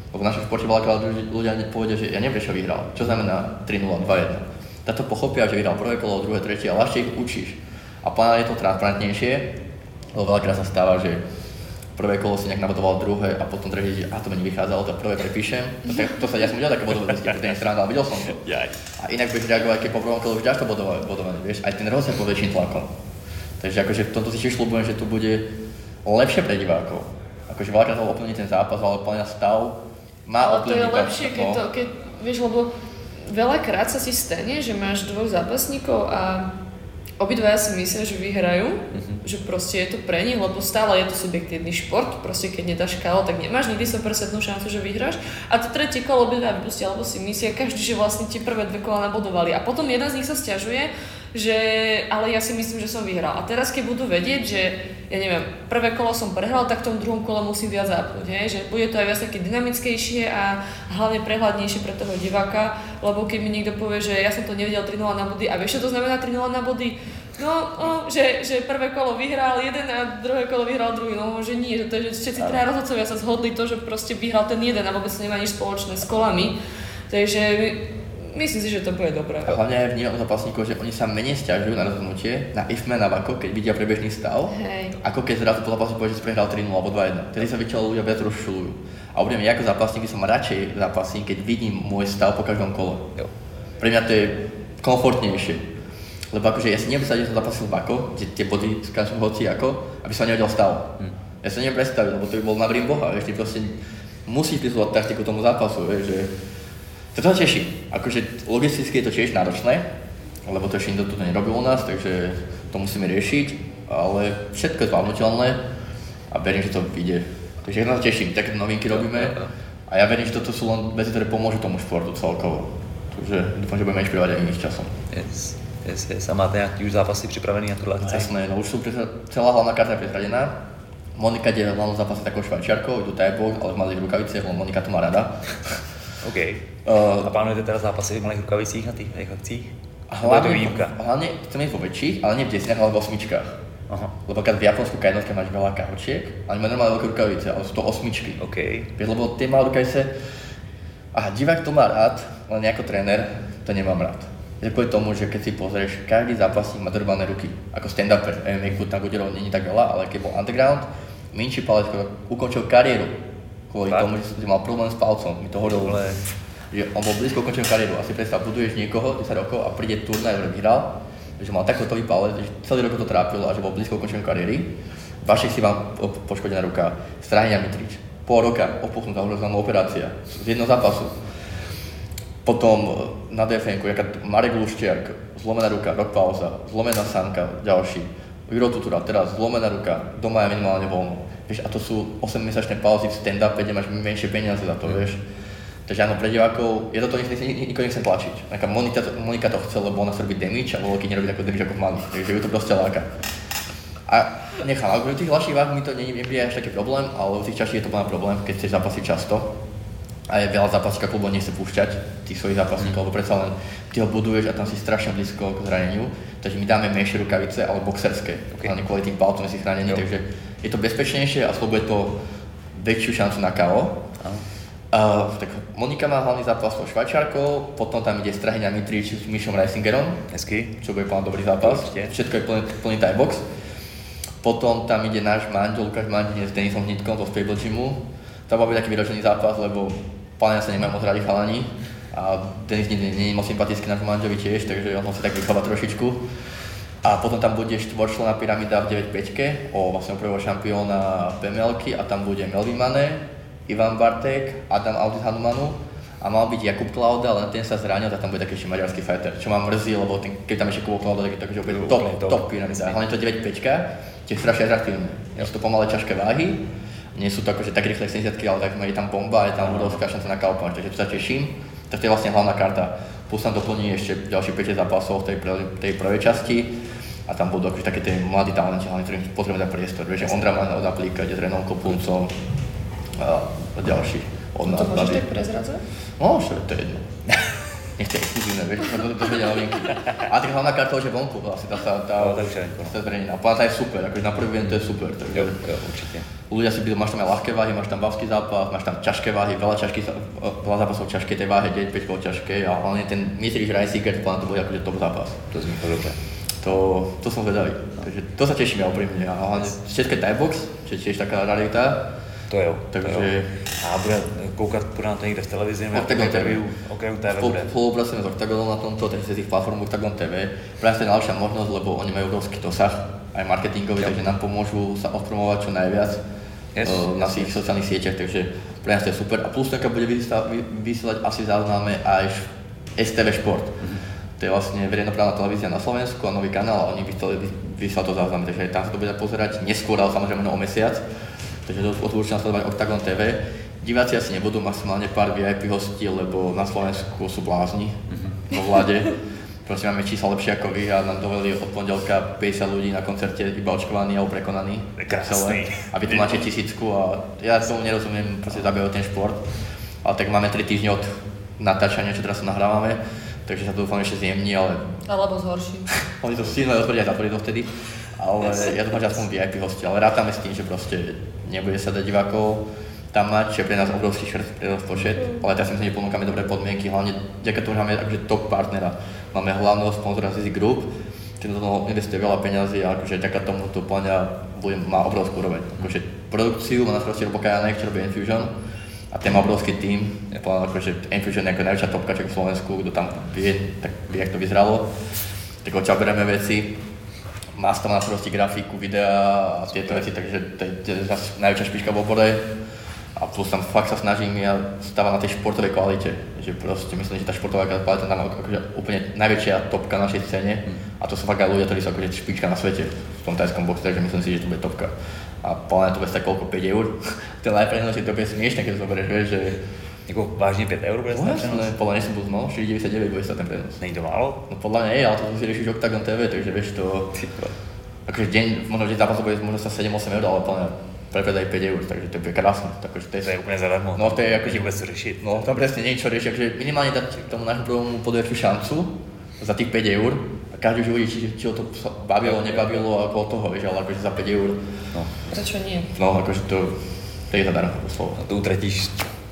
S4: Lebo v našom športe veľakrát ľudia povedia, že ja neviem, čo vyhral. Čo znamená 3-0, 2-1. Táto pochopia, že vyhral prvé kolo, druhé, tretie a ľahšie ich učíš. A plán je to transparentnejšie, lebo veľakrát sa stáva, že prvé kolo si nejak nabodoval druhé a potom tretí, že a to mi nevychádzalo, to prvé prepíšem. To, to sa, ja som videl také bodové listy po tej strane, ale videl som to. A inak budeš reagovať, keď po prvom kole už dáš to bodové, bodové, vieš, aj ten rozdiel pod väčším tlakom. Takže akože v tomto si tiež slúbujem, že tu bude lepšie pre divákov. Akože veľakrát to ovplyvní ten zápas, ale plne stav má
S3: Ale to je lepšie, keď no. to, keď, vieš, lebo veľakrát sa si stane, že máš dvoch zápasníkov a obidvaja si myslia, že vyhrajú, mm-hmm. že proste je to pre nich, lebo stále je to subjektívny šport, proste keď nedáš kalo, tak nemáš nikdy 100% šancu, že vyhráš. A to tretie kolo obidvaja vypustia, alebo si myslia každý, že vlastne tie prvé dve kola nabodovali. A potom jeden z nich sa stiažuje, že ale ja si myslím, že som vyhral. A teraz keď budú vedieť, že ja neviem, prvé kolo som prehral, tak v tom druhom kole musím viac zapnúť, hej? že bude to aj viac také dynamickejšie a hlavne prehľadnejšie pre toho diváka, lebo keď mi niekto povie, že ja som to nevedel 3 na body a vieš, čo to znamená 3 na body? No, no že, že prvé kolo vyhral jeden a druhé kolo vyhral druhý, no že nie, že to je, že všetci traja rozhodcovia sa zhodli to, že proste vyhral ten jeden a vôbec nemá nič spoločné s kolami. Takže Myslím si, že to bude dobré.
S4: A hlavne aj vnímam zápasníkov, že oni sa menej stiažujú na rozhodnutie, na ifme, na vako, keď vidia prebežný stav,
S3: Hej.
S4: ako keď zrazu po zápasu povie, že si prehral 3-0 alebo 2-1. Tedy sa väčšinou ľudia viac rozšulujú. A budem ja ako zápasník som radšej zápasník, keď vidím môj stav po každom kole.
S2: Jo.
S4: Pre mňa to je komfortnejšie. Lebo akože ja si neviem predstaviť, že som zápasil Vako, kde tie body skáču hoci ako, aby som nevedel stav. Hm. Ja sa neviem predstaviť, lebo to by bol na boha, vieš, ty proste musíš prisúvať taktiku tomu zápasu, vieš, že to sa teším. Akože logisticky je to tiež náročné, lebo to ešte nikto tu nerobil u nás, takže to musíme riešiť, ale všetko je zvládnutelné a verím, že to vyjde. Takže ja sa teším, takéto novinky robíme a ja verím, že toto sú len veci, ktoré pomôžu tomu športu celkovo. Takže dúfam, že budeme inšpirovať aj iných časom.
S2: Yes. Yes, yes. A máte nějaký už zápasy připravený na tuhle akci?
S4: Jasné, no už sú celá hlavná karta je prezradená. Monika ide v hlavnom zápase takou švajčiarkou, idú tajbok, ale mali v rukavice, lebo Monika to má rada.
S2: OK. Uh, a plánujete teda zápasy v malých rukavicích na tých akcích?
S4: Hlavne, hlavne chceme ísť vo väčších, ale nie v desinách, ale v osmičkách. Aha. Lebo keď v Japonsku jednotka máš veľa kahočiek, ale máme normálne veľké rukavice, ale sú to osmičky.
S2: OK.
S4: Lebo tie malé rukavice, a divák to má rád, len ako tréner to nemám rád. Je kvôli tomu, že keď si pozrieš, každý zápasník má drbané ruky. Ako stand-uper, MMA tak udelov není tak veľa, ale keď bol underground, Minči Palec ukončil kariéru kvôli tak. tomu, že mal problém s palcom. Mi to hovoril, že on bol blízko ukončil kariéru. Asi predstav, buduješ niekoho 10 rokov a príde turnaj, ktorý vyhral, že mal tak hotový palec, že celý rok to trápilo a že bol blízko ukončeniu kariéry. Vašich si vám poškodená ruka, Strahenia Mitrič, pol roka opuchnutá urozumná operácia z jedného zápasu. Potom e, na DFN, Marek Luščiak, zlomená ruka, rok pauza, zlomená sanka, ďalší. Juro Tutura, teraz zlomená ruka, doma je minimálne voľno. Vieš, a to sú 8-mesačné pauzy v stand-upe, kde máš menšie peniaze za to, mm. vieš. Takže áno, pre divákov, je to to, nikoho nechcem tlačiť. Taká Monika, Monika to chce, lebo ona sa robí damage a keď nerobí takú damage ako v malých, takže ju to proste láka. A nechám, ale v tých ľahších váh mi to nie, je až taký problém, ale u tých častí je to problém, keď chceš zápasiť často. A je veľa zápasníka klubov nechce púšťať tých svojich zápasníkov, lebo predsa len ty ho buduješ a tam si strašne blízko k zraneniu, takže my dáme menšie rukavice, ale boxerské, okay. hlavne kvôli tým palcom si chránení, takže je to bezpečnejšie a slobuje to väčšiu šancu na KO. Uh, tak Monika má hlavný zápas so Švajčiarkou, potom tam ide Strahenia Mitrič s Mišom Reisingerom,
S2: Hezky.
S4: čo bude plán dobrý zápas, Určite. všetko je plný, plný tie box. Potom tam ide náš manžel Lukáš Mandine s Denisom Hnitkom zo Stable Gymu. To bol byť taký vyročený zápas, lebo Páňa sa nemajú moc radi chalani a Denis nie, nie je moc sympatický nášmu manžovi tiež, takže on sa tak vycháva trošičku. A potom tam bude štvorčlená pyramída v 9.5 o vlastne prvého šampióna PMLky a tam bude Melvin Mane, Ivan Bartek, Adam Audis Hanumanu a mal byť Jakub Klauda, ale ten sa zranil, tak tam bude taký ešte maďarský fighter, čo ma mrzí, lebo ten, keď tam ešte Kubo Klauda, tak je takže opäť top, top, top pyramída. Hlavne to 9.5, tiež strašne atraktívne. Ja sú to pomalé ťažké váhy, nie sú to akože tak rýchle 70 ale tak je tam bomba, je tam obrovská šanca na kalpán, takže tu sa teším. Tak to je vlastne hlavná karta. Plus tam doplní ešte ďalšie 5 zápasov v tej, tej prvej časti a tam budú akože také tie mladí talenti, hlavne ktorým potrebujeme dať priestor. Vieš, že Ondra má od aplíka, ide s Renom Kopuncom a, a ďalší.
S3: Od nás, to môžeš tak prezradzať?
S4: No, čo, to je jedno. nechce exkluzívne, vieš, to to dozvedia novinky. A tak hlavná karta už je vonku, vlastne tá sa, tá,
S2: No, to je
S4: tá zverejnená. A tá je super, akože na prvý deň to je super. Takže
S2: Jo, jo, určite.
S4: ľudia si pýtajú, máš tam aj ľahké váhy, máš tam bavský zápas, máš tam ťažké váhy, veľa, ťažkých, veľa zápasov v ťažkej tej váhe, 9 5 kg ťažkej a hlavne ten Mietriš Rajsiger, to bude akože top zápas.
S2: To zní to dobre.
S4: To, to som zvedavý. Takže to sa teším ja úprimne. A hlavne Českej Thai Box, čo je tiež taká rarita.
S2: To jo.
S4: Takže-
S2: jo. A bude koukat, bude na to někde v televizi, nebo
S4: Octagon TV.
S2: Octagon TV bude.
S4: Spolupracujeme s Octagonom na tomto, takže z tých platform Octagon TV. Nás to je najlepšia možnosť, lebo oni majú obrovský dosah, aj marketingový,
S2: Jo.
S4: takže nám pomôžu sa odpromovať čo najviac
S2: Yes,
S4: eh, na
S2: yes,
S4: tých sociálnych sieťach, takže pre nás to je super. A plus taká bude vysielať, asi zázname aj STV Šport. To je vlastne verejnoprávna televízia na Slovensku a nový kanál a oni vysielajú vysielajú to záznam, takže tam sa to bude pozerať neskôr, ale samozrejme možno o mesiac. Takže to odporúčam sledovať Octagon TV. Diváci asi nebudú maximálne pár VIP hostí, lebo na Slovensku sú blázni vo vláde. Proste máme čísla lepšie ako vy a nám dovolili od pondelka 50 ľudí na koncerte iba očkovaní alebo prekonaní.
S2: Krásny.
S4: A vy tu máte tisícku a ja tomu nerozumiem, proste zabijajú ten šport. Ale tak máme 3 týždne od natáčania, čo teraz sa nahrávame, takže sa to dúfam ešte zjemní, ale
S3: Alebo zhorší.
S4: oni to stihli otvorili aj zatvorili dovtedy. Ale ja dúfam, že aspoň VIP hosti, ale rátame s tým, že proste nebude sa dať divákov tam mať, čo je pre nás obrovský šr- rozpočet, ale teraz si myslím, že ponúkame dobré podmienky, hlavne vďaka tomu, že máme akože top partnera. Máme hlavného sponzora Zizi Group, ktorý do toho investuje veľa peňazí a akože vďaka tomu to plňa bude, má obrovskú úroveň. Akože produkciu má na starosti Robo Kajanek, čo robí Infusion a ten obrovský tím, je povedal, akože Infusion je ako najväčšia topka v Slovensku, kto tam vie, tak vie, jak to vyzeralo. Tak odtiaľ bereme veci, má tam na starosti grafiku, videa a tieto veci, takže to je, najväčšia špička v obore. A plus tam fakt sa snažím ja stávať na tej športovej kvalite, že proste myslím, že tá športová kvalita tam akože úplne najväčšia topka na našej scéne a to sú fakt aj ľudia, ktorí sú akože špička na svete v tom tajskom boxe, takže myslím si, že to bude topka. A plne to bude stať koľko, 5 eur? to najprenosnejšie to bude smiešne, keď zoberieš, vieš, že
S2: Jako vážně 5 eur bude
S4: jasné,
S2: přenos?
S4: podľa mňa som bol, no, 4,99 bude stať ten prenos.
S2: Není to málo?
S4: No podľa mňa je, ale to si riešiš Octagon TV, takže vieš to... Akože deň, možno deň zápasu bude možno sa 7-8 eur, ale plne prepredaj 5 eur, takže to bude krásne. Takže to je,
S2: To je úplně zadarmo.
S4: No to je akože...
S2: Co řešit.
S4: No tam presne niečo rieši, akože minimálne dať tomu nášmu programu podujatú šancu za tých 5 eur každý už uvidí, či, či ho to bavilo, nebavilo a okolo toho, vieš, ale akože za 5 eur,
S2: No,
S3: Prečo nie?
S4: no akože to, to je zadarmo, to slovo.
S2: a to utratíš,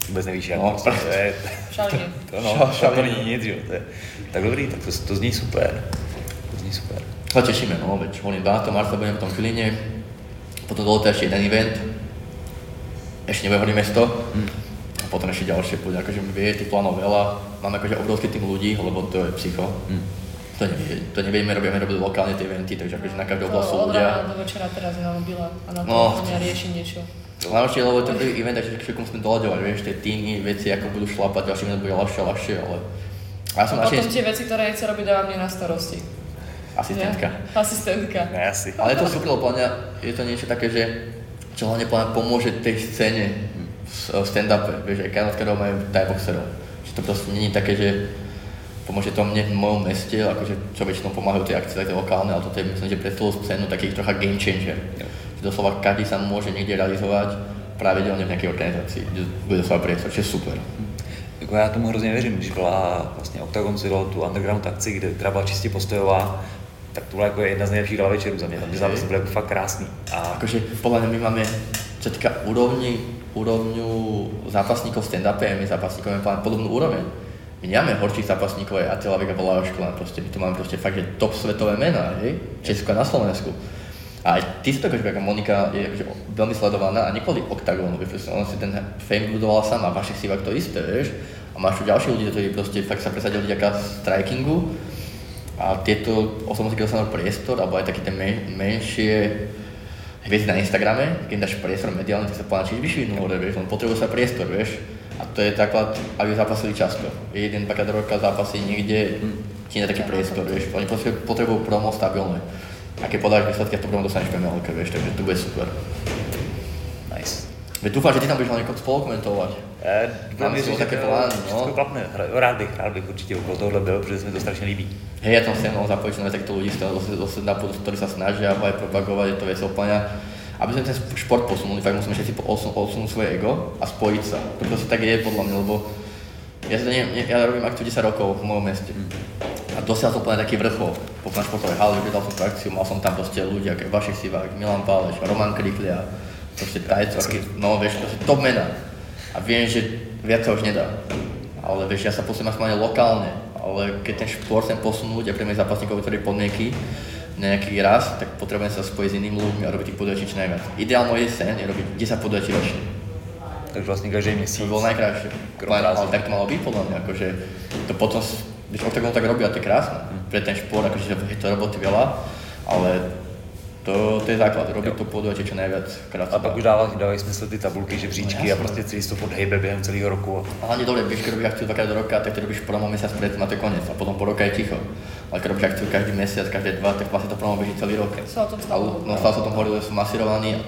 S2: vůbec nevíš jak.
S4: No,
S2: prostě, to je, to, no,
S4: Šal-
S2: to, není nic, jo. To je, tak dobrý, tak to, to zní super. To zní super.
S4: Sa tešíme, no, veď hovorím 12. marca budeme v tom Žiline, potom dovolte ešte jeden event, ešte nebude mesto, a potom ešte ďalšie bude, akože vie tých plánov veľa, máme akože obrovský tým ľudí, lebo to je psycho. To, nevie, to nevieme, robíme, robili lokálne tie eventy, takže akože na každú oblasť sú
S3: To
S4: ľudia.
S3: do večera teraz na mobile a na
S4: No.
S3: a rieši niečo.
S4: Najlepšie, lebo to prvý event, takže všetko musíme doľaďovať, vieš, tie týmy, veci, ako budú šlapať, ďalší event bude ľahšie a ľahšie, ale... A ja som
S3: A potom tie veci, ktoré nechce robiť, dáva mne na starosti.
S4: asistentka.
S3: Nie? Asistentka.
S2: Ne, asi.
S4: Ale je to super, lebo je to niečo také, že čo hlavne pomôže tej scéne v stand-upe, vieš, aj kanadského majú Thai boxerov. Že to proste není také, že pomôže to mne v mojom meste, akože čo väčšinou pomáhajú tie akcie, také lokálne, ale toto je myslím, že pre celú scénu taký trocha game changer. Že doslova každý sa môže niekde realizovať pravidelne v nejakej organizácii, kde bude doslova priestor, čo je super.
S2: Jako já tomu hrozně věřím, když byla vlastně Octagon Zero, tu underground akci, kde, která byla čistě postojová, tak tohle jako je jedna z nejlepších gala večerů za mě, tam ty zápasy byly jako fakt krásný. A
S4: Akože podľa mňa my máme, týka úrovni, úrovňu zápasníkov v stand-upe, my zápasníkov máme podobnú úroveň. Nemáme horších zápasníkov, aj Attila Vega bola škola, proste my tu máme proste fakt, že top svetové mená, hej? Česko na Slovensku. A aj ty si to akože, ako Monika je akože veľmi sledovaná a nie kvôli ona si ten fame budovala sama, vašich sivák to isté, vieš. A máš tu ďalších ľudí, ktorí proste fakt sa presadili vďaka strikingu a tieto osobnosti, keď dostanú priestor, alebo aj také tie men- menšie hviezdy na Instagrame, keď dáš priestor mediálny, tak sa povedal, či vyšvinú vieš, len potrebuje sa priestor, vieš. To je základ, aby zápasili často. Jeden, dvakrát roka zápasy niekde, ti na taký priestor, vieš. Oni potrebujú, promo stabilné. A keď podáš výsledky, to promo dostaneš PML, vieš, takže to bude super.
S2: nice.
S4: Veď dúfam, že ty tam budeš hlavne spolukomentovať.
S2: Eh,
S4: Mám
S2: věřit,
S4: si také plány, no.
S2: Rád bych, rád bych určitě okolo tohohle byl, protože se mi to strašně líbí.
S4: Hej, ja tam sem čo najviac takto ľudí ktorí sa snažia aj propagovať, je to vec úplne. Aby sme ten šport posunuli, fakt musíme všetci posun- odsunúť svoje ego a spojiť sa. To proste tak je podľa mňa, lebo Ja, sa ne, ja robím akciu 10 rokov v mojom meste. A dosiaľ som úplne taký vrchol. Po na športovej hale, vydal som tú akciu, mal som tam proste ľudia, ako Vašek Sivák, Milan Páleš, Roman Kriklia, proste Tajco, no vieš, proste top mena. A viem, že viac sa už nedá. Ale vieš, ja sa posuniem aspoň lokálne, ale keď ten šport chcem posunúť a pre mňa zápasníkov vytvoriť podmienky, nejaký raz, tak potrebujem sa spojiť s inými ľuďmi a robiť tých podujatí čo najviac. Ideálne je sen je robiť 10 podujatí ročne.
S2: Takže vlastne každý
S4: mesiac. To bolo najkrajšie. Ale tak to malo byť podľa mňa, akože to potom, když Octagon tak robí a to je krásne. Pre ten šport, akože je to roboty veľa, ale to, to je základ, robiť to podujatie čo najviac krát.
S2: A pak už dávají, dávají smysl ty tabulky, žebříčky no, a prostě celý to podhejbe během celého roku.
S4: A hlavne dobre, vieš, keď robíš akciu dvakrát do roka, tak ty robíš promo mesiac predtým a to je koniec. A potom po roka je ticho. Ale keď robíš akciu každý mesiac, každé dva, tak vlastne to promo beží celý rok.
S3: Sa o tom stalo.
S4: No, stále sa o tom hovorilo, že sú masírovaní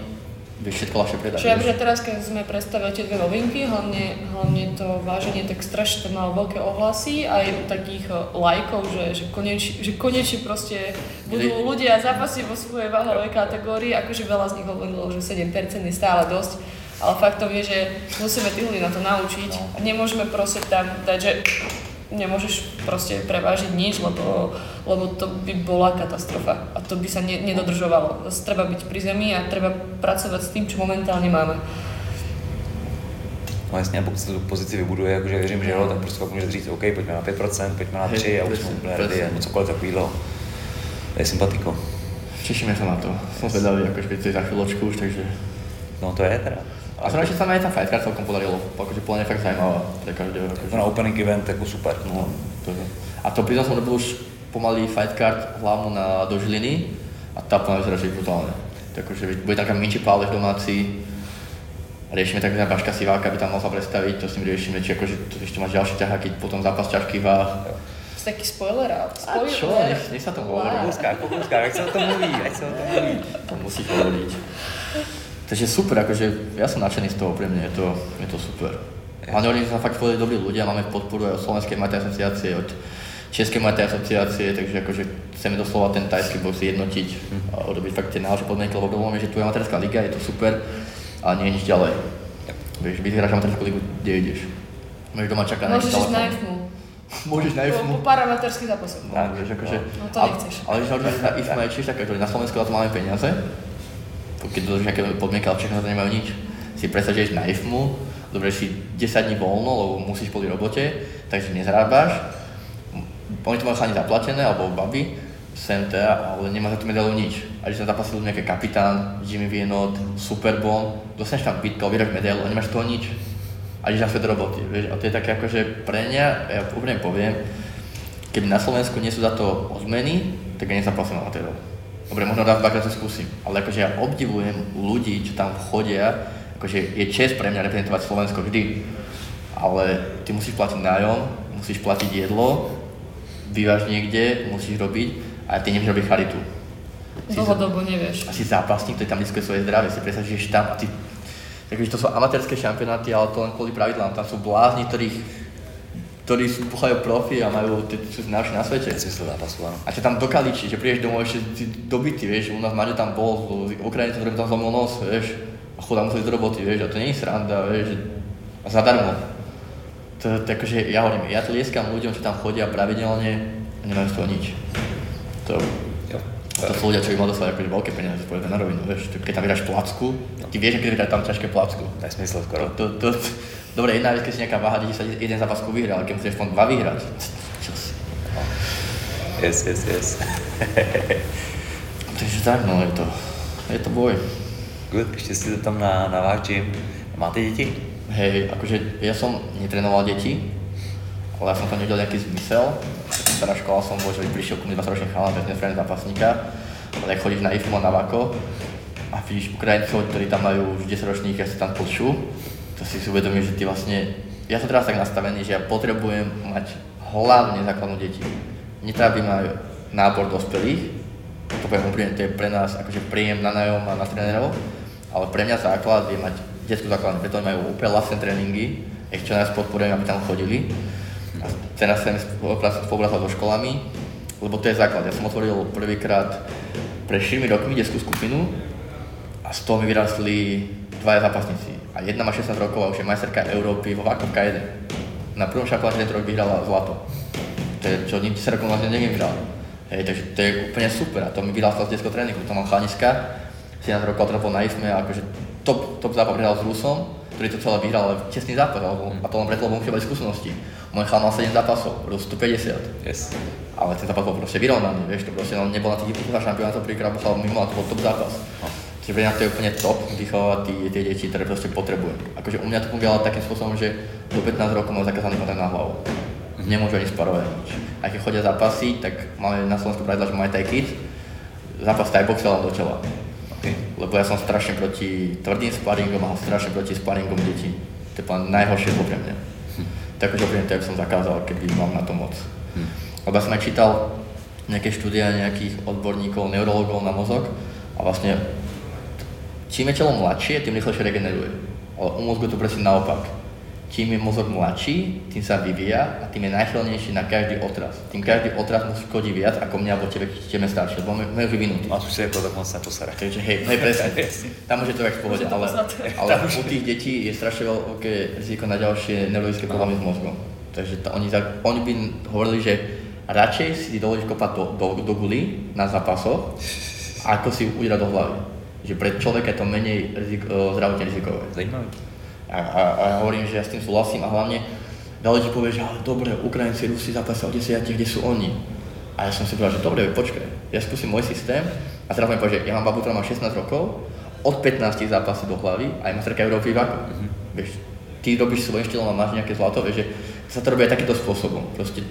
S4: ľahšie predať.
S3: Čiže že teraz, keď sme predstavili tie dve novinky, hlavne, hlavne to váženie, tak strašne to malo veľké ohlasy aj takých eh, lajkov, že, že, konečne, že konečne proste budú ľudia zápasy vo svojej váhovej kategórii, akože veľa z nich hovorilo, že 7% je stále dosť, ale faktom je, že musíme tých ľudí na to naučiť. A nemôžeme proste tam dať, že nemôžeš proste prevážiť nič, lebo, lebo to by bola katastrofa a to by sa ne, nedodržovalo. Treba byť pri zemi a treba pracovať s tým, čo momentálne máme.
S2: No jasně, a pokud se tu pozici vybuduje, jakože věřím, že jo, tak prostě pak může říct, OK, pojďme na 5%, pojďme na 3 a už jsme úplně ready, nebo cokoliv takového. To je sympatiko.
S4: Tešíme sa na to. Som zvedavý, akože keď to je za chvíľočku už, takže...
S2: No to je teda.
S4: A zrovna, sa aj tá fightcard celkom podarilo, akože plne fakt zaujímavá pre každého. Akože.
S2: Na opening event ako super.
S4: No, to je. A to priznal som robil už pomaly fightcard hlavnú na do Žiliny a tá plne vyzerá, že je brutálne. Takže bude taká Minči Pálež domáci, riešime takzvaná Baška Siváka, by tam mohla predstaviť, to si mi riešime, či akože to ešte máš ďalší ťaháky, potom zápas ťažkých váh.
S3: To taký spoiler,
S4: spoiler. A čo, nech, nech sa to hovorí.
S2: Kúska, kúska, ak sa o tom mluví, ak sa o tom mluví.
S4: To musí hovoriť. Takže super, akože ja som nadšený z toho, pre mňa je to, je to super. Hlavne oni sa fakt povedali dobrí ľudia, máme podporu aj od Slovenskej matej asociácie, od Českej matej asociácie, takže akože chceme doslova ten tajský box jednotiť a urobiť fakt tie najlepšie podmienky, lebo je, že tu je amatérská liga, je to super, ale nie je nič ďalej. Vieš, vyhráš amatérskú ligu, kde ideš? Môžeš doma čakať
S3: na Môžeš ísť na IFMu.
S4: Môžeš na IFMu.
S3: Po, po paramatérských zápasoch.
S4: No, vieš, akože...
S3: No, to nechceš.
S4: Ale, ale že na IFMu je tiež také, že na Slovensku na to máme peniaze, keď dodržíš nejaké podmienky, ale všechno to nemajú nič. Si predstav, že na IFMu, dobre si 10 dní voľno, lebo musíš po robote, takže nezarábaš. Oni to majú chalani zaplatené, alebo baby, sem teda, ale nemá za tú medailu nič. A že sa zapasil nejaký kapitán, Jimmy Vienot, Superbon, dostaneš tam bitko, vyráš medailu a nemáš toho nič. A ideš na svet roboty, vieš. A to je také akože pre mňa, ja úplne poviem, keby na Slovensku nie sú za to odmeny, tak ja nezaplasím amatérov. Dobre, možno raz, dvakrát to skúsim, ale akože ja obdivujem ľudí, čo tam chodia, akože je čest pre mňa reprezentovať Slovensko vždy, ale ty musíš platiť nájom, musíš platiť jedlo, bývaš niekde, musíš robiť a ty nevieš robiť charitu.
S3: Dlhodobo nevieš.
S4: A si zápasník, ktorý tam riskuje svoje zdravie, si predstav, že tam ty Takže to sú amatérske šampionáty, ale to len kvôli pravidlám. Tam sú blázni, ktorých ktorí sú pochajú profi a majú, tie sú najlepšie na svete.
S2: Zmysel zápasu, áno.
S4: A ťa tam dokaličí, že prídeš domov ešte dobitý, vieš, u nás Maďo tam bol, z Ukrajinca, ktorý tam zlomil nos, vieš, a chodá museli do roboty, vieš, a to nie je sranda, vieš, a zadarmo. To, to akože, ja hovorím, ja tlieskam ľuďom, čo tam chodia pravidelne a nemajú z toho nič. To, to sú ľudia, čo by mali dostať akože veľké peniaze, povedať na rovinu, vieš, keď tam vyráš placku, ty vieš, vyráš tam ťažké placku.
S2: Nesmysl skoro.
S4: To, to, to, Dobre, jedna vec, keď si nejaká váha, kde sa jeden zápas vyhrá, ale keď musíš aspoň dva vyhrať. Čo si?
S2: Yes, yes, yes.
S4: Takže tak, no, je to, je to boj.
S2: Good, ešte si tam na, na váš gym. Máte deti?
S4: Hej, akože ja som netrenoval deti, ale ja som to nevedel nejaký zmysel. Stará škola som bol, že prišiel ku mne 20 ročný chalán, bez nesprávne zápasníka, ale chodíš na IFMO na Vako a vidíš Ukrajincov, ktorí tam majú už 10 ročných, ja si tam počú, to si uvedomíš, že ty vlastne, ja som teraz tak nastavený, že ja potrebujem mať hlavne základnú deti. Netrápi ma nábor dospelých, to poviem to je pre nás akože príjem na nájom a na trénerov, ale pre mňa základ je mať detskú základnú, preto majú úplne vlastné tréningy, ich čo nás podporujem, aby tam chodili. A teraz chcem spolupracovať so školami, lebo to je základ. Ja som otvoril prvýkrát pred 4 rokmi detskú skupinu a z toho mi vyrastli dvaja zápasníci. A jedna má 16 rokov a už je majsterka Európy vo vákom K1. na prvom šampionáte tento rok vyhrala zlato. To je, čo nikdy sa rokom vlastne nevyhral. Hej, takže to je úplne super a to mi vyrastlo z detského tréningu, to mám chlaniska, 17 rokov trpol na IFME a akože top, top zápas vyhral s Rusom, ktorý to celé vyhral, ale tesný zápas, alebo, a to len preto, lebo mu chýbali skúsenosti. Môj chlán mal 7 zápasov, Rus 150.
S2: Yes.
S4: Ale ten zápas bol proste vyrovnaný, vieš, to proste on nebol na tých šampionátov, prvýkrát bol mimo a to bol top zápas. Čiže pre mňa to je úplne top vychovávať tie, deti, ktoré proste potrebujem. Akože u mňa to fungovalo takým spôsobom, že do 15 rokov mám zakázaný kontent na hlavu. Nemôžu ani sparovať nič. Aj keď chodia zápasy, tak máme na Slovensku pravidla, že máme Thai Kids, zápas Thai boxe len do čela.
S2: Okay.
S4: Lebo ja som strašne proti tvrdým sparingom a strašne proti sparingom detí. To je úplne najhoršie pre mňa. Hm. Takže úplne to som zakázal, keby mám na to moc. Hm. Lebo ja som aj čítal nejaké štúdia nejakých odborníkov, neurologov na mozog a vlastne čím je telo mladšie, tým rýchlejšie regeneruje. Ale u mozgu je to presne naopak čím je mozog mladší, tým sa vyvíja a tým je najchylnejší na každý otraz. Tým každý otraz mu škodí viac ako mňa alebo tebe, keď ideme staršie, lebo máme vyvinutý.
S2: A tu si tak moc na posara.
S4: Takže hej, hej, presne. Tam môže to tak v pohode, ale, ale u tých detí je strašne veľké riziko na ďalšie neurologické problémy s mozgom. Takže to, oni, oni by hovorili, že radšej si dovolíš kopať do, do, do guly na zápasoch, ako si udirať do hlavy. Že pre človeka je to menej riziko, zdravotne rizikové.
S2: Zajímavé.
S4: A, a, a ja hovorím, že ja s tým súhlasím a hlavne veľa ľudí povie, že ale dobre, Ukrajinci, Rusi zápasia o 10, kde sú oni? A ja som si povedal, že dobre, počkaj, ja skúsim môj systém a teraz mi povie, že ja mám babu, ktorá má 16 rokov, od 15 zápasy do hlavy a je masterka Európy v mm-hmm. Vieš, ty robíš svojím štýlom a máš nejaké zlato, vieš, že sa to robí aj takýmto spôsobom. Proste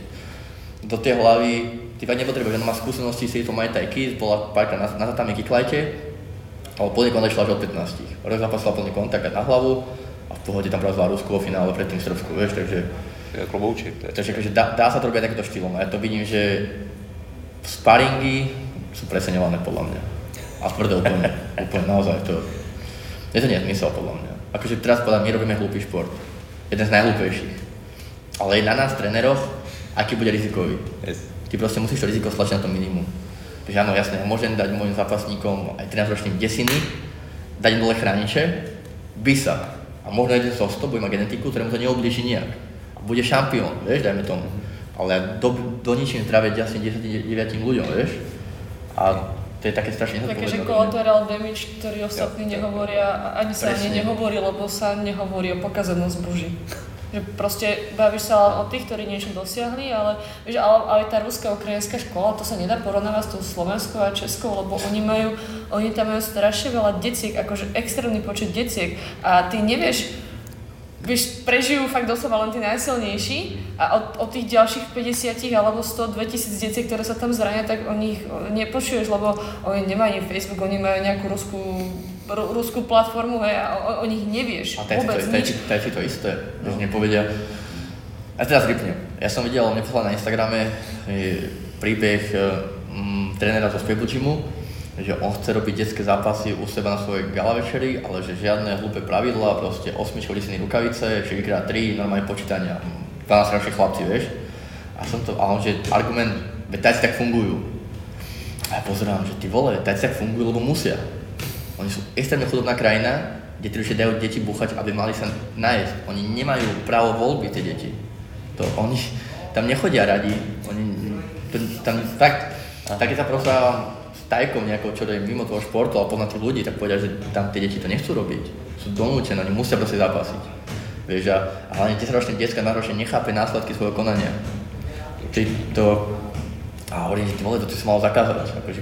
S4: do tej hlavy, ty nepotrebuješ, že má skúsenosti, si to majú tajky, bola párkrát na, na tatami kiklajte, ale plný kontakt šla až od 15. Rok zapasila plný kontakt na hlavu, a v pohode tam porazila Rusku vo finále predtým Srbsku, vieš, takže...
S2: Klobouček, to je.
S4: Takže akože dá, dá, sa to robiť takýmto štýlom a ja to vidím, že sparingy sú preseňované podľa mňa. A tvrdé úplne, úplne naozaj to... Je to nezmysel podľa mňa. Akože teraz povedať, my robíme hlúpy šport. Jeden z najhlúpejších. Ale je na nás, tréneroch, aký bude rizikový.
S2: Yes.
S4: Ty proste musíš to riziko stlačiť na to minimum. Takže áno, jasne, môžem dať môjim zápasníkom aj 13-ročným desiny, dať dole chrániče, by sa, a možno jeden z 100 bude mať genetiku, ktorému to neoblíži nejak. A bude šampión, vieš, dajme tomu. Ale do, do ničím tráviť asi 10 9 ľuďom, vieš. A to je také strašne
S3: Také, že collateral damage, ktorý ostatní ja, nehovoria, ani sa ani nehovorí, lebo sa nehovorí o pokazenom zboží. Že proste bavíš sa o tých, ktorí niečo dosiahli, ale, vieš, ale, ale tá ruská ukrajinská škola, to sa nedá porovnávať s tou slovenskou a českou, lebo oni majú, oni tam majú strašne veľa deciek, akože extrémny počet deciek a ty nevieš, vieš, prežijú fakt doslova len tí najsilnejší a od, od tých ďalších 50 alebo 100, 2000 detí, ktoré sa tam zrania, tak o nich nepočuješ, lebo oni nemajú Facebook, oni majú nejakú ruskú ruskú platformu hej, a o, o nich nevieš a vôbec
S4: to, nič. A to, isté, no. že nepovedia. A teraz vypnem. Ja som videl, mne poslal na Instagrame príbeh um, trénera zo Gymu, že on chce robiť detské zápasy u seba na svojej gala večeri, ale že žiadne hlúpe pravidla, proste osmičko listený rukavice, 4x3, normálne počítania, 12 ročných chlapci, vieš. A som to, a on, že argument, veď tak fungujú. A ja pozerám, že ty vole, tak fungujú, lebo musia. Oni sú extrémne chudobná krajina, kde tri dajú deti búchať, aby mali sa najesť. Oni nemajú právo voľby, tie deti. To oni tam nechodia radi, oni to, tam fakt, tak keď sa prostávam s tajkom nejakou, čo je mimo toho športu, ale poznám tých ľudí, tak povedia, že tam tie deti to nechcú robiť. Sú donútené, oni musia proste zapasiť. Vieš, a, a hlavne 10-ročné detská náročne nechápe následky svojho konania. Ty to... A hovorím, že ty vole, to ty si mal zakázať. Akože,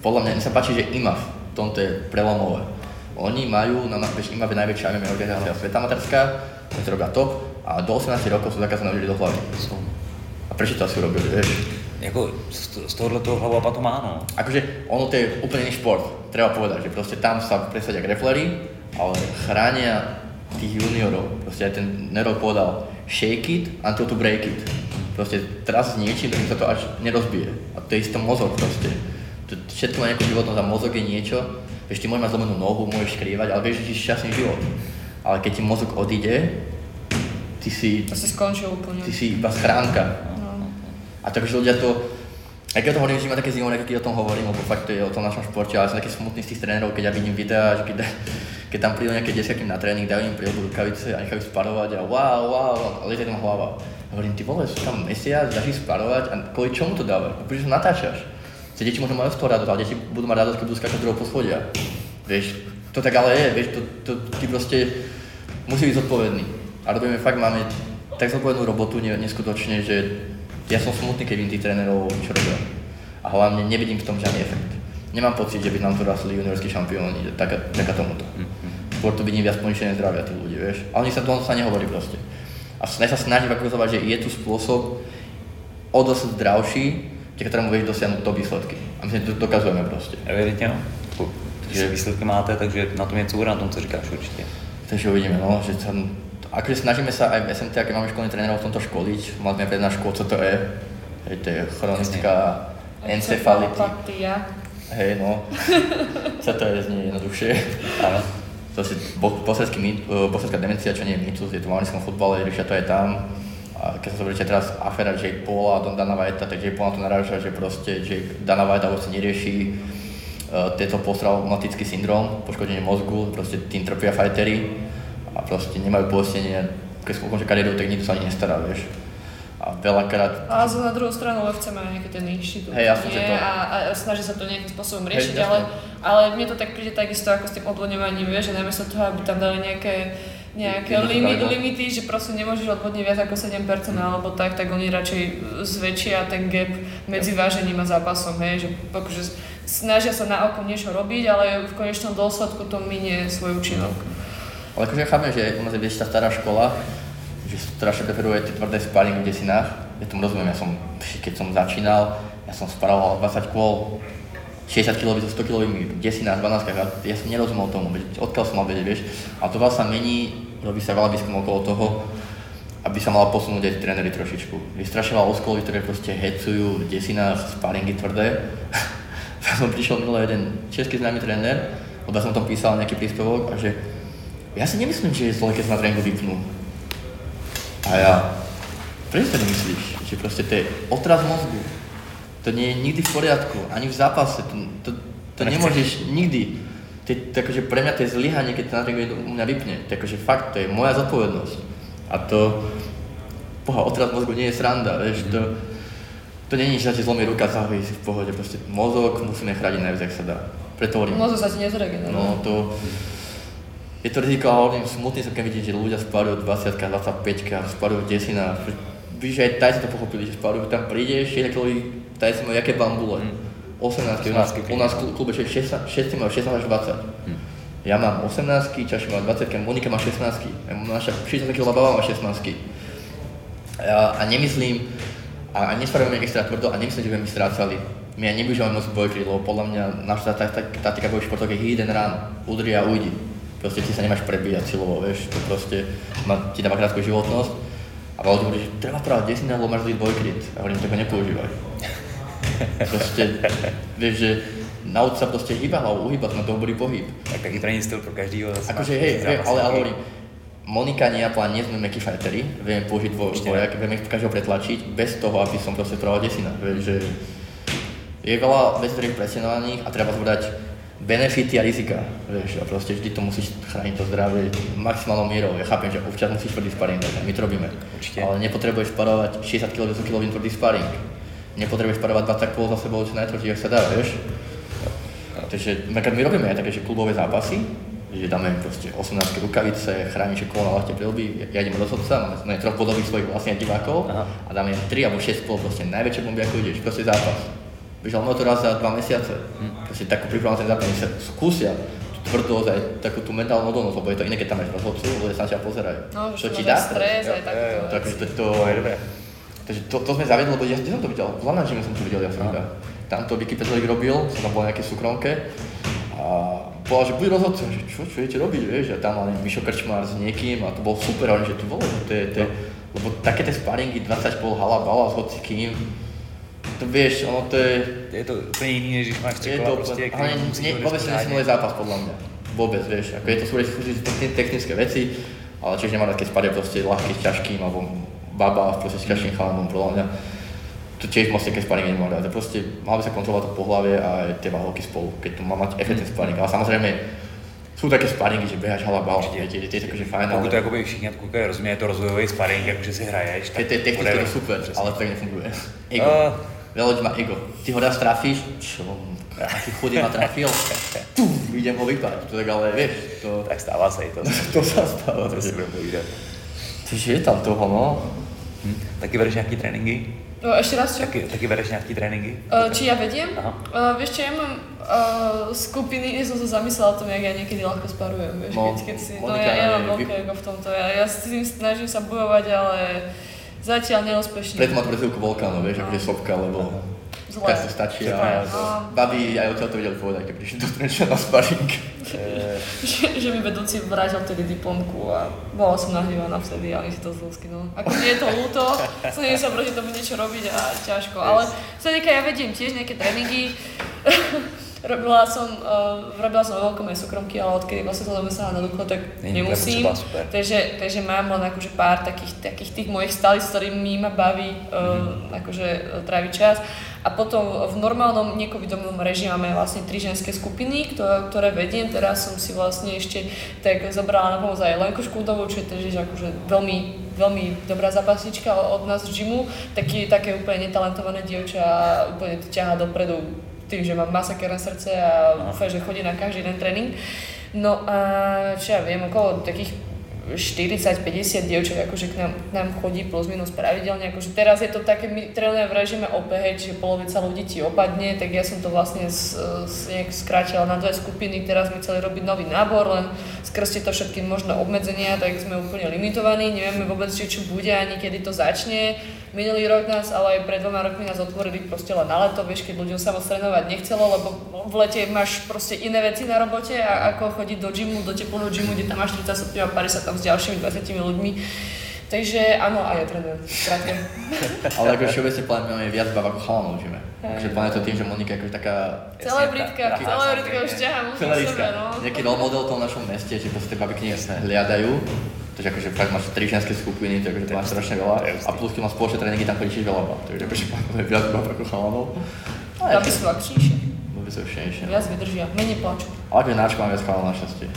S4: podľa mňa, mne sa páči, že IMAF, tomto je prelomové. Oni majú, na bež IMAB je najväčšia MMA organizácia sveta materská, oni to robia top a do 18 rokov sú zakázané ľudí do hlavy. A prečo to asi urobili, vieš?
S2: Jako z, z tohohle toho hlavu to má, no.
S4: Akože ono to je úplne iný šport, treba povedať, že proste tam sa presadia greflery, ale chránia tých juniorov. Proste aj ten Nero povedal, shake it until to break it. Proste teraz s niečím, tak sa to až nerozbije. A to je isté mozog proste všetko má nejakú životnosť a mozog je niečo, vieš, ty môžeš mať zlomenú nohu, môžeš skrývať, ale vieš, že šťastný život. Ale keď ti mozog odíde, ty si...
S3: To si skončil úplne.
S4: Ty si iba schránka. No. A takže ľudia to... Ak ja to hovorím, že ma také zimové, keď o tom hovorím, lebo fakt to je o tom našom športe, ale som taký smutný z tých trénerov, keď ja vidím videá, že keď keď tam prídu nejaké desiaky na tréning, dajú im prílebu rukavice a nechajú sparovať a wow, wow, a liete tam hlava. A hovorím, ty vole, tam mesiac, dáš ich sparovať a kvôli čomu to dávaš? Prečo natáčaš? Tie deti možno majú z toho radosť, ale deti budú mať radosť, keď budú skákať druhého poschodia. Vieš, to tak ale je, vieš, to, to, ty proste musí byť zodpovedný. A robíme fakt, máme tak zodpovednú robotu neskutočne, že ja som smutný, keď vidím tých trénerov, čo robia. A hlavne nevidím v tom žiadny efekt. Nemám pocit, že by nám tu rasli juniorskí šampióni, taká, taká tomuto. Skôr to vidím viac poničenie zdravia tých ľudí, vieš. Ale oni sa to sa nehovorí proste. A sa snažím ukazovať, že je tu spôsob o dosť zdravší, ke ktorému vieš dosiahnuť to výsledky. A my to dokazujeme proste.
S2: Evidentně no. Takže výsledky máte, takže na tom něco bude na tom, co říkáš určitě.
S4: Takže uvidíme, no, že tam, akože snažíme sa aj v SMT, keď máme školných trénerov v tomto školiť, mali sme prednášku, co to je, hej, to je chronická encefalitis. Hej, no. Co to je, znie jednoduchšie. Áno. To si bosecký, demencia, čo nie je mýtus, je to v anglickom futbale, riešia to aj tam. A keď sa zoberiete teraz aféra Jake Paul a Dana Whitea, tak Jake Paul na to naráža, že proste Jake Dana White vôbec nerieši uh, tento posttraumatický syndrom, poškodenie mozgu, proste tým trpia fightery a proste nemajú poistenie, keď skončia kariéru, tak nikto sa ani nestará, vieš. A veľakrát...
S3: A na druhú stranu UFC má nejaký ten inštitút,
S4: hey, jasne, to...
S3: a, a, snaží sa to nejakým spôsobom riešiť, hey, ale, ale mne to tak príde takisto ako s tým odvodňovaním, vieš, že namiesto toho, aby tam dali nejaké nejaké limit, limity, že proste nemôžeš odvodniť viac ako 7% alebo tak, tak oni radšej zväčšia ten gap medzi vážením a zápasom, hej, že akože snažia sa na oko niečo robiť, ale v konečnom dôsledku to minie svoj účinok.
S4: Ale akože chápem, že u nás je tá stará škola, že strašne preferuje tie tvrdé sparing v desinách. Ja tomu rozumiem, ja som, keď som začínal, ja som sparoval 20 kôl, 60 kg, 100 kg desinách, 12 a ja som nerozumel tomu, odkiaľ som mal vedieť, vieš. A to vás sa mení, robí sa veľa výskumov okolo toho, aby sa mala posunúť aj tréneri trošičku. Je veľa oskoly, ktoré proste hecujú desinách, sparingy tvrdé. som prišiel minulý jeden český známy tréner, lebo som tom písal nejaký príspevok a že ja si nemyslím, že je zle, keď sa na tréningu vypnú. A ja, prečo to nemyslíš? Že proste to je otraz mozgu. To nie je nikdy v poriadku, ani v zápase. To, to, to nemôžeš nikdy. To, to, akože pre mňa to je zlyhanie, keď to na tréningu u mňa vypne. To je akože fakt, to je moja zodpovednosť. A to, poha, otraz mozgu nie je sranda, vieš, to, to nie je nič, že zlomí ruka, zahojí si v pohode, proste mozog musíme chrániť najviac, ak sa dá. Preto hovorím.
S3: Mozog sa ti nezregeneruje.
S4: No to, je to riziko a hovorím, smutný som keď vidím, že ľudia sparujú 20 25 sparujú desina. Víš, že aj tajci to pochopili, že sparujú, tam prídeš, 6 kg tajci majú jaké bambule. Mm. 18 u nás, u nás v klube 6, 6 majú 16 až 20. Mm. Ja mám 18, Čaši má 20, Monika má 16, naša 60 kg baba má 16. A, a nemyslím, a, a nespravujeme extra tvrdo a nemyslím, že by mi strácali. My aj nevyužívame moc bojkry, lebo podľa mňa naša taktika bojových športov je and run, udri a ujdi proste ty sa nemáš prebíjať silovo, vieš, to proste má, ti dáva krátku životnosť. A Valdi hovorí, že treba správať desina, lebo máš zlý. A hovorím, tak ho nepoužívaj. proste, vieš, že nauč sa proste hýba hlavou, uhýbať, na to dobrý pohyb.
S2: Tak taký tréning styl pro každýho.
S4: Akože hej, hej ale, hovorím, Monika nie a plán nie sme mekí fightery, vieme použiť dvoj, dvojak, vieme každého pretlačiť, bez toho, aby som proste správal desina. Vieš, že je veľa vecí, ktorých preslenovaných a treba zbrať benefity a rizika, vieš, a proste vždy to musíš chrániť to zdravie maximálnou mierou. Ja chápem, že občas musíš tvrdý sparing, my to robíme. Určite. Ale nepotrebuješ sparovať 60 kg, 100 kg tvrdý sparing. Nepotrebuješ sparovať 20 kg za sebou, čo najtvrdšie, sa dá, vieš. Takže my robíme aj také, že klubové zápasy, že dáme proste 18 rukavice, chrániče kolo na lahte prilby, ja idem do srdca, máme troch bodových svojich vlastne divákov Aha. a dáme 3 alebo 6 kol, proste najväčšie bomby, ako ideš, proste zápas bežal to raz za dva mesiace. Hm. Proste takú prípravu ten zápas, sa skúsia tvrdosť aj takú tú mentálnu odolnosť, lebo je to iné, keď tam máš rozhodcu, ľudia sa na ťa pozerajú.
S3: No, to ti dá stres aj takto.
S4: Takže to, to, takže to, to sme zaviedli, lebo ja, kde som to videl? V Lanážime som to videl, ja som Tam to Vicky Petrovik robil, som tam bol na nejakej súkromke a povedal, že bude rozhodca, že čo, čo idete robiť, vieš, a tam mal Mišo Krčmár s niekým a to bol super, ale že tu bolo, to je, to je, lebo také tie sparingy, 20 pol hala, bala s hocikým, to vieš, ono to je...
S2: Je to úplne iný, než máš čekola proste,
S4: ale ne, vôbec nesimuluje zápas podľa mňa. Vôbec, vieš, ako je to sú technické veci, ale tiež nemá keď spadne proste ľahký s ťažkým, alebo baba proste s ťažkým chalanom, podľa mňa. To tiež moc také sparing nemá to proste mal by sa kontrolovať to pohlavie a aj tie váhovky spolu, keď tu má mať efektný sparing. Ale samozrejme, Sú také sparingy, že behaš halabal, viete, je to akože fajn,
S2: Pokud to
S4: ale
S2: jakoby všichni koukají, rozumí, je to rozvojový sparring, jakože si hraješ,
S4: keď to je technicky to super, ale to tak nefunguje. Ego.
S2: Uh,
S4: Veľa ľudí má ego. Ty ho raz trafíš, čo? Aký chudý ma trafil? Tu, idem ho vypať. To tak ale vieš, to,
S2: tak stává se i to.
S4: to sa stáva.
S2: to si
S4: Takže,
S2: povídat.
S4: Čiže je tam toho, no.
S2: Hm. Taky vedeš nějaký tréninky?
S3: No, ešte raz čo?
S2: Taky, taky vedeš nějaký tréninky?
S3: Uh, či ja vediem?
S2: Aha.
S3: Uh, vieš čo, ja mám uh, skupiny, ja som sa zamyslela o tom, jak ja niekedy ľahko sparujem, vieš,
S4: No,
S3: keď, keď si, no
S4: Monika
S3: ja, ja mám veľké ego v tomto, ja, ja s tým snažím sa bojovať, ale zatiaľ neúspešne.
S4: Preto má prezivku Volkáno, vieš, akože sopka, lebo
S3: Zle.
S4: to stačí
S3: Zle,
S4: a babi aj odtiaľ to vedeli povedať, keď prišli do Trenča na sparing.
S3: že, že mi vedúci vrátil vtedy diplomku a bola som nahnevaná vtedy a oni si to zlúsky, no. Ako nie je to ľúto, snažím sa proti tomu niečo robiť a ťažko, ale Sadika, ja vediem tiež nejaké tréningy. robila som, uh, robila som veľkom aj súkromky, ale odkedy vlastne som zamestnaná na ducho, tak
S2: Není
S3: nemusím.
S2: super.
S3: Takže, takže mám len akože pár takých, takých tých mojich stálych, s ktorými ma baví uh, akože uh, tráviť čas. A potom v normálnom necovidovom režime máme vlastne tri ženské skupiny, ktoré, ktoré vediem. Teraz som si vlastne ešte tak zobrala na pomoc aj Lenku Škundovú, čo je tiež akože veľmi, veľmi dobrá zápasnička od nás z gymu. Taký, také úplne netalentované dievča úplne to ťaha dopredu tým, že mám masakerné srdce a dúfam, že chodí na každý jeden tréning. No a čo ja viem, okolo takých 40-50 dievčat akože k nám, k nám chodí plus minus pravidelne. Akože teraz je to také, my trénujeme v režime OPH, čiže polovica ľudí ti opadne, tak ja som to vlastne s, s, nejak skrátila na dve skupiny, teraz sme chceli robiť nový nábor, len skrz tieto všetky možné obmedzenia, tak sme úplne limitovaní, nevieme vôbec, či čo bude, ani kedy to začne. Minulý rok nás, ale aj pred dvoma rokmi nás otvorili proste len na leto, vieš, keď ľuďom sa moc trénovať nechcelo, lebo v lete máš proste iné veci na robote a ako chodiť do gymu, do teplého gymu, kde tam máš 30 stupňov a parí sa tam s ďalšími 20 ľuďmi. Takže áno, aj ja trénujem, krátke.
S4: Ale ako všeobecne plán máme viac bav ako chalanov, že Takže plán je to tým, že Monika je akože taká
S3: Celebritka, celebritka už ťahám na sebe, no.
S4: Nejaký role model v tom našom meste, že proste nej hľadajú. Takže akože fakt máš tri ženské skupiny, to akože to máš strašne veľa.
S2: je.
S4: A plus keď máš spoločné tréningy, tam chodíš veľa bab. Takže akože máme viac bab ako chalanov.
S3: Baby sú akčnejšie,
S4: Boli sú všenejšie.
S3: viac vydržia, menej plačú.
S4: Ale akože náčko mám viac chalanov našťastie.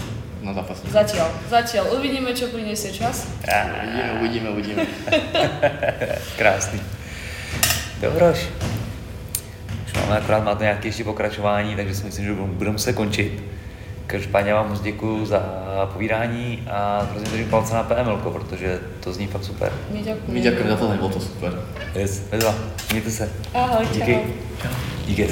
S4: Na zápasníku.
S3: Zatiaľ, zatiaľ. Uvidíme, čo priniesie čas.
S4: Uvidíme, uvidíme, uvidíme.
S2: Krásný. Dobroš. Už máme akorát máte nějaké ještě pokračování, takže si myslím, že budeme budeme muset končit. Každopádně vám moc děkuji za povídání a hrozně držím palce na PML, protože to zní fakt super.
S3: My ďakujeme.
S4: My ďakujem za to, bolo to super.
S2: Yes. Mějte se.
S3: Ahoj,
S2: Díky.
S3: čau.
S2: Díky.